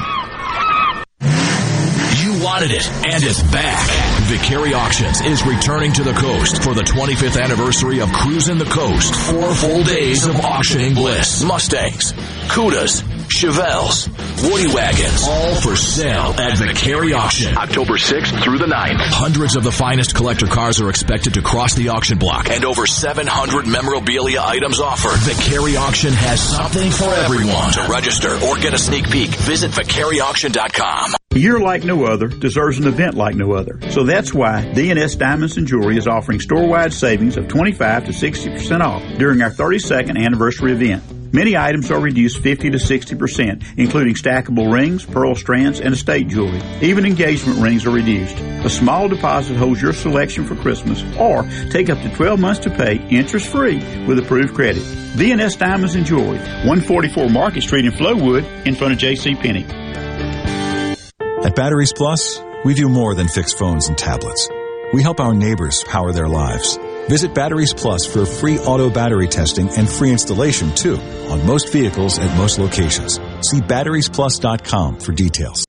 You wanted it, and it's back. Vicari Auctions is returning to the coast for the 25th anniversary of Cruising the Coast. Four full days of auctioning bliss. Mustangs, Cudas, Chevelles, Woody Wagons, all for sale at Vicari Auction. October 6th through the 9th. Hundreds of the finest collector cars are expected to cross the auction block and over 700 memorabilia items offered. Vicari Auction has something for everyone. To register or get a sneak peek, visit VicariAuction.com. A year like no other deserves an event like no other. So that's why DNS Diamonds and Jewelry is offering store-wide savings of 25 to 60% off during our 32nd anniversary event. Many items are reduced 50 to 60%, including stackable rings, pearl strands, and estate jewelry. Even engagement rings are reduced. A small deposit holds your selection for Christmas, or take up to 12 months to pay interest-free with approved credit. DNS Diamonds and Jewelry, 144 Market Street in Flowood, in front of J.C. Penney. At Batteries Plus, we do more than fix phones and tablets. We help our neighbors power their lives. Visit Batteries Plus for free auto battery testing and free installation too on most vehicles at most locations. See batteriesplus.com for details.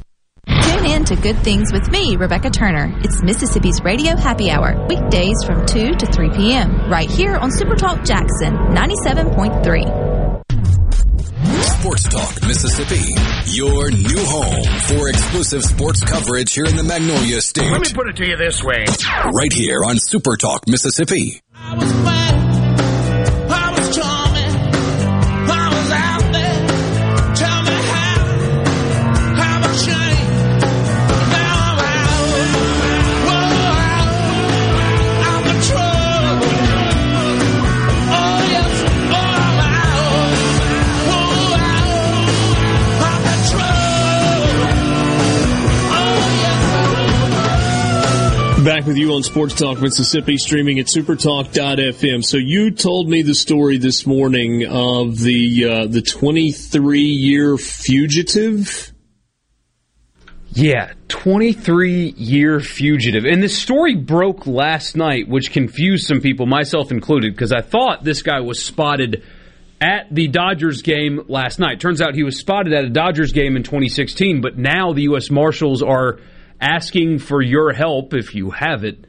Tune in to Good Things with me, Rebecca Turner. It's Mississippi's Radio Happy Hour, weekdays from 2 to 3 p.m., right here on Super Talk Jackson 97.3. Sports Talk Mississippi, your new home for exclusive sports coverage here in the Magnolia State. Let me put it to you this way. Right here on Super Talk Mississippi. Back with you on Sports Talk Mississippi, streaming at supertalk.fm. So you told me the story this morning of the uh, the 23 year fugitive. Yeah, 23 year fugitive. And this story broke last night, which confused some people, myself included, because I thought this guy was spotted at the Dodgers game last night. Turns out he was spotted at a Dodgers game in 2016, but now the U.S. Marshals are asking for your help, if you have it,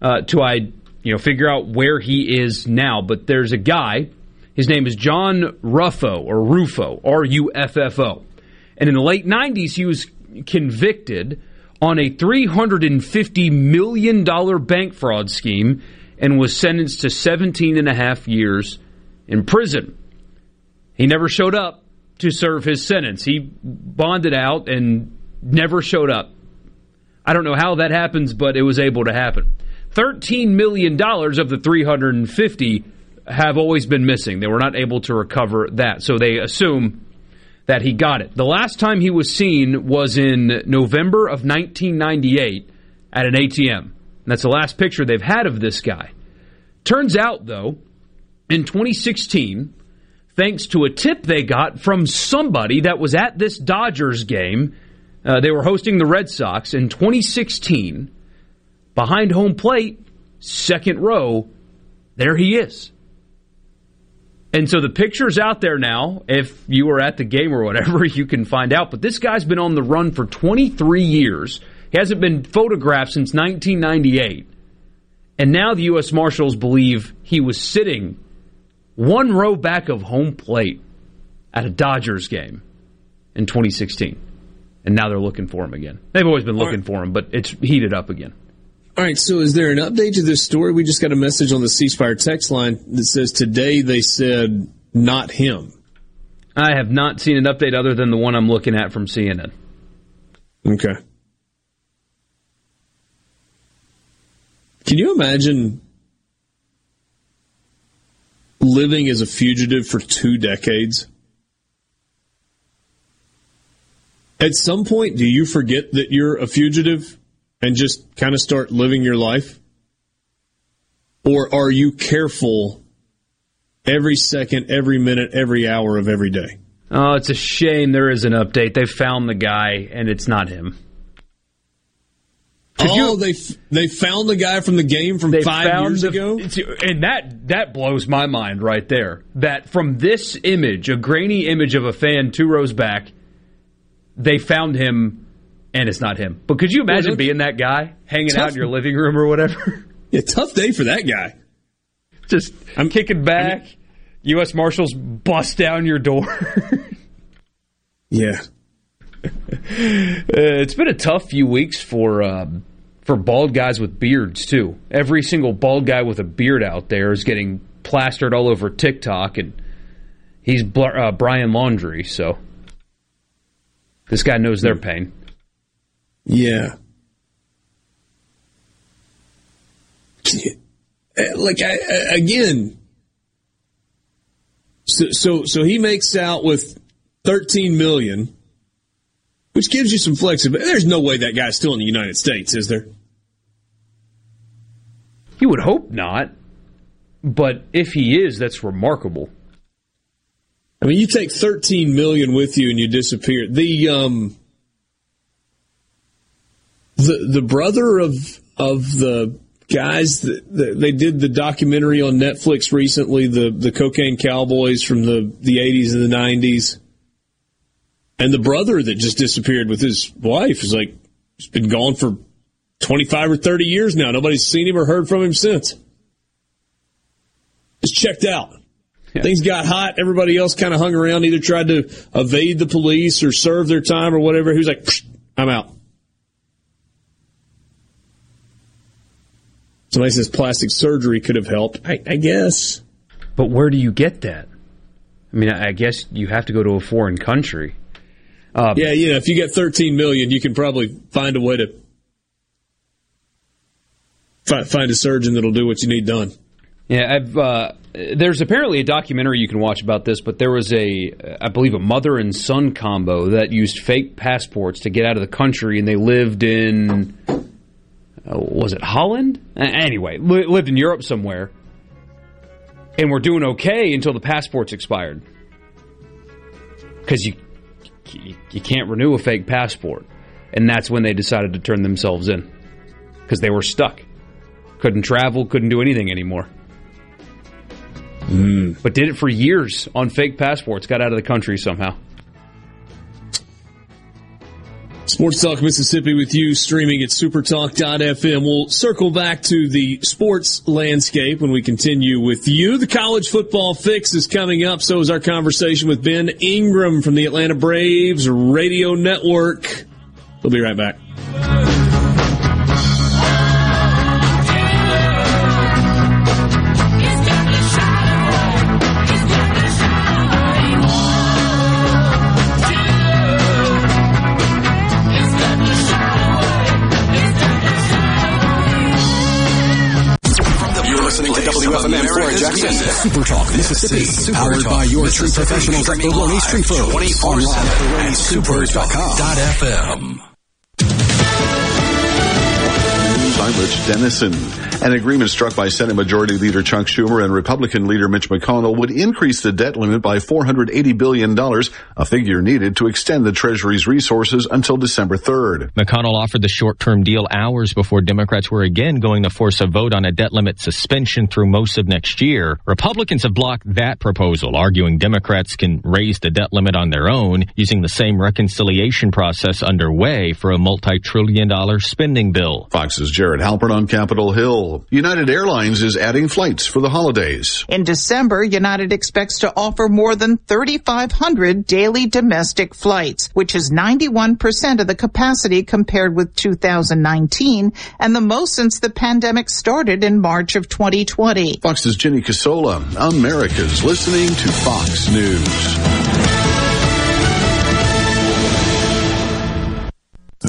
uh, to I, you know, figure out where he is now. But there's a guy, his name is John Ruffo, or Rufo, R U F F O. And in the late 90s, he was convicted on a $350 million bank fraud scheme and was sentenced to 17 and a half years in prison. He never showed up to serve his sentence. He bonded out and never showed up. I don't know how that happens, but it was able to happen. $13 million of the 350 have always been missing. They were not able to recover that. So they assume that he got it. The last time he was seen was in November of 1998 at an ATM. And that's the last picture they've had of this guy. Turns out, though, in 2016, thanks to a tip they got from somebody that was at this Dodgers game, uh, they were hosting the Red Sox in 2016. Behind home plate, second row, there he is. And so the picture's out there now. If you were at the game or whatever, you can find out. But this guy's been on the run for 23 years. He hasn't been photographed since 1998. And now the U.S. Marshals believe he was sitting one row back of home plate at a Dodgers game in 2016. And now they're looking for him again. They've always been looking for him, but it's heated up again. All right, so is there an update to this story? We just got a message on the C Spire text line that says today they said not him. I have not seen an update other than the one I'm looking at from CNN. Okay. Can you imagine living as a fugitive for two decades? At some point, do you forget that you're a fugitive and just kind of start living your life? Or are you careful every second, every minute, every hour of every day? Oh, it's a shame there is an update. They found the guy, and it's not him. Oh, you, they they found the guy from the game from five years the, ago, and that that blows my mind right there. That from this image, a grainy image of a fan two rows back, they found him, and it's not him. But could you imagine well, being that guy hanging tough, out in your living room or whatever? Yeah, tough day for that guy. Just I'm kicking back. I mean, U.S. Marshals bust down your door. yeah. Uh, it's been a tough few weeks for um, for bald guys with beards too. Every single bald guy with a beard out there is getting plastered all over TikTok, and he's uh, Brian Laundrie. So this guy knows their pain. Yeah. Eh, like I, again, so, so so he makes out with thirteen million which gives you some flexibility. There's no way that guy's still in the United States, is there? You would hope not. But if he is, that's remarkable. I mean, you take 13 million with you and you disappear. The um the the brother of of the guys that, that, they did the documentary on Netflix recently, the the cocaine cowboys from the the 80s and the 90s. And the brother that just disappeared with his wife is like, he's been gone for 25 or 30 years now. Nobody's seen him or heard from him since. Just checked out. Yeah. Things got hot. Everybody else kind of hung around, either tried to evade the police or serve their time or whatever. He was like, I'm out. Somebody says plastic surgery could have helped. I, I guess. But where do you get that? I mean, I guess you have to go to a foreign country. Um, yeah, you know, if you get 13 million, you can probably find a way to find a surgeon that'll do what you need done. Yeah, I've, uh, there's apparently a documentary you can watch about this, but there was a, I believe, a mother and son combo that used fake passports to get out of the country, and they lived in, uh, was it Holland? Anyway, li- lived in Europe somewhere, and were doing okay until the passports expired. Because you, you can't renew a fake passport. And that's when they decided to turn themselves in because they were stuck. Couldn't travel, couldn't do anything anymore. Mm. But did it for years on fake passports, got out of the country somehow. Sports Talk Mississippi with you, streaming at supertalk.fm. We'll circle back to the sports landscape when we continue with you. The college football fix is coming up. So is our conversation with Ben Ingram from the Atlanta Braves Radio Network. We'll be right back. Super Talk Mississippi. Powered by your tree professionals at Baroni's Tree Pros. Online at. Rich Denison. An agreement struck by Senate Majority Leader Chuck Schumer and Republican Leader Mitch McConnell would increase the debt limit by $480 billion, a figure needed to extend the Treasury's resources until December 3rd. McConnell offered the short-term deal hours before Democrats were again going to force a vote on a debt limit suspension through most of next year. Republicans have blocked that proposal, arguing Democrats can raise the debt limit on their own using the same reconciliation process underway for a multi-trillion dollar spending bill. Fox's Jared Halpern on Capitol Hill. United Airlines is adding flights for the holidays. In December, United expects to offer more than 3,500 daily domestic flights, which is 91% of the capacity compared with 2019 and the most since the pandemic started in March of 2020. Fox's Jenny Casola. America's listening to Fox News.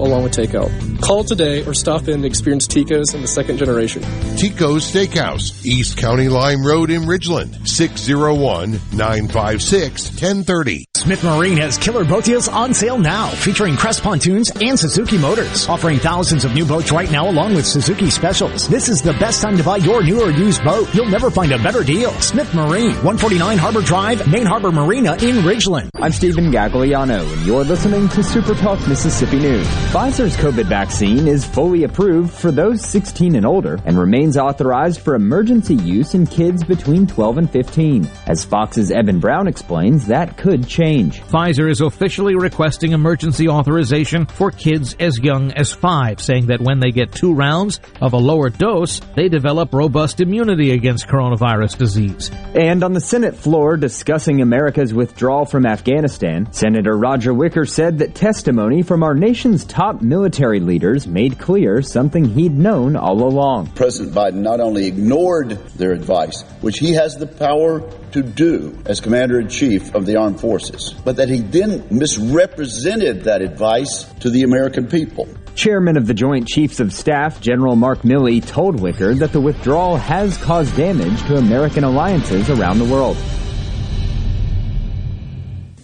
along with takeout. Call today or stop in to experience Tico's in the second generation. Tico's Steakhouse, East County Line Road in Ridgeland, 601-956-1030. Smith Marine has killer boat deals on sale now, featuring Crest pontoons and Suzuki motors, offering thousands of new boats right now along with Suzuki specials. This is the best time to buy your new or used boat. You'll never find a better deal. Smith Marine, 149 Harbor Drive, Main Harbor Marina in Ridgeland. I'm Stephen Gagliano, and you're listening to Super Talk Mississippi News. Pfizer's COVID vaccine is fully approved for those 16 and older and remains authorized for emergency use in kids between 12 and 15. As Fox's Evan Brown explains, that could change. Pfizer is officially requesting emergency authorization for kids as young as five, saying that when they get two rounds of a lower dose, they develop robust immunity against coronavirus disease. And on the Senate floor discussing America's withdrawal from Afghanistan, Senator Roger Wicker said that testimony from our nation's top military leaders made clear something he'd known all along. President Biden not only ignored their advice, which he has the power to do as Commander in Chief of the Armed Forces, but that he then misrepresented that advice to the American people. Chairman of the Joint Chiefs of Staff, General Mark Milley, told Wicker that the withdrawal has caused damage to American alliances around the world.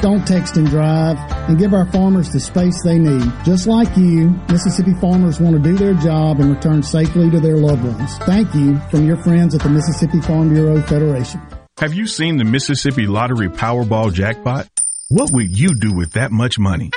don't text and drive, and give our farmers the space they need. Just like you, Mississippi farmers want to do their job and return safely to their loved ones. Thank you from your friends at the Mississippi Farm Bureau Federation. Have you seen the Mississippi Lottery Powerball jackpot? What would you do with that much money?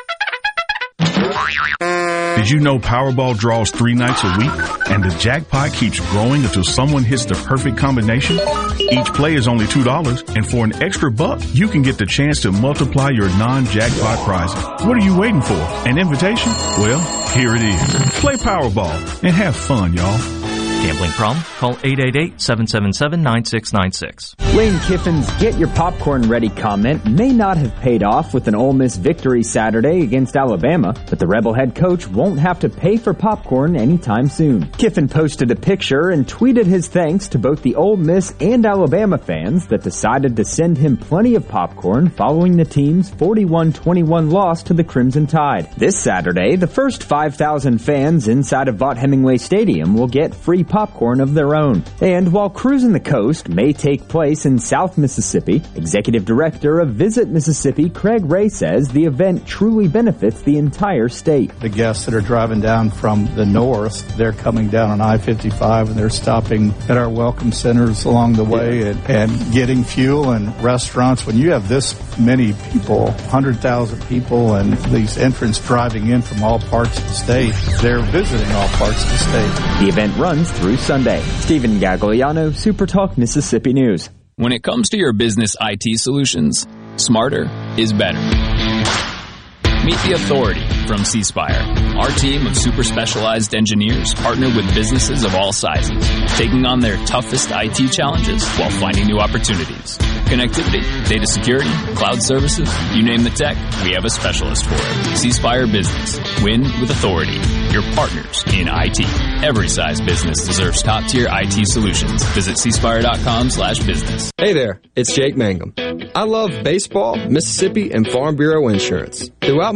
Did you know Powerball draws three nights a week and the jackpot keeps growing until someone hits the perfect combination? Each play is only $2 and for an extra buck, you can get the chance to multiply your non-jackpot prizes. What are you waiting for? An invitation? Well, here it is. Play Powerball and have fun, y'all. Gambling problem? Call 888-777-9696. Lane Kiffin's Get Your Popcorn Ready comment may not have paid off with an Ole Miss victory Saturday against Alabama, but the Rebel head coach won't have to pay for popcorn anytime soon. Kiffin posted a picture and tweeted his thanks to both the Ole Miss and Alabama fans that decided to send him plenty of popcorn following the team's 41-21 loss to the Crimson Tide. This Saturday, the first 5,000 fans inside of Vaught Hemingway Stadium will get free popcorn of their own. And while Cruising the Coast may take place in South Mississippi, Executive Director of Visit Mississippi Craig Ray says the event truly benefits the entire state. The guests that are driving down from the north, they're coming down on I-55 and they're stopping at our welcome centers along the way and, and getting fuel and restaurants. When you have this many people, 100,000 people, and these entrants driving in from all parts of the state, they're visiting all parts of the state. The event runs through Sunday. Stephen Gagliano, Super Talk Mississippi News. When it comes to your business IT solutions, smarter is better. Meet the authority from C Spire. Our team of super specialized engineers partner with businesses of all sizes, taking on their toughest IT challenges while finding new opportunities. Connectivity, data security, cloud services, you name the tech, we have a specialist for it. C Spire Business. Win with authority. Your partners in IT. Every size business deserves top tier IT solutions. Visit cspire.com slash business. Hey there, it's Jake Mangum. I love baseball, Mississippi, and Farm Bureau insurance. Throughout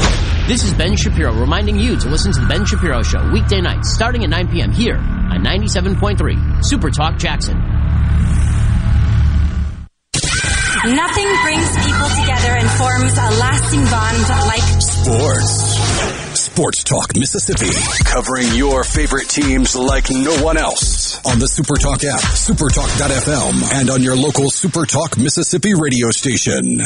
This is Ben Shapiro reminding you to listen to The Ben Shapiro Show weekday nights starting at 9 p.m. here on 97.3 Super Talk Jackson. Nothing brings people together and forms a lasting bond like Sports. Sports Talk Mississippi. Covering your favorite teams like no one else. On the Supertalk app, supertalk.fm, and on your local Supertalk Mississippi radio station.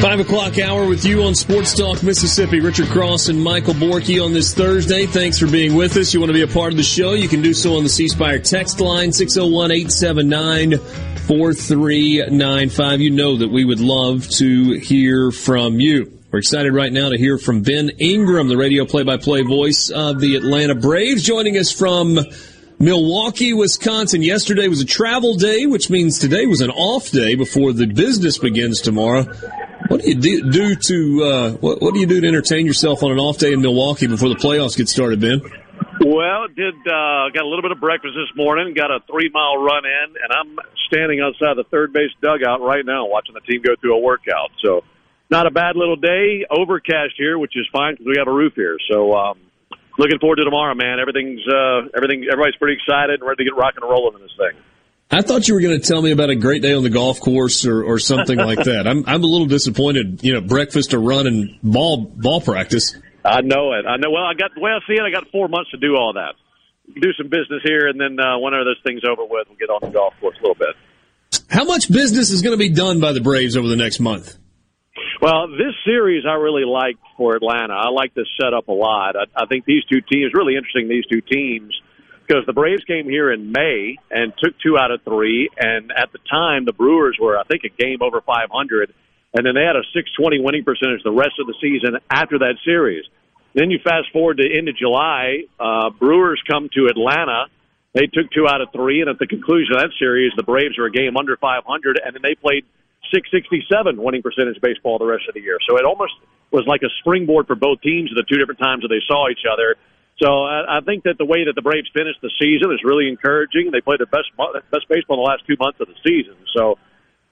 Five o'clock hour with you on Sports Talk Mississippi. Richard Cross and Michael Borky on this Thursday. Thanks for being with us. You want to be a part of the show? You can do so on the C Spire text line 601 879 4395. You know that we would love to hear from you. We're excited right now to hear from Ben Ingram, the radio play by play voice of the Atlanta Braves, joining us from Milwaukee, Wisconsin. Yesterday was a travel day, which means today was an off day before the business begins tomorrow. What do you do, to uh, what, what do you do to entertain yourself on an off day in Milwaukee before the playoffs get started, Ben? Well, did uh, got a little bit of breakfast this morning. Got a three mile run in, and I'm standing outside the third base dugout right now, watching the team go through a workout. So, not a bad little day. Overcast here, which is fine because we have a roof here. So, um, looking forward to tomorrow, man. Everything's uh, everything. Everybody's pretty excited and ready to get rocking and rolling in this thing. I thought you were going to tell me about a great day on the golf course or, or something like that. I'm I'm a little disappointed. You know, breakfast, a run, and ball ball practice. I know it. I know. Well, I got well. See, it. I got four months to do all that. Do some business here, and then uh, whenever this thing's over with, we'll get on the golf course a little bit. How much business is going to be done by the Braves over the next month? Well, this series I really like for Atlanta. I like this setup a lot. I, I think these two teams really interesting. These two teams because the Braves came here in May and took two out of three, and at the time the Brewers were I think a game over 500, and then they had a 620 winning percentage the rest of the season after that series. Then you fast forward to end of July, uh, Brewers come to Atlanta. They took two out of three, and at the conclusion of that series, the Braves were a game under 500, and then they played 667 winning percentage baseball the rest of the year. So it almost was like a springboard for both teams at the two different times that they saw each other. So I, I think that the way that the Braves finished the season is really encouraging. They played their best best baseball in the last two months of the season. So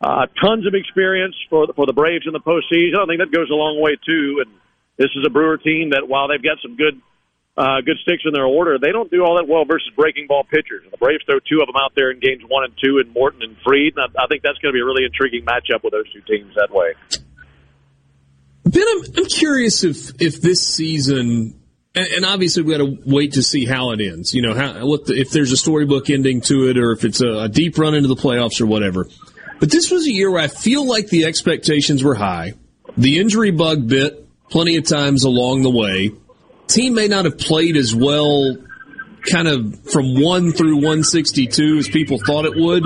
uh, tons of experience for the, for the Braves in the postseason. I think that goes a long way too. And this is a Brewer team that while they've got some good uh, good sticks in their order, they don't do all that well versus breaking ball pitchers. And the Braves throw two of them out there in games one and two, in Morton and Fried. And I, I think that's going to be a really intriguing matchup with those two teams that way. Ben, I'm, I'm curious if if this season And, and obviously, we got to wait to see how it ends. You know, how, what the, if there's a storybook ending to it, or if it's a, a deep run into the playoffs, or whatever. But this was a year where I feel like the expectations were high. The injury bug bit plenty of times along the way. Team may not have played as well, kind of from one through 162 as people thought it would.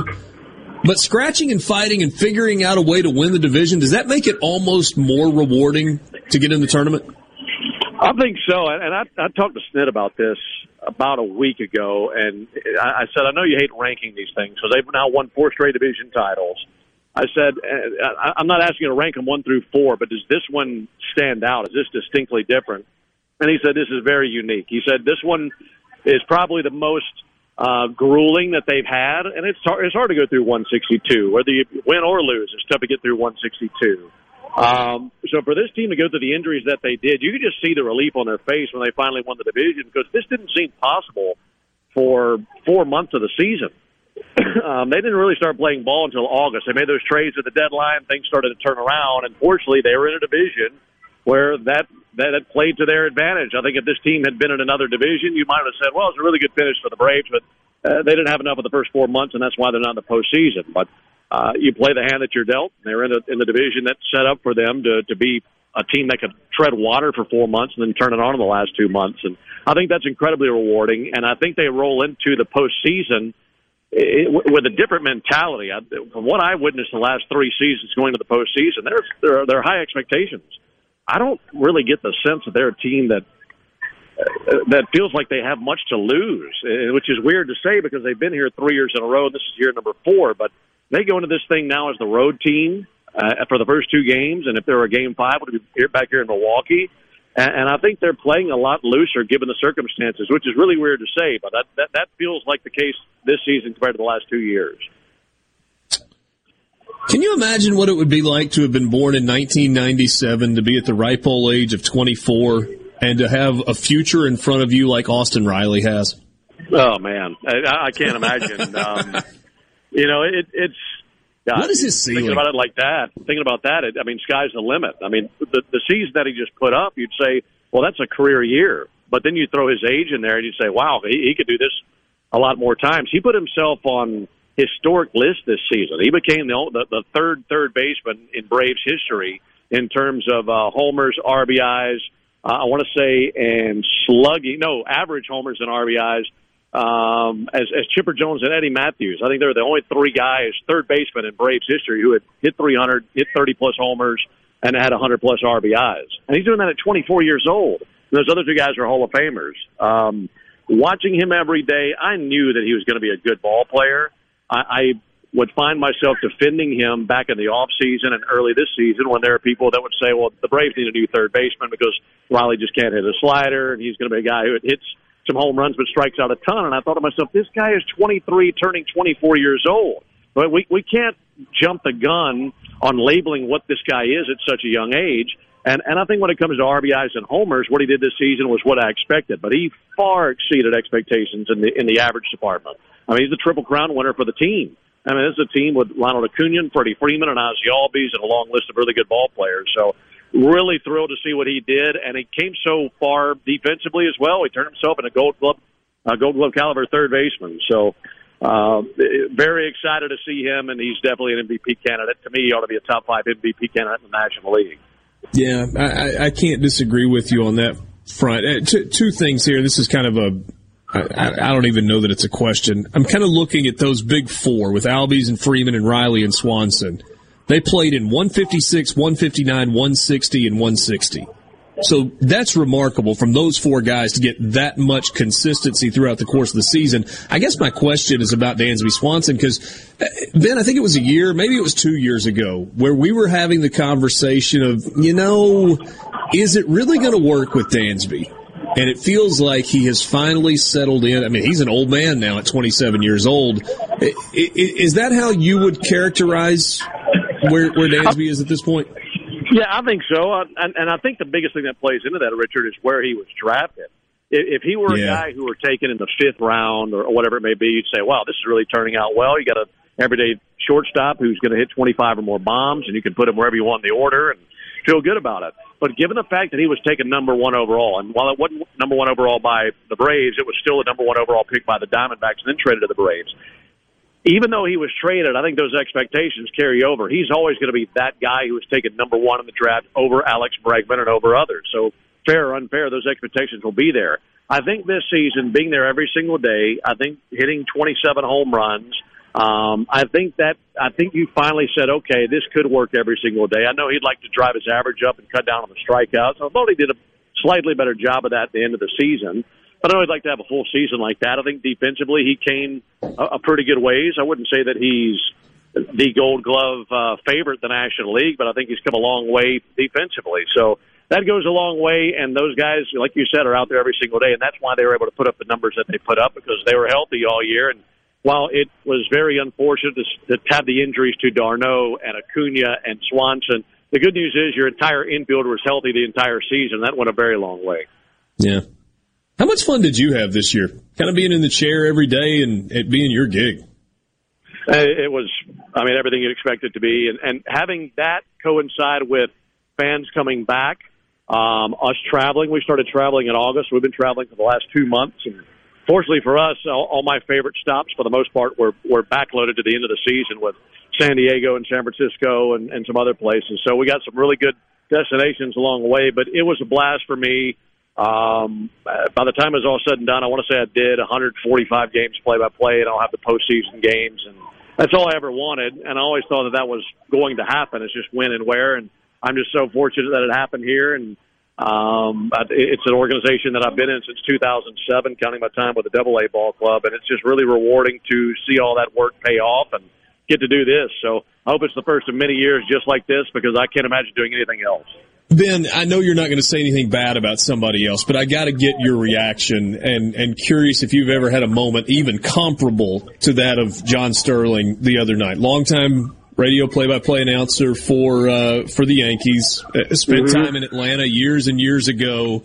But scratching and fighting and figuring out a way to win the division, does that make it almost more rewarding to get in the tournament? I think so. And I, I talked to Snit about this about a week ago, and I said, I know you hate ranking these things, so they've now won four straight division titles. I said, uh, I'm not asking you to rank them one through four, but does this one stand out? Is this distinctly different? And he said, this is very unique. He said, this one is probably the most uh, grueling that they've had, and it's hard, it's hard to go through 162. Whether you win or lose, it's tough to get through 162. Um, so for this team to go through the injuries that they did, you could just see the relief on their face when they finally won the division because this didn't seem possible for four months of the season. um, they didn't really start playing ball until August. They made those trades at the deadline. Things started to turn around, and fortunately, they were in a division where that that had played to their advantage. I think if this team had been in another division, you might have said, "Well, it's a really good finish for the Braves," but uh, they didn't have enough of the first four months, and that's why they're not in the postseason. But uh, you play the hand that you're dealt. They're in the in the division that's set up for them to to be a team that could tread water for four months and then turn it on in the last two months. And I think that's incredibly rewarding. And I think they roll into the postseason it, with a different mentality. From what I witnessed the last three seasons going to the postseason, there's there are, there are high expectations. I don't really get the sense that they're a team that uh, that feels like they have much to lose, which is weird to say because they've been here three years in a row. This is year number four, but they go into this thing now as the road team uh, for the first two games, and if there were a game five, would be here back here in Milwaukee. And, and I think they're playing a lot looser given the circumstances, which is really weird to say, but that, that that feels like the case this season compared to the last two years. Can you imagine what it would be like to have been born in 1997, to be at the ripe old age of 24, and to have a future in front of you like Austin Riley has? Oh man, I, I can't imagine. um, you know, it, it's God, what is his ceiling? Thinking about it like that, thinking about that, it, I mean, sky's the limit. I mean, the the season that he just put up, you'd say, well, that's a career year. But then you throw his age in there, and you say, wow, he, he could do this a lot more times. He put himself on historic list this season. He became the the, the third third baseman in Braves history in terms of uh, homers, RBIs. Uh, I want to say and slugging, no average homers and RBIs um, as, as Chipper Jones and Eddie Mathews. I think they're the only three guys, third baseman in Braves history, who had hit 300, hit 30 plus homers, and had 100 plus RBIs. And he's doing that at 24 years old. And those other two guys are Hall of Famers. Um, watching him every day, I knew that he was going to be a good ball player. I, I would find myself defending him back in the off season and early this season when there are people that would say, "Well, the Braves need a new third baseman because Riley just can't hit a slider, and he's going to be a guy who hits some home runs but strikes out a ton. And I thought to myself, this guy is 23, turning 24 years old. But we we can't jump the gun on labeling what this guy is at such a young age. And and I think when it comes to RBIs and homers, what he did this season was what I expected. But he far exceeded expectations in the in the average department. I mean, he's the triple crown winner for the team. I mean, this is a team with Ronald Acuna, Freddie Freeman, and Ozzie Albies, and a long list of really good ball players. So really thrilled to see what he did, and he came so far defensively as well. He turned himself into a Gold Glove, uh, Gold Glove caliber third baseman. So uh, very excited to see him, and he's definitely an MVP candidate. To me, he ought to be a top five MVP candidate in the National League. Yeah, I, I can't disagree with you on that front. Uh, two, two things here. This is kind of a I, I, don't even know that it's a question. I'm kind of looking at those big four with Albies and Freeman and Riley and Swanson. They played in 156, 159, 160, and 160. So that's remarkable from those four guys to get that much consistency throughout the course of the season. I guess my question is about Dansby Swanson because uh, Ben, I think it was a year, maybe it was two years ago, where we were having the conversation of, you know, is it really going to work with Dansby? And it feels like he has finally settled in. I mean, he's an old man now at 27 years old. Is that how you would characterize where where Dansby is at this point? Yeah, I think so, and, and I think the biggest thing that plays into that, Richard, is where he was drafted. If, if he were yeah. a guy who were taken in the fifth round or whatever it may be, you'd say, "Wow, this is really turning out well." You got a everyday shortstop who's going to hit 25 or more bombs, and you can put him wherever you want in the order and feel good about it. But given the fact that he was taken number one overall, and while it wasn't number one overall by the Braves, it was still a number one overall pick by the Diamondbacks and then traded to the Braves. Even though he was traded, I think those expectations carry over. He's always going to be that guy who was taken number one in the draft over Alex Bregman and over others. So fair or unfair, those expectations will be there. I think this season, being there every single day, I think hitting 27 home runs, um, I think that I think you finally said, okay, this could work every single day. I know he'd like to drive his average up and cut down on the strikeouts. I thought he did a slightly better job of that at the end of the season. But I know he'd like to have a full season like that. I think defensively he came a, a pretty good ways. I wouldn't say that he's the Gold Glove uh, favorite the National League, but I think he's come a long way defensively. So that goes a long way. And those guys, like you said, are out there every single day, and that's why they were able to put up the numbers that they put up because they were healthy all year. And while it was very unfortunate to, to have the injuries to d'Arnaud and Acuna and Swanson, the good news is your entire infielder was healthy the entire season. That went a very long way. Yeah. How much fun did you have this year? Kind of being in the chair every day and it being your gig. Uh, it was, I mean, everything you'd expect it to be, and, and having that coincide with fans coming back, um, us traveling. We started traveling in August. We've been traveling for the last two months, and fortunately for us, all, all my favorite stops, for the most part, were were backloaded to the end of the season with San Diego and San Francisco and, and some other places. So we got some really good destinations along the way. But it was a blast for me. Um, by the time it was all said and done, I want to say I did 145 games play by play, and I'll have the postseason games, and that's all I ever wanted. And I always thought that that was going to happen. It's just when and where, and I'm just so fortunate that it happened here. And um, it's an organization that I've been in since 2007, counting my time with the Double A ball club, and it's just really rewarding to see all that work pay off and get to do this. So I hope it's the first of many years just like this because I can't imagine doing anything else. Ben, I know you're not going to say anything bad about somebody else, but I got to get your reaction and, and curious if you've ever had a moment even comparable to that of John Sterling the other night. Longtime radio play-by-play announcer for uh, for the Yankees. Uh, spent mm-hmm. time in Atlanta years and years ago.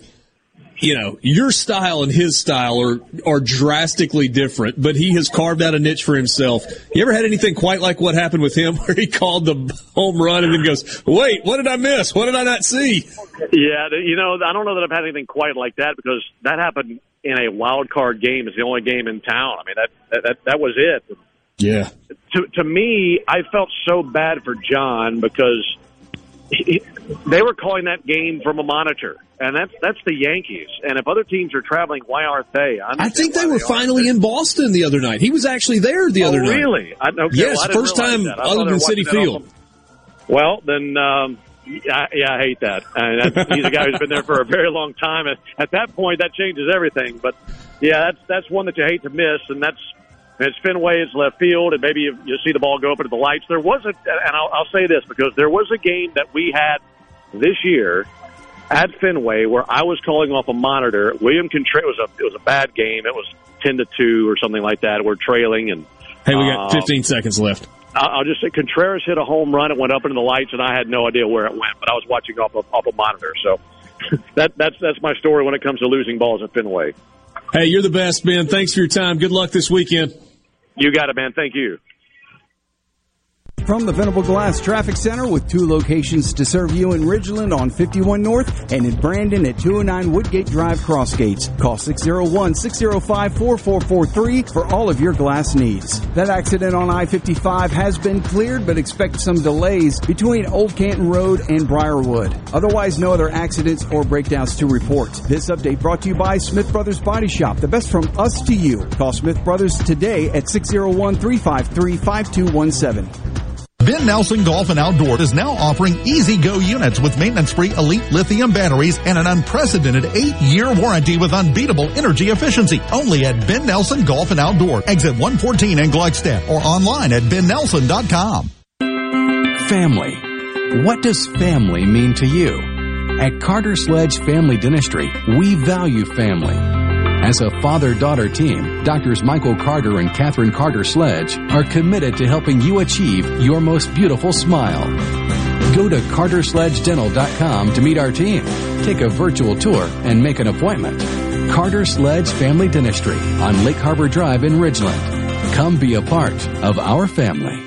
You know, your style and his style are are drastically different, but he has carved out a niche for himself. You ever had anything quite like what happened with him, where he called the home run and then goes, "Wait, what did I miss? What did I not see?" Yeah, you know, I don't know that I've had anything quite like that because that happened in a wild card game. It's the only game in town. I mean, that that that was it. Yeah. To to me, I felt so bad for John because he, they were calling that game from a monitor, and that's that's the Yankees. And if other teams are traveling, why aren't they? I, I think they were they finally in Boston the other night. He was actually there the oh, other night. Really? I, okay, yes, well, first time other than Citi Field. Well, then. Um, yeah, yeah, I hate that. And that's, he's a guy who's been there for a very long time. At, at that point, that changes everything. But yeah, that's that's one that you hate to miss, and that's it's Fenway, it's left field, and maybe you, you see the ball go up into the lights. There was a, and I'll, I'll say this because there was a game that we had this year at Fenway where I was calling off a monitor. William Contreras was a it was a bad game. It was ten to two or something like that. We're trailing, and hey, we got um, fifteen seconds left. I'll just say Contreras hit a home run. It went up into the lights, and I had no idea where it went. But I was watching off a, off a monitor, so that that's that's my story when it comes to losing balls at Fenway. Hey, you're the best, Ben. Thanks for your time. Good luck this weekend. You got it, man. Thank you. From the Venable Glass Traffic Center with two locations to serve you in Ridgeland on 51 North and in Brandon at 209 Woodgate Drive Crossgates. Call 601-605-4443 for all of your glass needs. That accident on I-55 has been cleared but expect some delays between Old Canton Road and Briarwood. Otherwise, no other accidents or breakdowns to report. This update brought to you by Smith Brothers Body Shop, the best from us to you. Call Smith Brothers today at 601-353-5217. Ben Nelson Golf and Outdoor is now offering easy go units with maintenance free elite lithium batteries and an unprecedented eight year warranty with unbeatable energy efficiency. Only at Ben Nelson Golf and Outdoor, exit 114 in Gluckstadt or online at bennelson.com. Family. What does family mean to you? At Carter Sledge Family Dentistry, we value family. As a father-daughter team, Doctors Michael Carter and Catherine Carter Sledge are committed to helping you achieve your most beautiful smile. Go to cartersledgedental.com to meet our team, take a virtual tour, and make an appointment. Carter Sledge Family Dentistry on Lake Harbor Drive in Ridgeland. Come be a part of our family.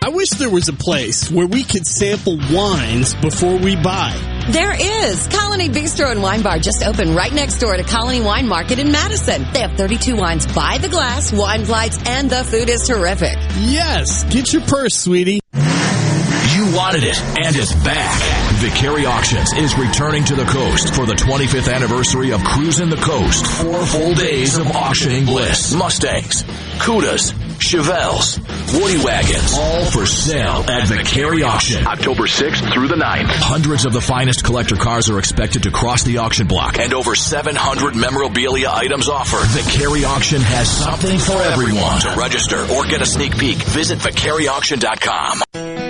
I wish there was a place where we could sample wines before we buy. There is. Colony Bistro and Wine Bar just opened right next door to Colony Wine Market in Madison. They have 32 wines by the glass, wine flights, and the food is terrific. Yes. Get your purse, sweetie. You wanted it, and it's back. Vicari Auctions is returning to the coast for the 25th anniversary of Cruising the Coast. Four full days of auctioning bliss. Mustangs, Cudas, Chevelles, Woody Wagons, all for sale at Vicari Auction. October 6th through the 9th. Hundreds of the finest collector cars are expected to cross the auction block, and over 700 memorabilia items offered. Vicari Auction has something for everyone. To register or get a sneak peek, visit VicariAuction.com.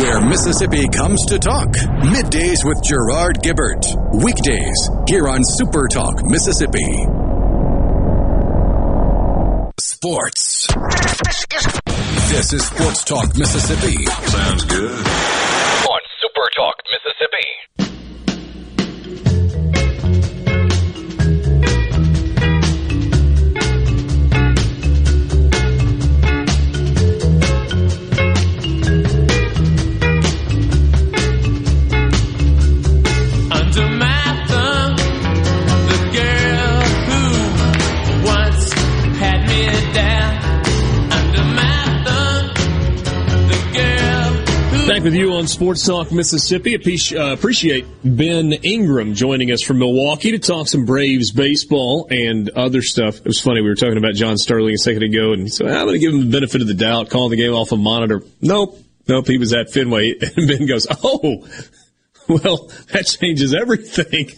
Where Mississippi comes to talk. Middays with Gerard Gibert. Weekdays here on Super Talk Mississippi. Sports. This is Sports Talk Mississippi. Sounds good. On Super Talk Mississippi. With you on Sports Talk Mississippi. Uh, Appreciate Ben Ingram joining us from Milwaukee to talk some Braves baseball and other stuff. It was funny. We were talking about John Sterling a second ago, and so I'm going to give him the benefit of the doubt, calling the game off a monitor. Nope. Nope. He was at Fenway. And Ben goes, Oh, well, that changes everything.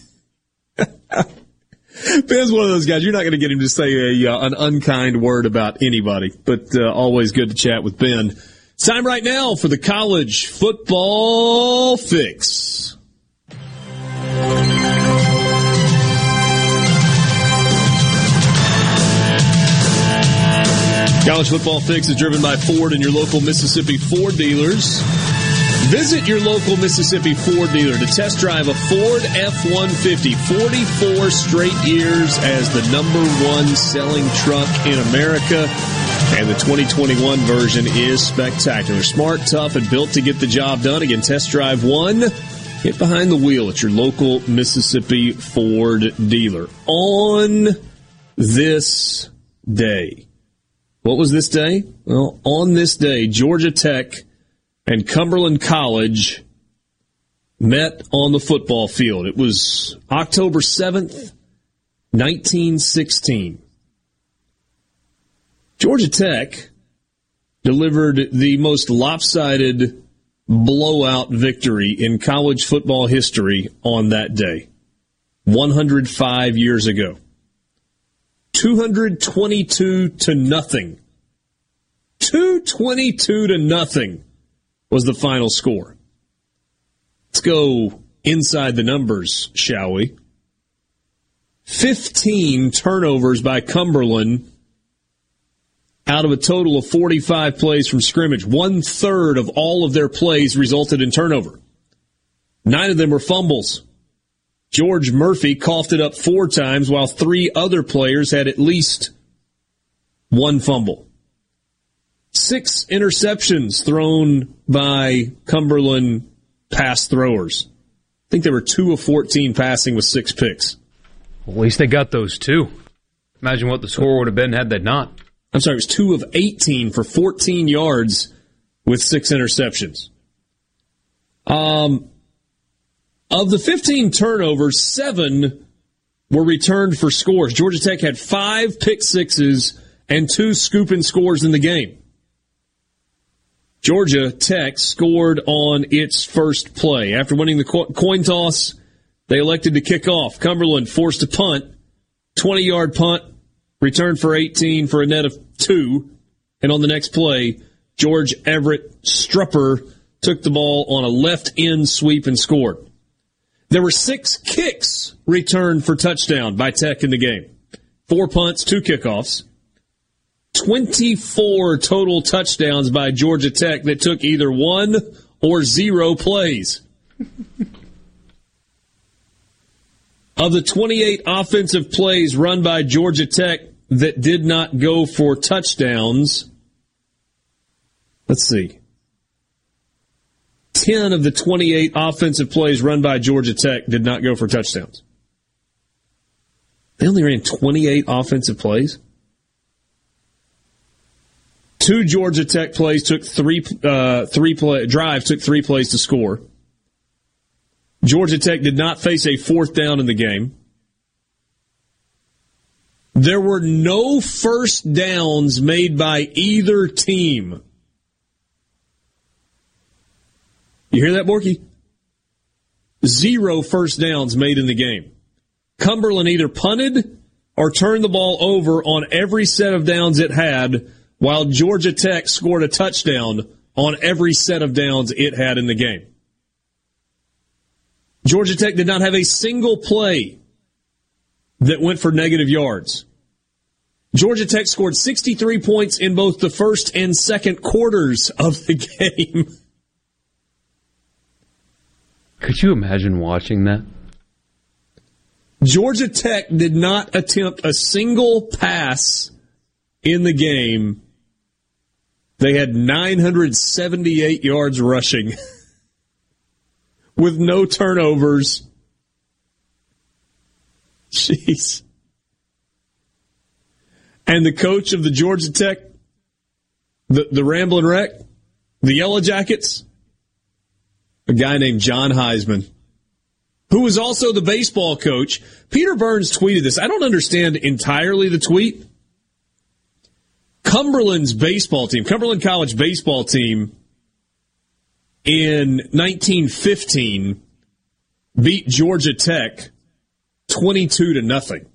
Ben's one of those guys. You're not going to get him to say a, uh, an unkind word about anybody, but uh, always good to chat with Ben. Time right now for the college football fix. College football fix is driven by Ford and your local Mississippi Ford dealers. Visit your local Mississippi Ford dealer to test drive a Ford F-150. 44 straight years as the number one selling truck in America. And the 2021 version is spectacular. Smart, tough, and built to get the job done. Again, test drive one. Get behind the wheel at your local Mississippi Ford dealer. On this day. What was this day? Well, on this day, Georgia Tech and Cumberland College met on the football field. It was October 7th, 1916. Georgia Tech delivered the most lopsided blowout victory in college football history on that day, 105 years ago. 222 to nothing. 222 to nothing was the final score. Let's go inside the numbers, shall we? 15 turnovers by Cumberland out of a total of 45 plays from scrimmage. One third of all of their plays resulted in turnover. Nine of them were fumbles. George Murphy coughed it up four times while three other players had at least one fumble. Six interceptions thrown by Cumberland pass throwers. I think there were two of 14 passing with six picks. At least they got those two. Imagine what the score would have been had they not. I'm sorry, it was two of 18 for 14 yards with six interceptions. Um, Of the 15 turnovers, seven were returned for scores. Georgia Tech had five pick sixes and two scoop and scores in the game. Georgia Tech scored on its first play. After winning the coin toss, they elected to kick off. Cumberland forced a punt, 20 yard punt, returned for 18 for a net of two. And on the next play, George Everett Strupper took the ball on a left end sweep and scored. There were six kicks returned for touchdown by Tech in the game. Four punts, two kickoffs. 24 total touchdowns by Georgia Tech that took either one or zero plays. of the 28 offensive plays run by Georgia Tech that did not go for touchdowns, let's see. 10 of the 28 offensive plays run by Georgia Tech did not go for touchdowns. They only ran 28 offensive plays. Two Georgia Tech plays took three uh, three play drives took three plays to score. Georgia Tech did not face a fourth down in the game. There were no first downs made by either team. You hear that, Borky? Zero first downs made in the game. Cumberland either punted or turned the ball over on every set of downs it had, while Georgia Tech scored a touchdown on every set of downs it had in the game. Georgia Tech did not have a single play that went for negative yards. Georgia Tech scored 63 points in both the first and second quarters of the game. Could you imagine watching that? Georgia Tech did not attempt a single pass in the game. They had 978 yards rushing with no turnovers. Jeez. And the coach of the Georgia Tech, the, the Ramblin' Wreck, the Yellow Jackets, a guy named John Heisman, who was also the baseball coach. Peter Burns tweeted this. I don't understand entirely the tweet. Cumberland's baseball team, Cumberland College baseball team in 1915 beat Georgia Tech 22 to nothing.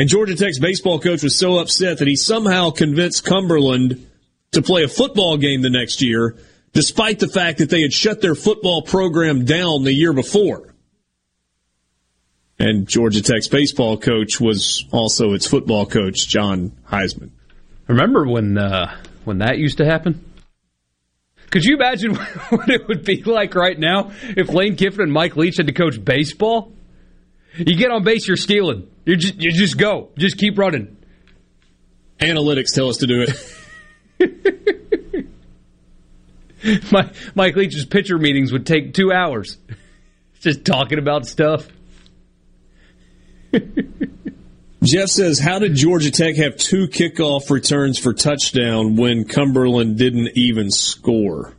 And Georgia Tech's baseball coach was so upset that he somehow convinced Cumberland to play a football game the next year, despite the fact that they had shut their football program down the year before. And Georgia Tech's baseball coach was also its football coach, John Heisman. Remember when uh, when that used to happen? Could you imagine what it would be like right now if Lane Kiffin and Mike Leach had to coach baseball? You get on base, you're stealing. You just you just go, just keep running. Analytics tell us to do it. My, Mike Leach's pitcher meetings would take two hours, just talking about stuff. Jeff says, "How did Georgia Tech have two kickoff returns for touchdown when Cumberland didn't even score?"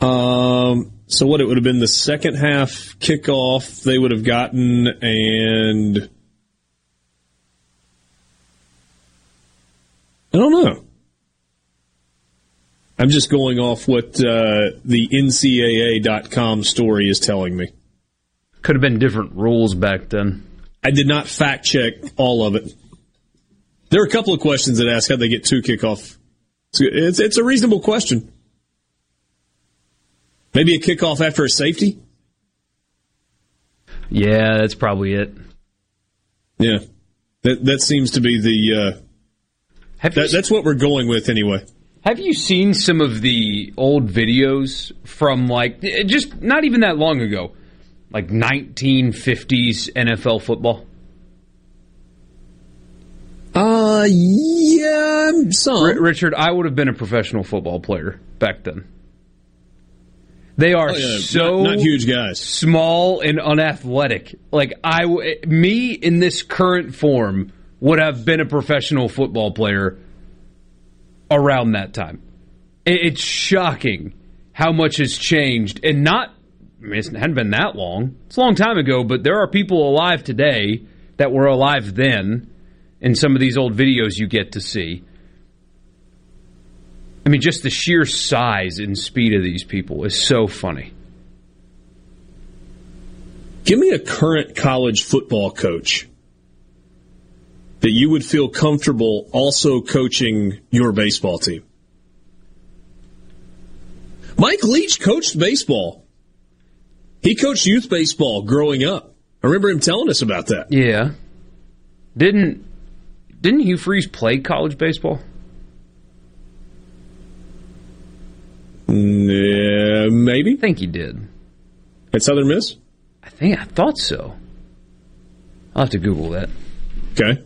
Um. So what? It would have been the second half kickoff they would have gotten, and I don't know. I'm just going off what uh, the NCAA.com story is telling me. Could have been different rules back then. I did not fact check all of it. There are a couple of questions that ask how they get two kickoff. It's, it's, it's a reasonable question. Maybe a kickoff after a safety? Yeah, that's probably it. Yeah. That that seems to be the uh, that, that's what we're going with anyway. Have you seen some of the old videos from like just not even that long ago, like 1950s NFL football? Uh, yeah, some. R- Richard, I would have been a professional football player back then. They are Oh, yeah, so not- not huge guys. small and unathletic. Like I, me in this current form would have been a professional football player around that time. It's shocking how much has changed, and not. I mean, it hadn't been that long. It's a long time ago, but there are people alive today that were alive then in some of these old videos you get to see. I mean, just the sheer size and speed of these people is so funny. Give me a current college football coach that you would feel comfortable also coaching your baseball team. Mike Leach coached baseball. He coached youth baseball growing up. I remember him telling us about that. Yeah. Didn't didn't Hugh Freeze play college baseball? Yeah, maybe. I think he did. At Southern Miss? I think I thought so. I'll have to Google that. Okay.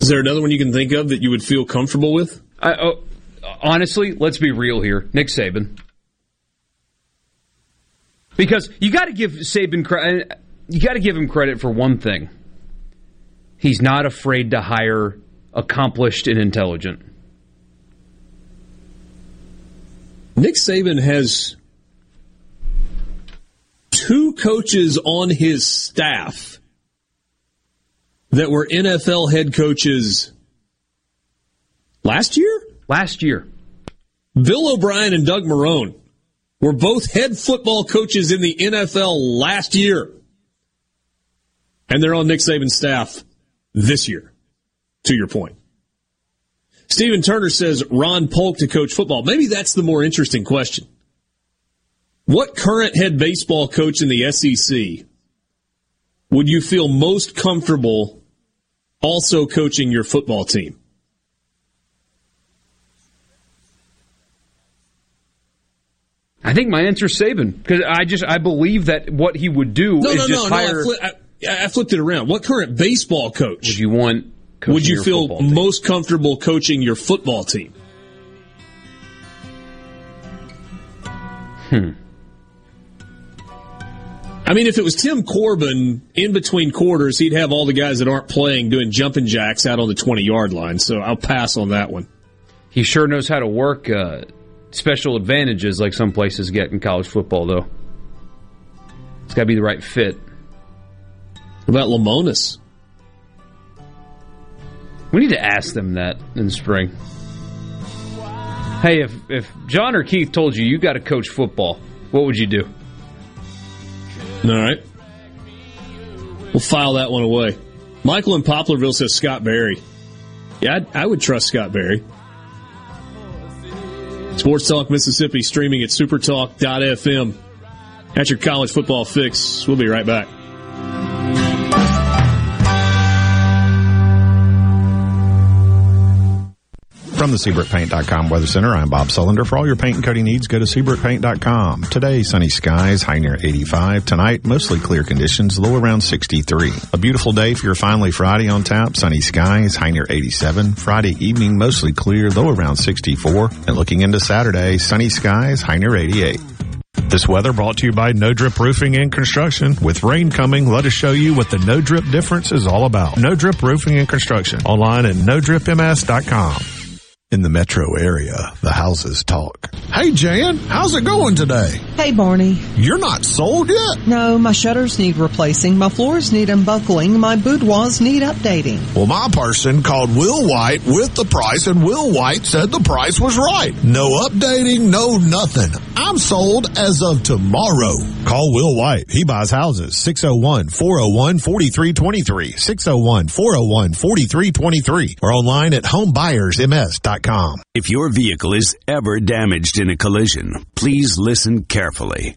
Is there another one you can think of that you would feel comfortable with? I, oh, honestly, let's be real here. Nick Saban. Because you got to give Saban credit. Uh, you got to give him credit for one thing. He's not afraid to hire accomplished and intelligent. Nick Saban has two coaches on his staff that were NFL head coaches last year? Last year. Bill O'Brien and Doug Marrone were both head football coaches in the NFL last year. And they're on Nick Saban's staff this year, to your point. Stephen Turner says Ron Polk to coach football. Maybe that's the more interesting question. What current head baseball coach in the SEC would you feel most comfortable also coaching your football team? I think my answer is Saban because I just I believe that what he would do No, is no, just no, hire. no. I, fli- I, I flipped it around. What current baseball coach would you want? Would you feel most comfortable coaching your football team? Hmm. I mean, if it was Tim Corbin in between quarters, he'd have all the guys that aren't playing doing jumping jacks out on the 20 yard line. So I'll pass on that one. He sure knows how to work uh, special advantages like some places get in college football, though. It's got to be the right fit. What about Lemonis? We need to ask them that in spring. Hey, if if John or Keith told you you got to coach football, what would you do? All right. We'll file that one away. Michael in Poplarville says Scott Berry. Yeah, I'd, I would trust Scott Berry. Sports Talk Mississippi streaming at supertalk.fm. That's your college football fix. We'll be right back. From the SeabrookPaint.com Weather Center, I'm Bob Sullender. For all your paint and coating needs, go to SeabrookPaint.com. Today, sunny skies, high near 85. Tonight, mostly clear conditions, low around 63. A beautiful day for your finally Friday on tap. Sunny skies, high near 87. Friday evening, mostly clear, low around 64. And looking into Saturday, sunny skies, high near 88. This weather brought to you by No Drip Roofing and Construction. With rain coming, let us show you what the No Drip difference is all about. No Drip Roofing and Construction. Online at NoDripMS.com. In the metro area, the houses talk. Hey Jan, how's it going today? Hey Barney. You're not sold yet? No, my shutters need replacing, my floors need unbuckling, my boudoirs need updating. Well, my person called Will White with the price and Will White said the price was right. No updating, no nothing. I'm sold as of tomorrow. Call Will White. He buys houses. 601-401-4323. 601-401-4323. Or online at homebuyersms.com. If your vehicle is ever damaged in a collision, please listen carefully.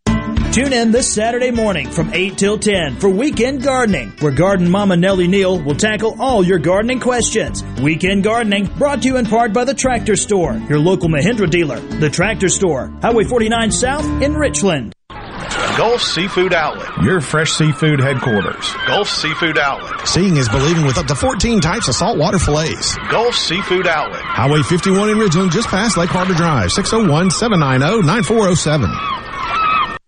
Tune in this Saturday morning from 8 till 10 for Weekend Gardening, where Garden Mama Nellie Neal will tackle all your gardening questions. Weekend Gardening brought to you in part by the Tractor Store, your local Mahindra dealer. The Tractor Store, Highway 49 South in Richland. Gulf Seafood Outlet. Your fresh seafood headquarters. Gulf Seafood Outlet. Seeing is believing with up to 14 types of saltwater fillets. Gulf Seafood Outlet. Highway 51 in Ridgeland, just past Lake Harbor Drive, 601 790 9407.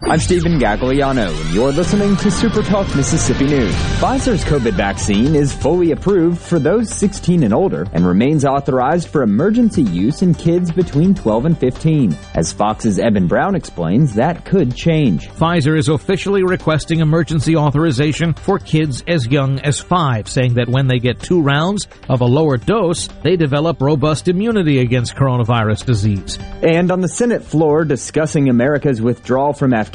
I'm Stephen Gagliano, and you're listening to Super Talk Mississippi News. Pfizer's COVID vaccine is fully approved for those 16 and older and remains authorized for emergency use in kids between 12 and 15. As Fox's Evan Brown explains, that could change. Pfizer is officially requesting emergency authorization for kids as young as five, saying that when they get two rounds of a lower dose, they develop robust immunity against coronavirus disease. And on the Senate floor discussing America's withdrawal from Afghanistan,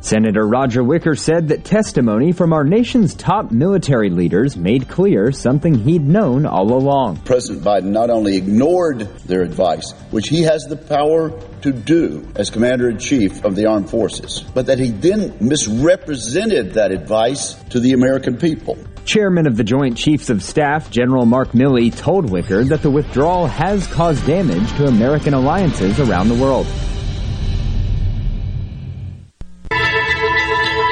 Senator Roger Wicker said that testimony from our nation's top military leaders made clear something he'd known all along. President Biden not only ignored their advice, which he has the power to do as Commander in Chief of the Armed Forces, but that he then misrepresented that advice to the American people. Chairman of the Joint Chiefs of Staff, General Mark Milley, told Wicker that the withdrawal has caused damage to American alliances around the world.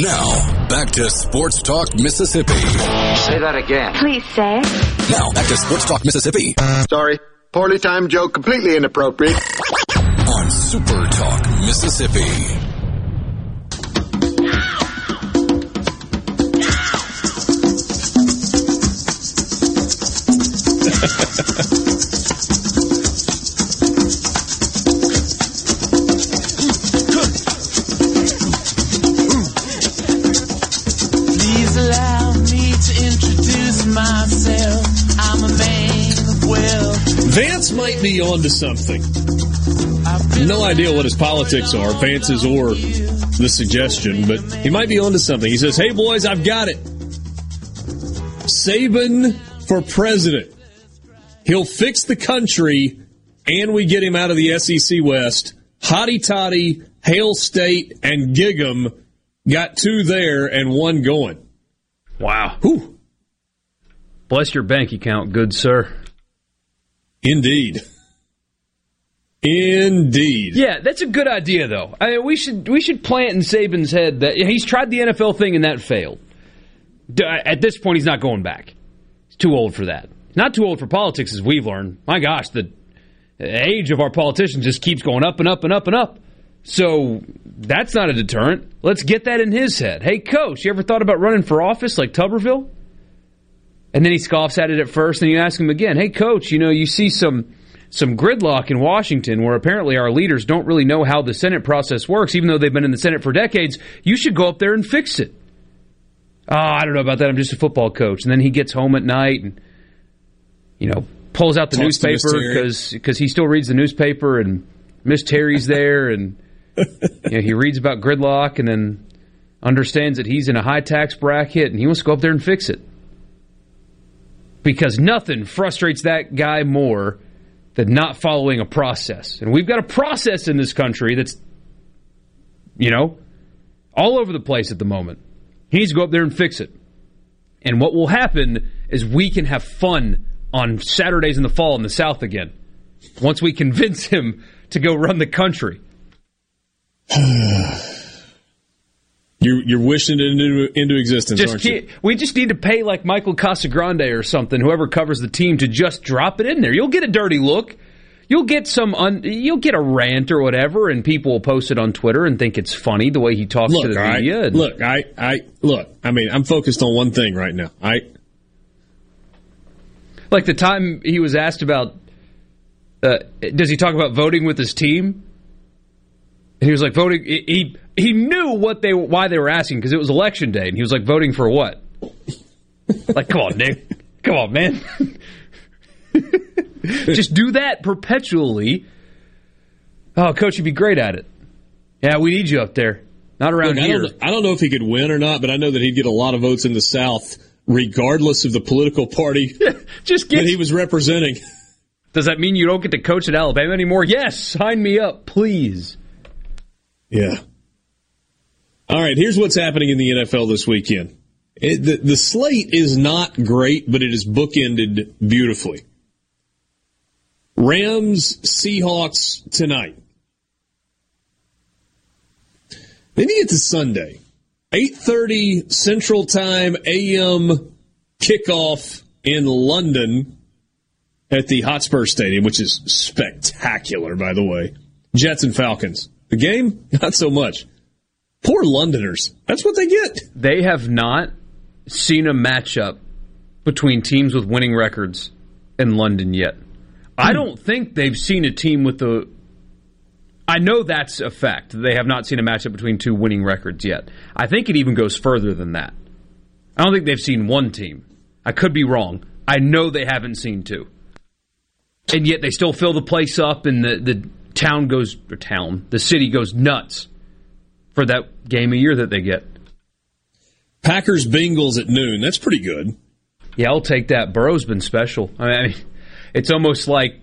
Now, back to Sports Talk Mississippi. Say that again. Please say. Now, back to Sports Talk Mississippi Sorry. Poorly timed joke, completely inappropriate. on Super Talk Mississippi. might be onto something. No idea what his politics are, Vance's or the suggestion, but he might be onto something. He says, Hey boys, I've got it. Saban for president. He'll fix the country and we get him out of the SEC West. Hotty Toddy, Hail State, and Gig'em got two there and one going. Wow. Bless your bank account, good sir. Indeed. Indeed. Yeah, that's a good idea, though. I mean, we should we should plant in Saban's head that he's tried the NFL thing and that failed. Uh, at this point, he's not going back. He's too old for that. Not too old for politics, as we've learned. My gosh, the age of our politicians just keeps going up and up and up and up. So that's not a deterrent. Let's get that in his head. Hey, coach, you ever thought about running for office like Tuberville? And then he scoffs at it at first, and you ask him again, "Hey, coach, you know you see some some gridlock in Washington, where apparently our leaders don't really know how the Senate process works, even though they've been in the Senate for decades. You should go up there and fix it." Oh, I don't know about that. I'm just a football coach. And then he gets home at night and you know pulls out the Talks newspaper because because he still reads the newspaper, and Miss Terry's there, and you know, he reads about gridlock, and then understands that he's in a high tax bracket, and he wants to go up there and fix it because nothing frustrates that guy more than not following a process. And we've got a process in this country that's, you know, all over the place at the moment. He needs to go up there and fix it. And what will happen is we can have fun on Saturdays in the fall in the South again once we convince him to go run the country. You're, you're wishing it into, into existence, Just aren't you? keep, we just need to pay like Michael Casagrande or something, whoever covers the team, to just drop it in there. You'll get a dirty look. You'll get some. Un, you'll get a rant or whatever, and people will post it on Twitter and think it's funny the way he talks Look, to the right, media. and- look, I, I, look. I mean, I'm focused on one thing right now. I, like the time he was asked about, uh, does he talk about voting with his team? And he was like voting. He he, knew what they why they were asking because it was election day, and he was like voting for what? like, come on, Nick, come on, man. Just do that perpetually. Oh, coach, you'd be great at it. Yeah, we need you up there. Not around Look, I here. don't, I don't know if he could win or not, but I know that he'd get a lot of votes in the South, regardless of the political party Just that he was representing. Does that mean you don't get to coach at Alabama anymore? Yes, sign me up, please. Yeah. All right, here's what's happening in the NFL this weekend. It, the, the slate is not great, but it is bookended beautifully. Rams, Seahawks tonight. Then you get to Sunday. 8.30 Central Time AM kickoff in London at the Hotspur Stadium, which is spectacular, by the way. Jets and Falcons. The game, not so much. Poor Londoners. That's what they get. They have not seen a matchup between teams with winning records in London yet. I don't think they've seen a team with the. I know that's a fact. They have not seen a matchup between two winning records yet. I think it even goes further than that. I don't think they've seen one team. I could be wrong. I know they haven't seen two. And yet they still fill the place up and the, the town goes, or town, the city goes nuts for that game a year that they get. Packers Bengals at noon. That's pretty good. Yeah, I'll take that. Burrow's been special. I mean, it's almost like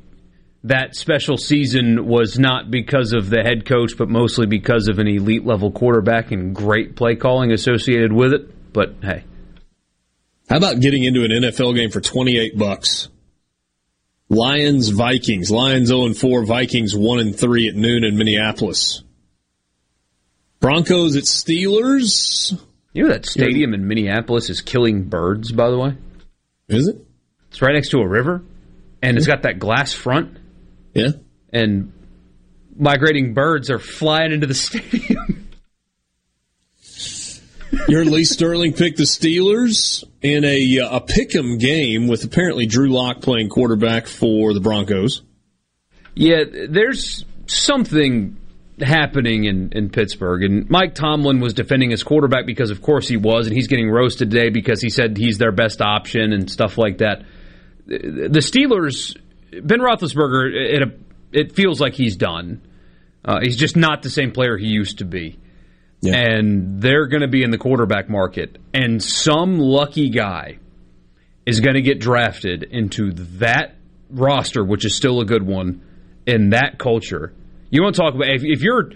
that special season was not because of the head coach, but mostly because of an elite level quarterback and great play calling associated with it. But hey, How about getting into an NFL game for 28 bucks? Lions Vikings. Lions 0 and 4, Vikings 1 and 3 at noon in Minneapolis. Broncos at Steelers. you know that stadium in Minneapolis is killing birds, by the way? Is it? It's right next to a river, and it's got that glass front. Yeah. And migrating birds are flying into the stadium. You heard Lee Sterling picked the Steelers in a uh, a pick'em game with apparently Drew Lock playing quarterback for the Broncos. Yeah, there's something happening in, in Pittsburgh. And Mike Tomlin was defending his quarterback because, of course, he was. And he's getting roasted today because he said he's their best option and stuff like that. The Steelers, Ben Roethlisberger, it, it feels like he's done. Uh, he's just not the same player he used to be. And they're going to be in the quarterback market. And some lucky guy is going to get drafted into that roster, which is still a good one, in that culture. You want to talk about if, if you're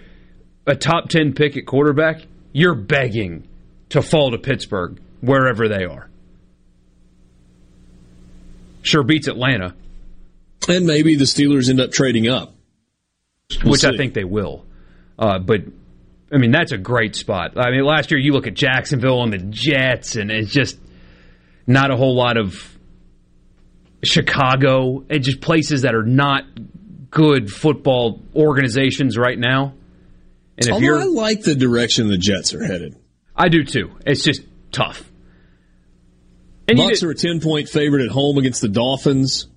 a top 10 pick at quarterback, you're begging to fall to Pittsburgh, wherever they are. Sure beats Atlanta. And maybe the Steelers end up trading up. We'll which I think they will. Uh, but I mean, that's a great spot. I mean, last year you look at Jacksonville and the Jets, and it's just not a whole lot of Chicago. It's just places that are not good football organizations right now. And if Although you're, I like the direction the Jets are headed. I do too. It's just tough. And Bucks are a ten point favorite at home against the Dolphins.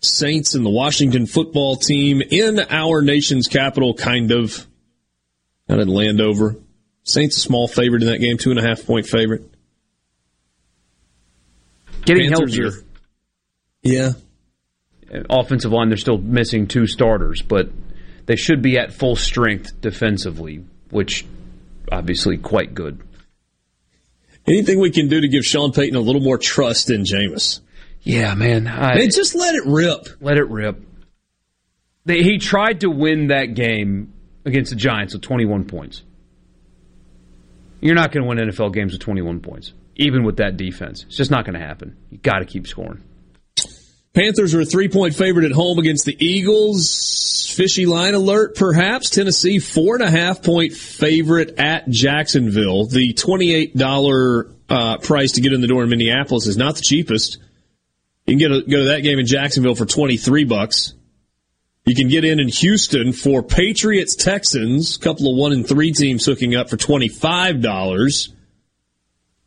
Saints and the Washington football team in our nation's capital, kind of. Out in Landover. Saints a small favorite in that game, two and a half point favorite. getting Panthers healthier. are- Yeah. offensive line, they're still missing two starters, but they should be at full strength defensively, which obviously quite good. Anything we can do to give Sean Payton a little more trust in Jameis. Yeah, man. I, Man, just let it rip. let it rip. They, he tried to win that game against the Giants with 21 points. You're not going to win NFL games with 21 points, even with that defense. It's just not going to happen. You got to keep scoring. Panthers are a three point favorite at home against the Eagles. Fishy line alert, perhaps. Tennessee, four and a half point favorite at Jacksonville. The $28 uh, price to get in the door in Minneapolis is not the cheapest. You can get a, go to that game in Jacksonville for 23 bucks. You can get in in Houston for Patriots Texans, a couple of one and three teams hooking up for $25.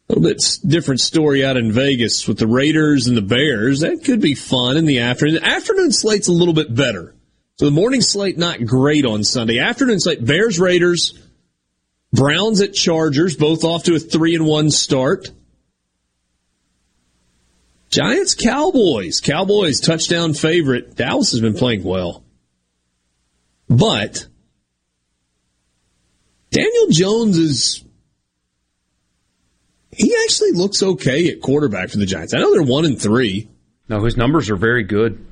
A little bit different story out in Vegas with the Raiders and the Bears. That could be fun in the afternoon. The afternoon slate's a little bit better. So the morning slate not great on Sunday. Afternoon slate, Bears, Raiders, Browns at Chargers, both off to a three and one start. Giants, Cowboys. Cowboys touchdown favorite. Dallas has been playing well. But Daniel Jones is he actually looks okay at quarterback for the Giants. I know they're one and three. No, his numbers are very good.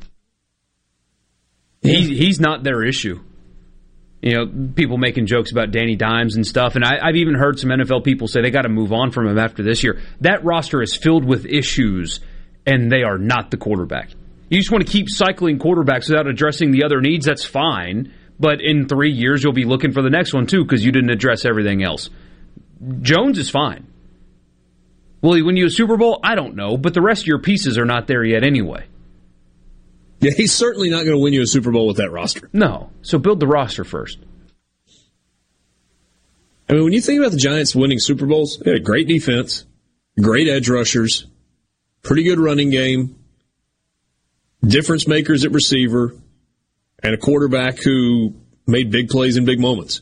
He, he's not their issue. You know, people making jokes about Danny Dimes and stuff, and I, I've even heard some NFL people say they got to move on from him after this year. That roster is filled with issues, and they are not the quarterback. You just want to keep cycling quarterbacks without addressing the other needs. That's fine, but in three years you'll be looking for the next one too because you didn't address everything else. Jones is fine. Will he win you a Super Bowl? I don't know, but the rest of your pieces are not there yet anyway. Yeah, he's certainly not going to win you a Super Bowl with that roster. No. So build the roster first. I mean, when you think about the Giants winning Super Bowls, they had a great defense, great edge rushers, pretty good running game, difference makers at receiver, and a quarterback who made big plays in big moments.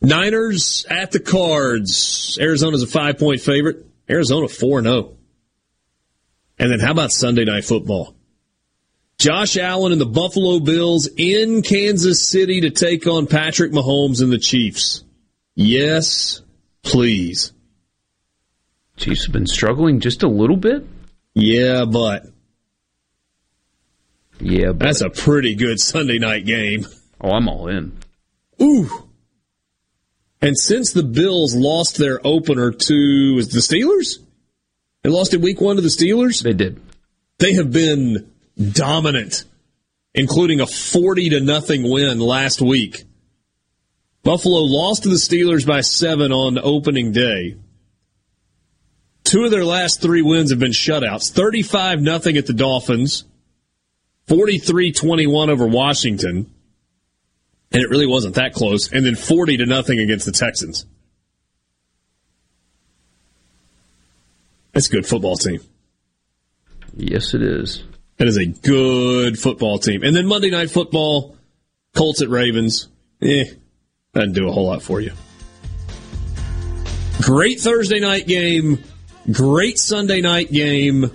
Niners at the Cards. Arizona's a five point favorite. Arizona 4 0. And then how about Sunday Night Football? Josh Allen and the Buffalo Bills in Kansas City to take on Patrick Mahomes and the Chiefs. Yes, please. Chiefs have been struggling just a little bit. Yeah, but Yeah, but that's a pretty good Sunday night game. oh, I'm all in. Ooh. And since the Bills lost their opener to was the Steelers? They lost in week one to the Steelers? They did. They have been dominant, including a 40 to nothing win last week. Buffalo lost to the Steelers by seven on opening day. Two of their last three wins have been shutouts. 35 nothing at the Dolphins, 43-21 over Washington, and it really wasn't that close, and then 40 to nothing against the Texans. That's a good football team. Yes, it is. That is a good football team. And then Monday Night Football, Colts at Ravens. Eh, doesn't do a whole lot for you. Great Thursday night game. Great Sunday night game.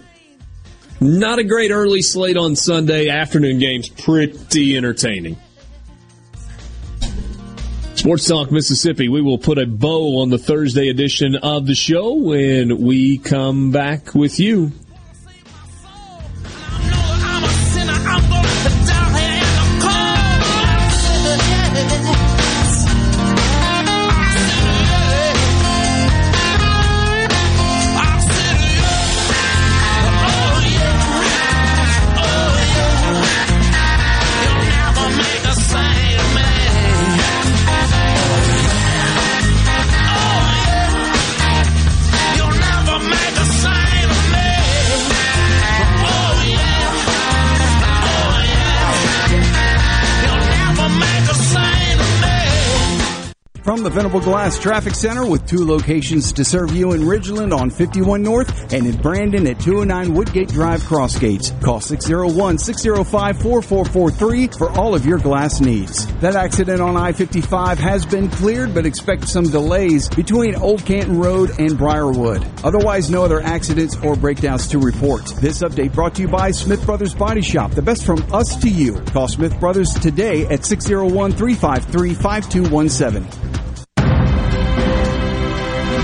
Not a great early slate on Sunday. Afternoon games pretty entertaining. Sports Talk Mississippi. We will put a bow on the Thursday edition of the show when we come back with you. The Venable Glass Traffic Center with two locations to serve you in Ridgeland on 51 North and in Brandon at 209 Woodgate Drive Crossgates. Call 601-605-4443 for all of your glass needs. That accident on I-55 has been cleared, but expect some delays between Old Canton Road and Briarwood. Otherwise, no other accidents or breakdowns to report. This update brought to you by Smith Brothers Body Shop, the best from us to you. Call Smith Brothers today at 601-353-5217.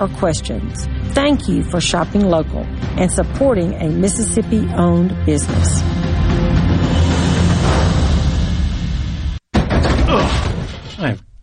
or questions. Thank you for shopping local and supporting a Mississippi owned business.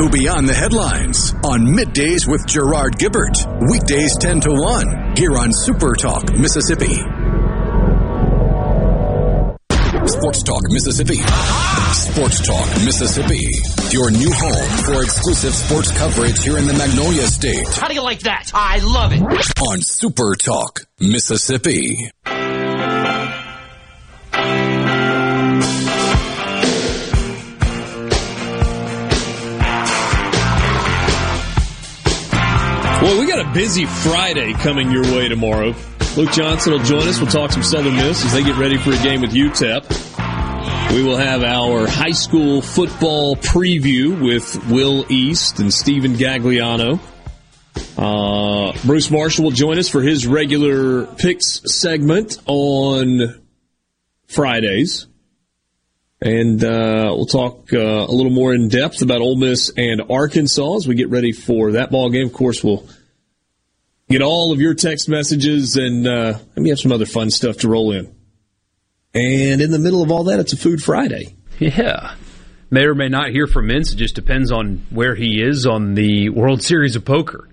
Go beyond the headlines on Middays with Gerard Gibert. Weekdays 10 to 1 here on Super Talk, Mississippi. Sports Talk Mississippi. Sports Talk Mississippi. Your new home for exclusive sports coverage here in the Magnolia State. How do you like that? I love it. On Super Talk Mississippi. Well, we got a busy Friday coming your way tomorrow. Luke Johnson will join us. We'll talk some Southern Miss as they get ready for a game with UTEP. We will have our high school football preview with Will East and Stephen Gagliano. Uh, Bruce Marshall will join us for his regular picks segment on Fridays. And uh, we'll talk uh, a little more in depth about Ole Miss and Arkansas as we get ready for that ball game. Of course, we'll get all of your text messages and uh, maybe have some other fun stuff to roll in. And in the middle of all that, it's a Food Friday. Yeah. May or may not hear from Mintz. It just depends on where he is on the World Series of Poker.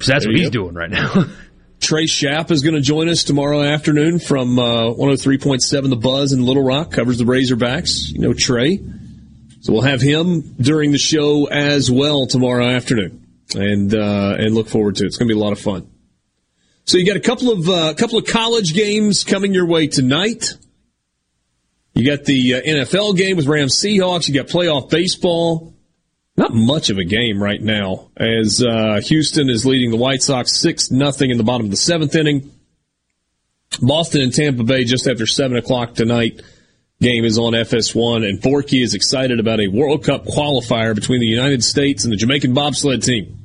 So that's There what he's go. doing right now. Trey Shapp is going to join us tomorrow afternoon from uh, 103.7 The Buzz in Little Rock, covers the Razorbacks. You know Trey. So we'll have him during the show as well tomorrow afternoon. And uh, and look forward to it. It's going to be a lot of fun. So you got a couple of uh, couple of college games coming your way tonight. You got the uh, NFL game with Rams Seahawks. You got playoff baseball. Not much of a game right now, as uh, Houston is leading the White Sox six nothing in the bottom of the seventh inning. Boston and Tampa Bay just after seven o'clock tonight. Game is on FS1, and Borky is excited about a World Cup qualifier between the United States and the Jamaican bobsled team.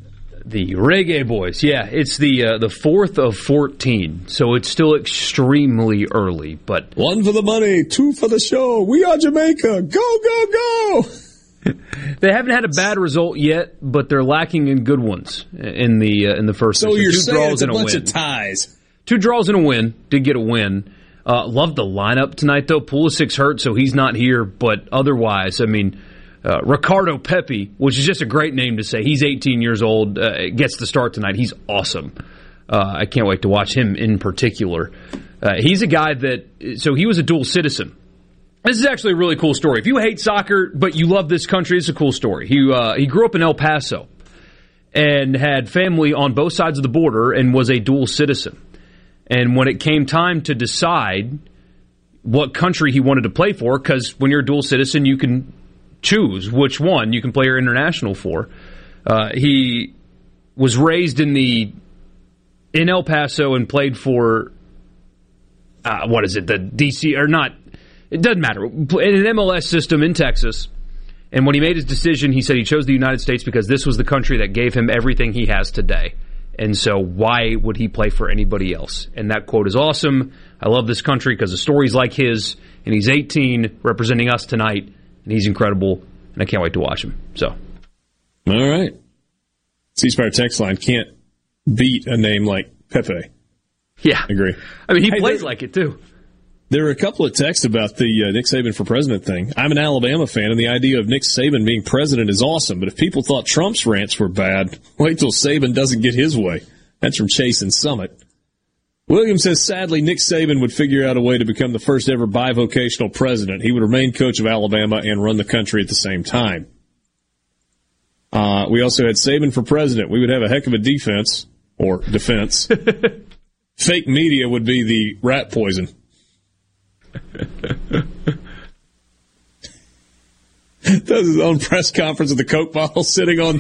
the Reggae Boys. Yeah, it's the uh, the fourth of fourteen, so it's still extremely early. But one for the money, two for the show. We are Jamaica. Go go go! they haven't had a bad result yet, but they're lacking in good ones in the uh, in the first. So two you're two saying it's a a bunch win. of ties. Two draws and a win. Did get a win. Uh, love the lineup tonight though. Pulisic hurt, so he's not here. But otherwise, I mean, uh, Ricardo Pepi, which is just a great name to say. He's 18 years old. Uh, gets the start tonight. He's awesome. Uh, I can't wait to watch him in particular. Uh, he's a guy that so he was a dual citizen. This is actually a really cool story. If you hate soccer but you love this country, it's a cool story. He uh, he grew up in El Paso and had family on both sides of the border and was a dual citizen. And when it came time to decide what country he wanted to play for, because when you're a dual citizen, you can choose which one you can play your international for. Uh, he was raised in the in El Paso and played for uh, what is it, the DC or not? It doesn't matter. In an MLS system in Texas. And when he made his decision, he said he chose the United States because this was the country that gave him everything he has today. And so, why would he play for anybody else? And that quote is awesome. I love this country because of stories like his. And he's 18, representing us tonight, and he's incredible. And I can't wait to watch him. So, All right. C Spire text line can't beat a name like Pepi. Yeah, I agree. I mean, he Hey, plays like it too. There were a couple of texts about the uh, Nick Saban for president thing. I'm an Alabama fan, and the idea of Nick Saban being president is awesome. But if people thought Trump's rants were bad, wait till Saban doesn't get his way. That's from Chase and Summit. William says, sadly, Nick Saban would figure out a way to become the first ever bivocational president. He would remain coach of Alabama and run the country at the same time. Uh, we also had Saban for president. We would have a heck of a defense or defense. Fake media would be the rat poison. Does his own press conference with the Coke bottle sitting on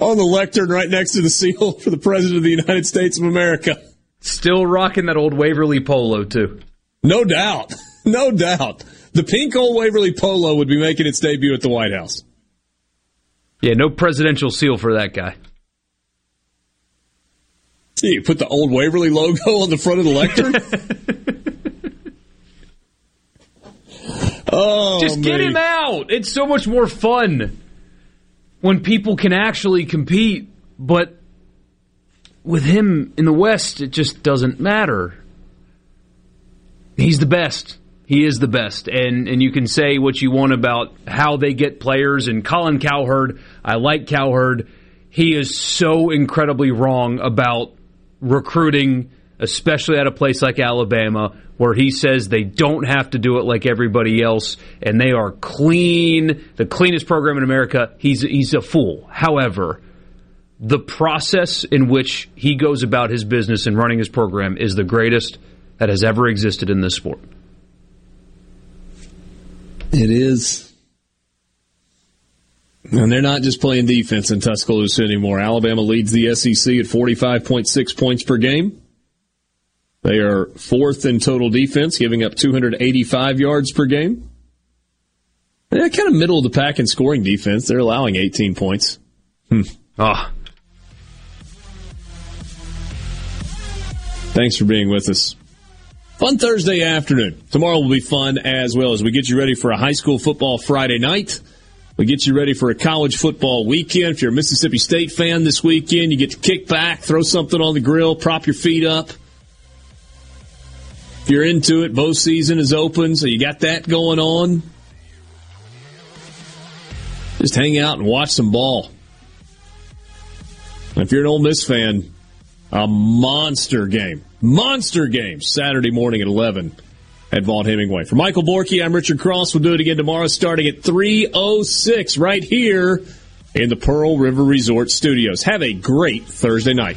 on the lectern right next to the seal for the President of the United States of America. Still rocking that old Waverly polo too. No doubt. No doubt. The pink old Waverly polo would be making its debut at the White House. Yeah, no presidential seal for that guy. See, you put the old Waverly logo on the front of the lectern. oh, Just get him out. It's so much more fun when people can actually compete. But with him in the West, it just doesn't matter. He's the best. He is the best. And and you can say what you want about how they get players and Colin Cowherd. I like Cowherd. He is so incredibly wrong about recruiting, especially at a place like Alabama, where he says they don't have to do it like everybody else, and they are clean, the cleanest program in America. He's he's a fool. However, the process in which he goes about his business and running his program is the greatest that has ever existed in this sport. It is. And they're not just playing defense in Tuscaloosa anymore. Alabama leads the SEC at 45.6 points per game. They are fourth in total defense, giving up 285 yards per game. They're kind of middle of the pack in scoring defense. They're allowing 18 points. Hmm. Ah. Thanks for being with us. Fun Thursday afternoon. Tomorrow will be fun as well as we get you ready for a high school football Friday night. We get you ready for a college football weekend. If you're a Mississippi State fan this weekend, you get to kick back, throw something on the grill, prop your feet up. If you're into it, bow season is open, so you got that going on. Just hang out and watch some ball. If you're an Ole Miss fan, a monster game. Monster game Saturday morning at 11 at Vaught Hemingway. For Michael Borky, I'm Richard Cross. We'll do it again tomorrow starting at 3.06 right here in the Pearl River Resort Studios. Have a great Thursday night.